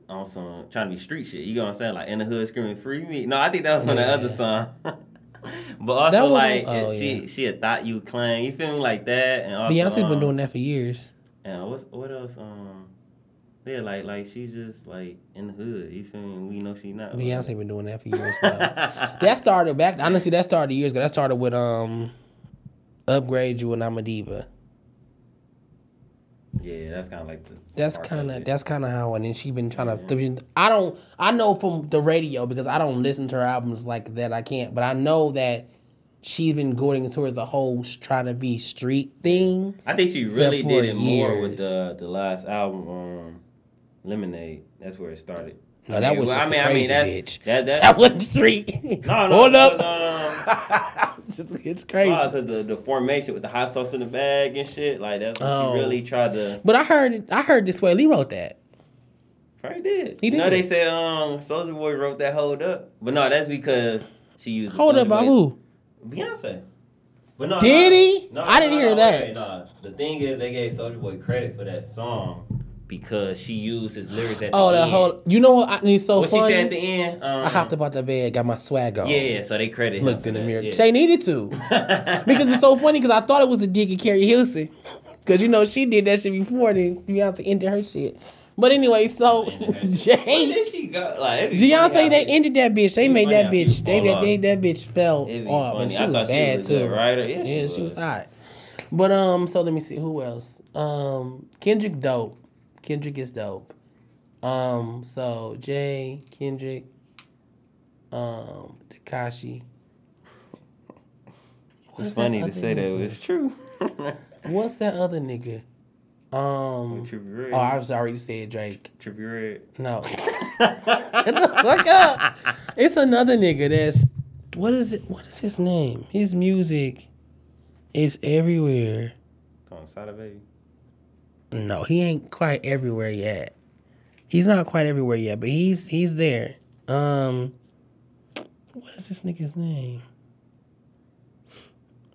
S7: on some trying to be street shit. You know what I'm saying? Like in the hood screaming "Free me." No, I think that was on the other song. but also
S1: on-
S7: like
S1: oh,
S7: she
S1: yeah.
S7: she had thought you claim. You feel me like that? And also,
S1: Beyonce's been
S7: um,
S1: doing that for years.
S7: And what what else? Um, yeah, like like she's just like in the hood. You feel me? We know she not.
S1: Beyonce been doing that for years. That started back. Honestly, that started years ago. That started with um, upgrade you and I'm a diva.
S7: Yeah, that's kind of like the.
S1: That's kind
S7: of
S1: that's kind of how. And then she been trying to. I don't. I know from the radio because I don't listen to her albums like that. I can't. But I know that she's been going towards the whole trying to be street thing.
S7: I think she really did it more with the the last album, um, Lemonade. That's where it started.
S1: No, that was
S7: well,
S1: just
S7: I mean,
S1: a
S7: I mean, that's
S1: bitch.
S7: that that.
S1: That wasn't street.
S7: no, no,
S1: Hold
S7: no,
S1: up.
S7: No, no,
S1: it's, it's crazy.
S7: no. because the the formation with the hot sauce in the bag and shit, like that's what
S1: Oh.
S7: she really tried to.
S1: But I heard. I heard this Swae Lee wrote that.
S7: Probably did.
S1: He
S7: You know they said um Soulja Boy wrote that hold up, but no, that's because she used. the
S1: Hold up, by who?
S7: Beyonce. But no,
S1: Did
S7: no,
S1: he?
S7: No,
S1: I didn't
S7: no,
S1: hear
S7: no,
S1: that.
S7: wait, no. The thing is, they gave Soulja Boy credit for that song, because she used his lyrics at
S1: Oh,
S7: the
S1: the
S7: end.
S1: whole. You know what? I, it's so funny.
S7: what she said at the end. Um,
S1: I hopped up out the bed, got my swag on.
S7: Yeah, so they credit.
S1: Looked in the
S7: that,
S1: mirror.
S7: yeah.
S1: They needed to. because it's so funny because I thought it was a dig at Keri Hilson. Because, you know, she did that shit before, then Beyonce ended her shit. But anyway, so Jay,
S7: did she go? Like, funny
S1: Beyonce, they ended that bitch. They made that bitch. They,
S7: off.
S1: they, that bitch fell
S7: It'd be
S1: off, and she
S7: I
S1: was
S7: thought she
S1: bad
S7: was
S1: too.
S7: writer. Yeah,
S1: yeah,
S7: she
S1: she was
S7: was.
S1: hot. But um, so let me see who else. Um, Kendrick dope. Kendrick is dope. Um, so Jay, Kendrick, um, Tekashi.
S7: It's funny to say that, but it's true.
S1: What's that other nigga? Um, oh, I was already said Drake.
S7: Trippie Redd.
S1: No. Get the fuck up. It's another nigga that's what is it? What is his name? His music is everywhere.
S7: On Sada Baby.
S1: No, he ain't quite everywhere yet. He's not quite everywhere yet, but he's he's there. Um, what is this nigga's name?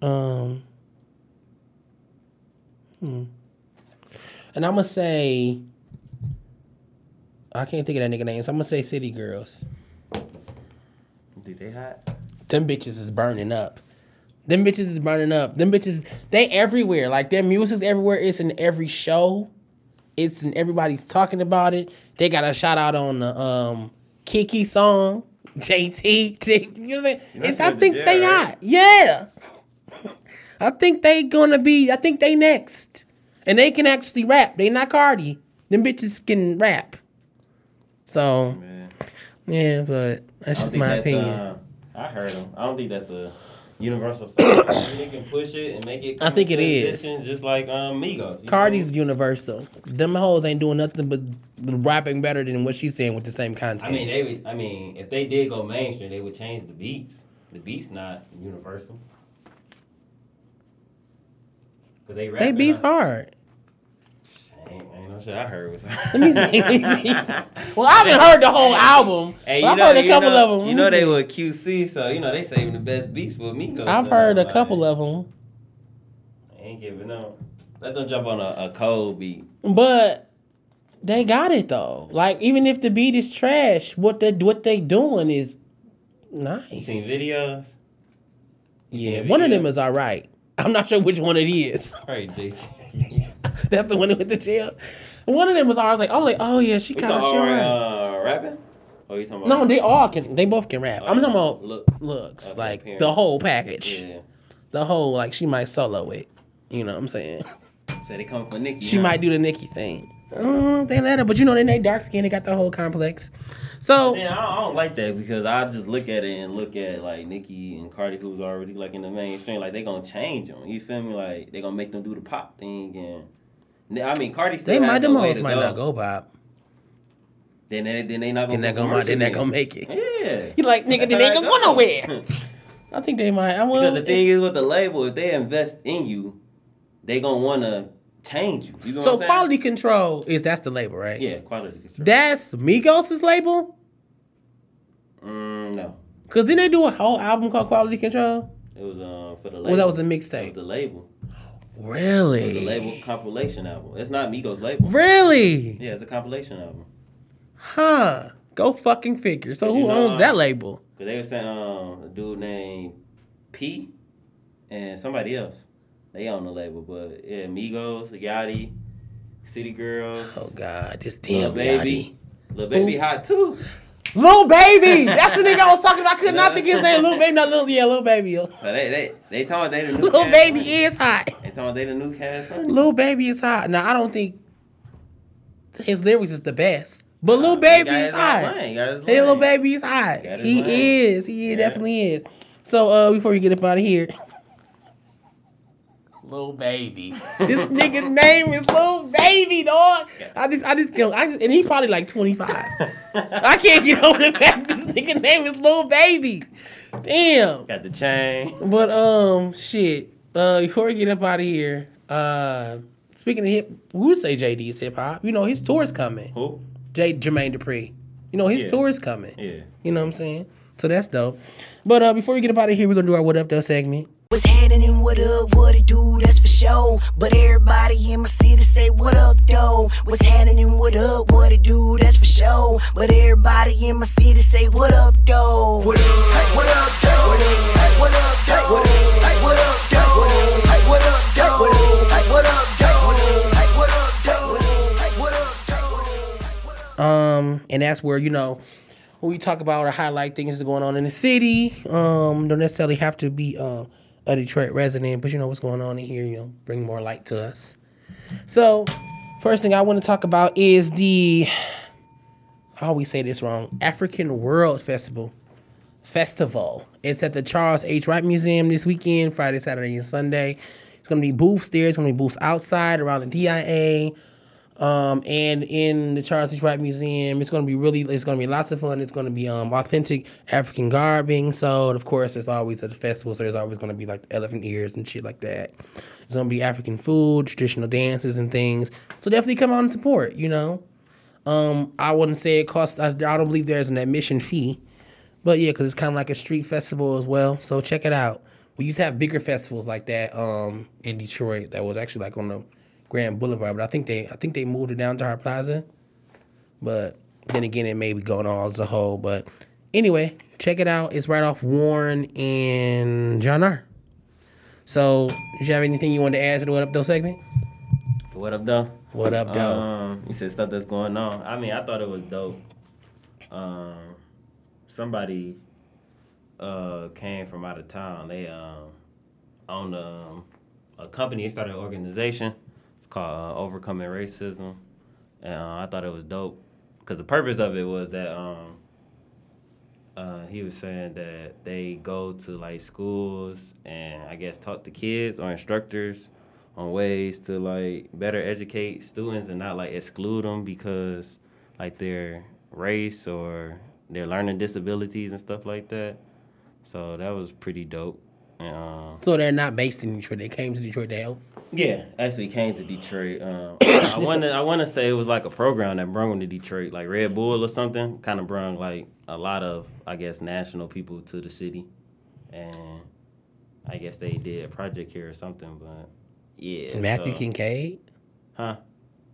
S1: Um, hmm. And I'm gonna say, I can't think of that nigga name, so I'm gonna say City Girls.
S7: Think they hot?
S1: Them bitches is burning up. Them bitches is burning up. Them bitches, they everywhere. Like their music's everywhere. It's in every show. It's in everybody's talking about it. They got a shout out on the um Kiki song. JT. J- you know what I'm saying?
S7: know
S1: I think
S7: jail,
S1: they
S7: right?
S1: hot. Yeah. I think they gonna be, I think they next. And they can actually rap. They not Cardi. Them bitches can rap. So,
S7: Man.
S1: yeah, but that's just my opinion.
S7: Uh, I heard them. I don't think that's a universal song. they can push it and make it.
S1: I think it is.
S7: Just like um, Migos. you
S1: Cardi's
S7: know?
S1: universal. Them hoes ain't doing nothing but rapping better than what she's saying with the same content.
S7: I mean, they would. I mean, if they did go mainstream, they would change the beats. The beats not universal. Cause they
S1: they beats hard.
S7: Shit I heard was.
S1: Let me see. well, I haven't heard the whole album,
S7: Hey, you
S1: I've
S7: know,
S1: heard a couple
S7: know,
S1: of them.
S7: You know they were QC, so you know they saving the best beats for me.
S1: I've heard a
S7: like,
S1: couple of them,
S7: Ain't giving up. Let them jump on a, a cold beat.
S1: but they got it though. Like even if the beat is trash, what they what they doing is
S7: You seen
S1: nice.
S7: videos?
S1: Yeah,
S7: seen
S1: one of them is all right. I'm not sure which one it is.
S7: All right, JT.
S1: That's the one that went to jail. One of them was all I was like, oh, like, oh yeah, she kind of she
S7: about uh, rapping? Or you talking
S1: No,
S7: about?
S1: they all can. They both can rap. I'm talking about
S7: Look.
S1: looks,
S7: Okay,
S1: like
S7: appearance.
S1: the whole package,
S7: Yeah.
S1: the whole like she might solo it. You know what I'm saying?
S7: So they come for Nicki.
S1: She
S7: huh?
S1: might do the Nicki thing. I don't know if they let her, but you know they they dark skin. They got the whole complex. So
S7: Yeah, I don't, I don't like that because I just look at it and look at like Nicki and Cardi, who's already like in the mainstream. Like they gonna change them. You feel me? Like they gonna make them do the pop thing and. I mean, Cardi still
S1: they might
S7: a
S1: them
S7: way
S1: hoes
S7: to
S1: might not go pop.
S7: Then they then they not gonna.
S1: they
S7: go
S1: gonna then they gonna make it.
S7: Yeah.
S1: You like nigga?
S7: That's
S1: Then they ain't gonna go
S7: go.
S1: nowhere. I think they might. I will.
S7: Because the thing is with the label, if they invest in you, they gonna wanna change you. You know
S1: so quality control is that's the label, right?
S7: Yeah, quality control.
S1: That's Migos' label.
S7: mm, no,
S1: Cause then they do a whole album called Quality Control.
S7: it was um for the label.
S1: Well, that was the mixtape.
S7: the label.
S1: Really?
S7: The label compilation album. It's not Migos label.
S1: Really?
S7: Yeah, it's a compilation album.
S1: Huh. Go fucking figure. So who
S7: know,
S1: owns
S7: uh,
S1: that label?
S7: Cause they were saying um a dude named P and somebody else. They on the label, but yeah, Migos, Yachty, City Girls,
S1: Oh God, this
S7: Lil
S1: damn
S7: Baby, Lil Baby
S1: Who?
S7: hot too.
S1: Little baby. That's the nigga I was talking about. I could not think his name. Little baby, not little. Yeah, little baby.
S7: So they they they talking they the new
S1: Little baby
S7: Money.
S1: is hot.
S7: They talking they the new cash money.
S1: Little baby is hot. Now I don't think his lyrics is the best, but little baby is hot.
S7: lane, he got his
S1: Hey, little baby is hot.
S7: His
S1: He is. He
S7: Yeah.
S1: definitely is. So uh, before we get up out of here, little baby. this nigga's name is little baby, dog. I just, I just, go, I just, and he probably like twenty five. I can't get over the fact this nigga name is little baby. Damn.
S7: Got the chain.
S1: But um, shit. Uh, before we get up out of here, uh, speaking of hip, we would say JD is hip hop. You know his tour's coming.
S7: Who?
S1: J Jermaine Dupri. You know his
S7: Yeah.
S1: tour's coming.
S7: Yeah.
S1: You know what I'm saying? So that's dope. But uh, before we get up out of here, we're gonna do our what up though segment.
S8: What's happening? What up? What it do? That's for sure. But everybody in my city say, What up, though? What's happening? What up? What it do? That's for sure. But everybody in my city say, What up, though? What up? Hey, what up, though? What up? Hey, what up, though? What up? Hey, what up, though? What up? Hey, what up, though? What up? Hey, what up, though? What up? Hey, what up, though? Hey, what up, though?
S1: Um, and that's where you know when we talk about or highlight things that's going on in the city. Um, don't necessarily have to be uh, a Detroit resident, but you know what's going on in here. You know, bring more light to us. So, first thing I want to talk about is the I always say this wrong African World Festival. Festival. It's at the Charles H. Wright Museum this weekend, Friday, Saturday, and Sunday. It's gonna be booths there. It's gonna be booths outside around the DIA, um, and in the Charles H. Wright Museum. It's gonna be really. It's gonna be lots of fun. It's gonna be um, authentic African garb being sold. Of course, there's always at the festival, so there's always gonna be like elephant ears and shit like that. It's gonna be African food, traditional dances, and things. So definitely come out and support. You know. Um, I wouldn't say it costs. I don't believe there's an admission fee, but yeah, because it's kind of like a street festival as well. So check it out. We used to have bigger festivals like that um, in Detroit. That was actually like on the Grand Boulevard, but I think they I think they moved it down to Hart Plaza. But then again, it may be going on as a whole. But anyway, check it out. It's right off Warren and John R. So, did you have anything you wanted to add to the What Up Though segment?
S7: What up, though?
S1: What up, though?
S7: Um, you said stuff that's going on. I mean, I thought it was dope. Um, somebody uh came from out of town. They um own um, a company. They started an organization. Called uh, Overcoming Racism, and uh, I thought it was dope because the purpose of it was that um uh, he was saying that they go to like schools and I guess talk to kids or instructors on ways to like better educate students and not like exclude them because like their race or their learning disabilities and stuff like that. So that was pretty dope. Um,
S1: so they're not based in Detroit. They came to Detroit to help.
S7: Yeah, actually came to Detroit. Um, I want to I want to say it was like a program that brought them to Detroit, like Red Bull or something. Kind of brought like a lot of I guess national people to the city, and I guess they did a project here or something. But yeah,
S1: Matthew
S7: so-
S1: Kincaid.
S7: huh?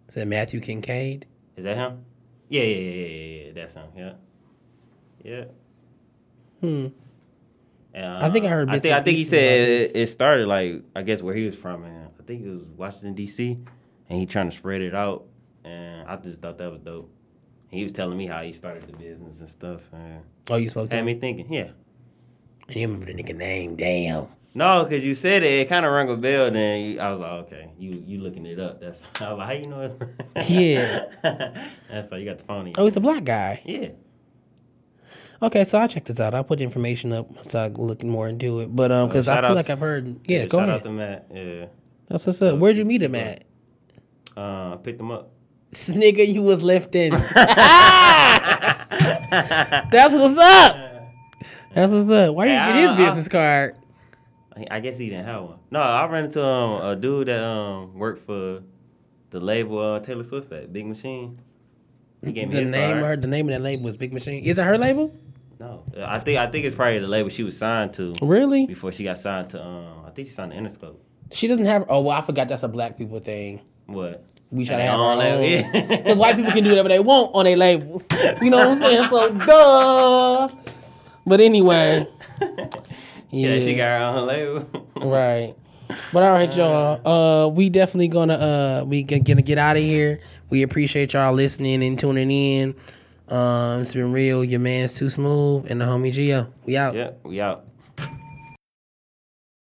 S1: Is that Matthew Kincaid?
S7: Is that him? Yeah, yeah, yeah, yeah, yeah. That's him. Yeah, yeah.
S1: Hmm.
S7: And,
S1: I think I
S7: uh,
S1: heard
S7: I think I think he said it, it started like I guess where he was from, and think it was Washington D.C. and he trying to spread it out, and I just thought that was dope. He was telling me how he started the business and stuff, and
S1: Oh, you spoke to
S7: had me thinking, yeah.
S1: And you remember the nigga name? Damn.
S7: No, cause you said it, it kind of rang a bell. Then you, I was like, okay, you you looking it up. That's I was like, how you know it?
S1: Yeah.
S7: That's why you got the phone. in
S1: Oh, he's a black guy.
S7: Yeah.
S1: Okay, so I'll check this out. I'll put the information up once I look more into it. But um, because I feel
S7: out
S1: like I've heard. Yeah, go
S7: shout
S1: ahead.
S7: Shout out to Matt. Yeah.
S1: That's what's up. Where'd you meet him at?
S7: Uh, I picked him up.
S1: Nigga, you was lifting. That's what's up. That's what's up. Why you
S7: Hey,
S1: get his business card?
S7: I- guess he didn't have one. No, I ran into um, a dude that um worked for the label uh, Taylor Swift at Big Machine. He gave me
S1: The
S7: his
S1: name,
S7: card.
S1: her, the name of that label was Big Machine. Is it her label?
S7: No, I think I think it's probably the label she was signed to
S1: Really?
S7: before she got signed to um. I think she signed to Interscope.
S1: She doesn't have. Oh, well, I forgot that's a black people thing.
S7: What?
S1: We try to have our own. Because white people can do whatever they want on their labels. You know what I'm saying? So, duh. But anyway.
S7: Yeah, she got her own label.
S1: Right. But all right, y'all. Uh, we definitely gonna uh, we gonna get out of here. We appreciate y'all listening and tuning in. Um, it's been real. Your man's too smooth and the homie Gio. We out.
S7: yeah, we out.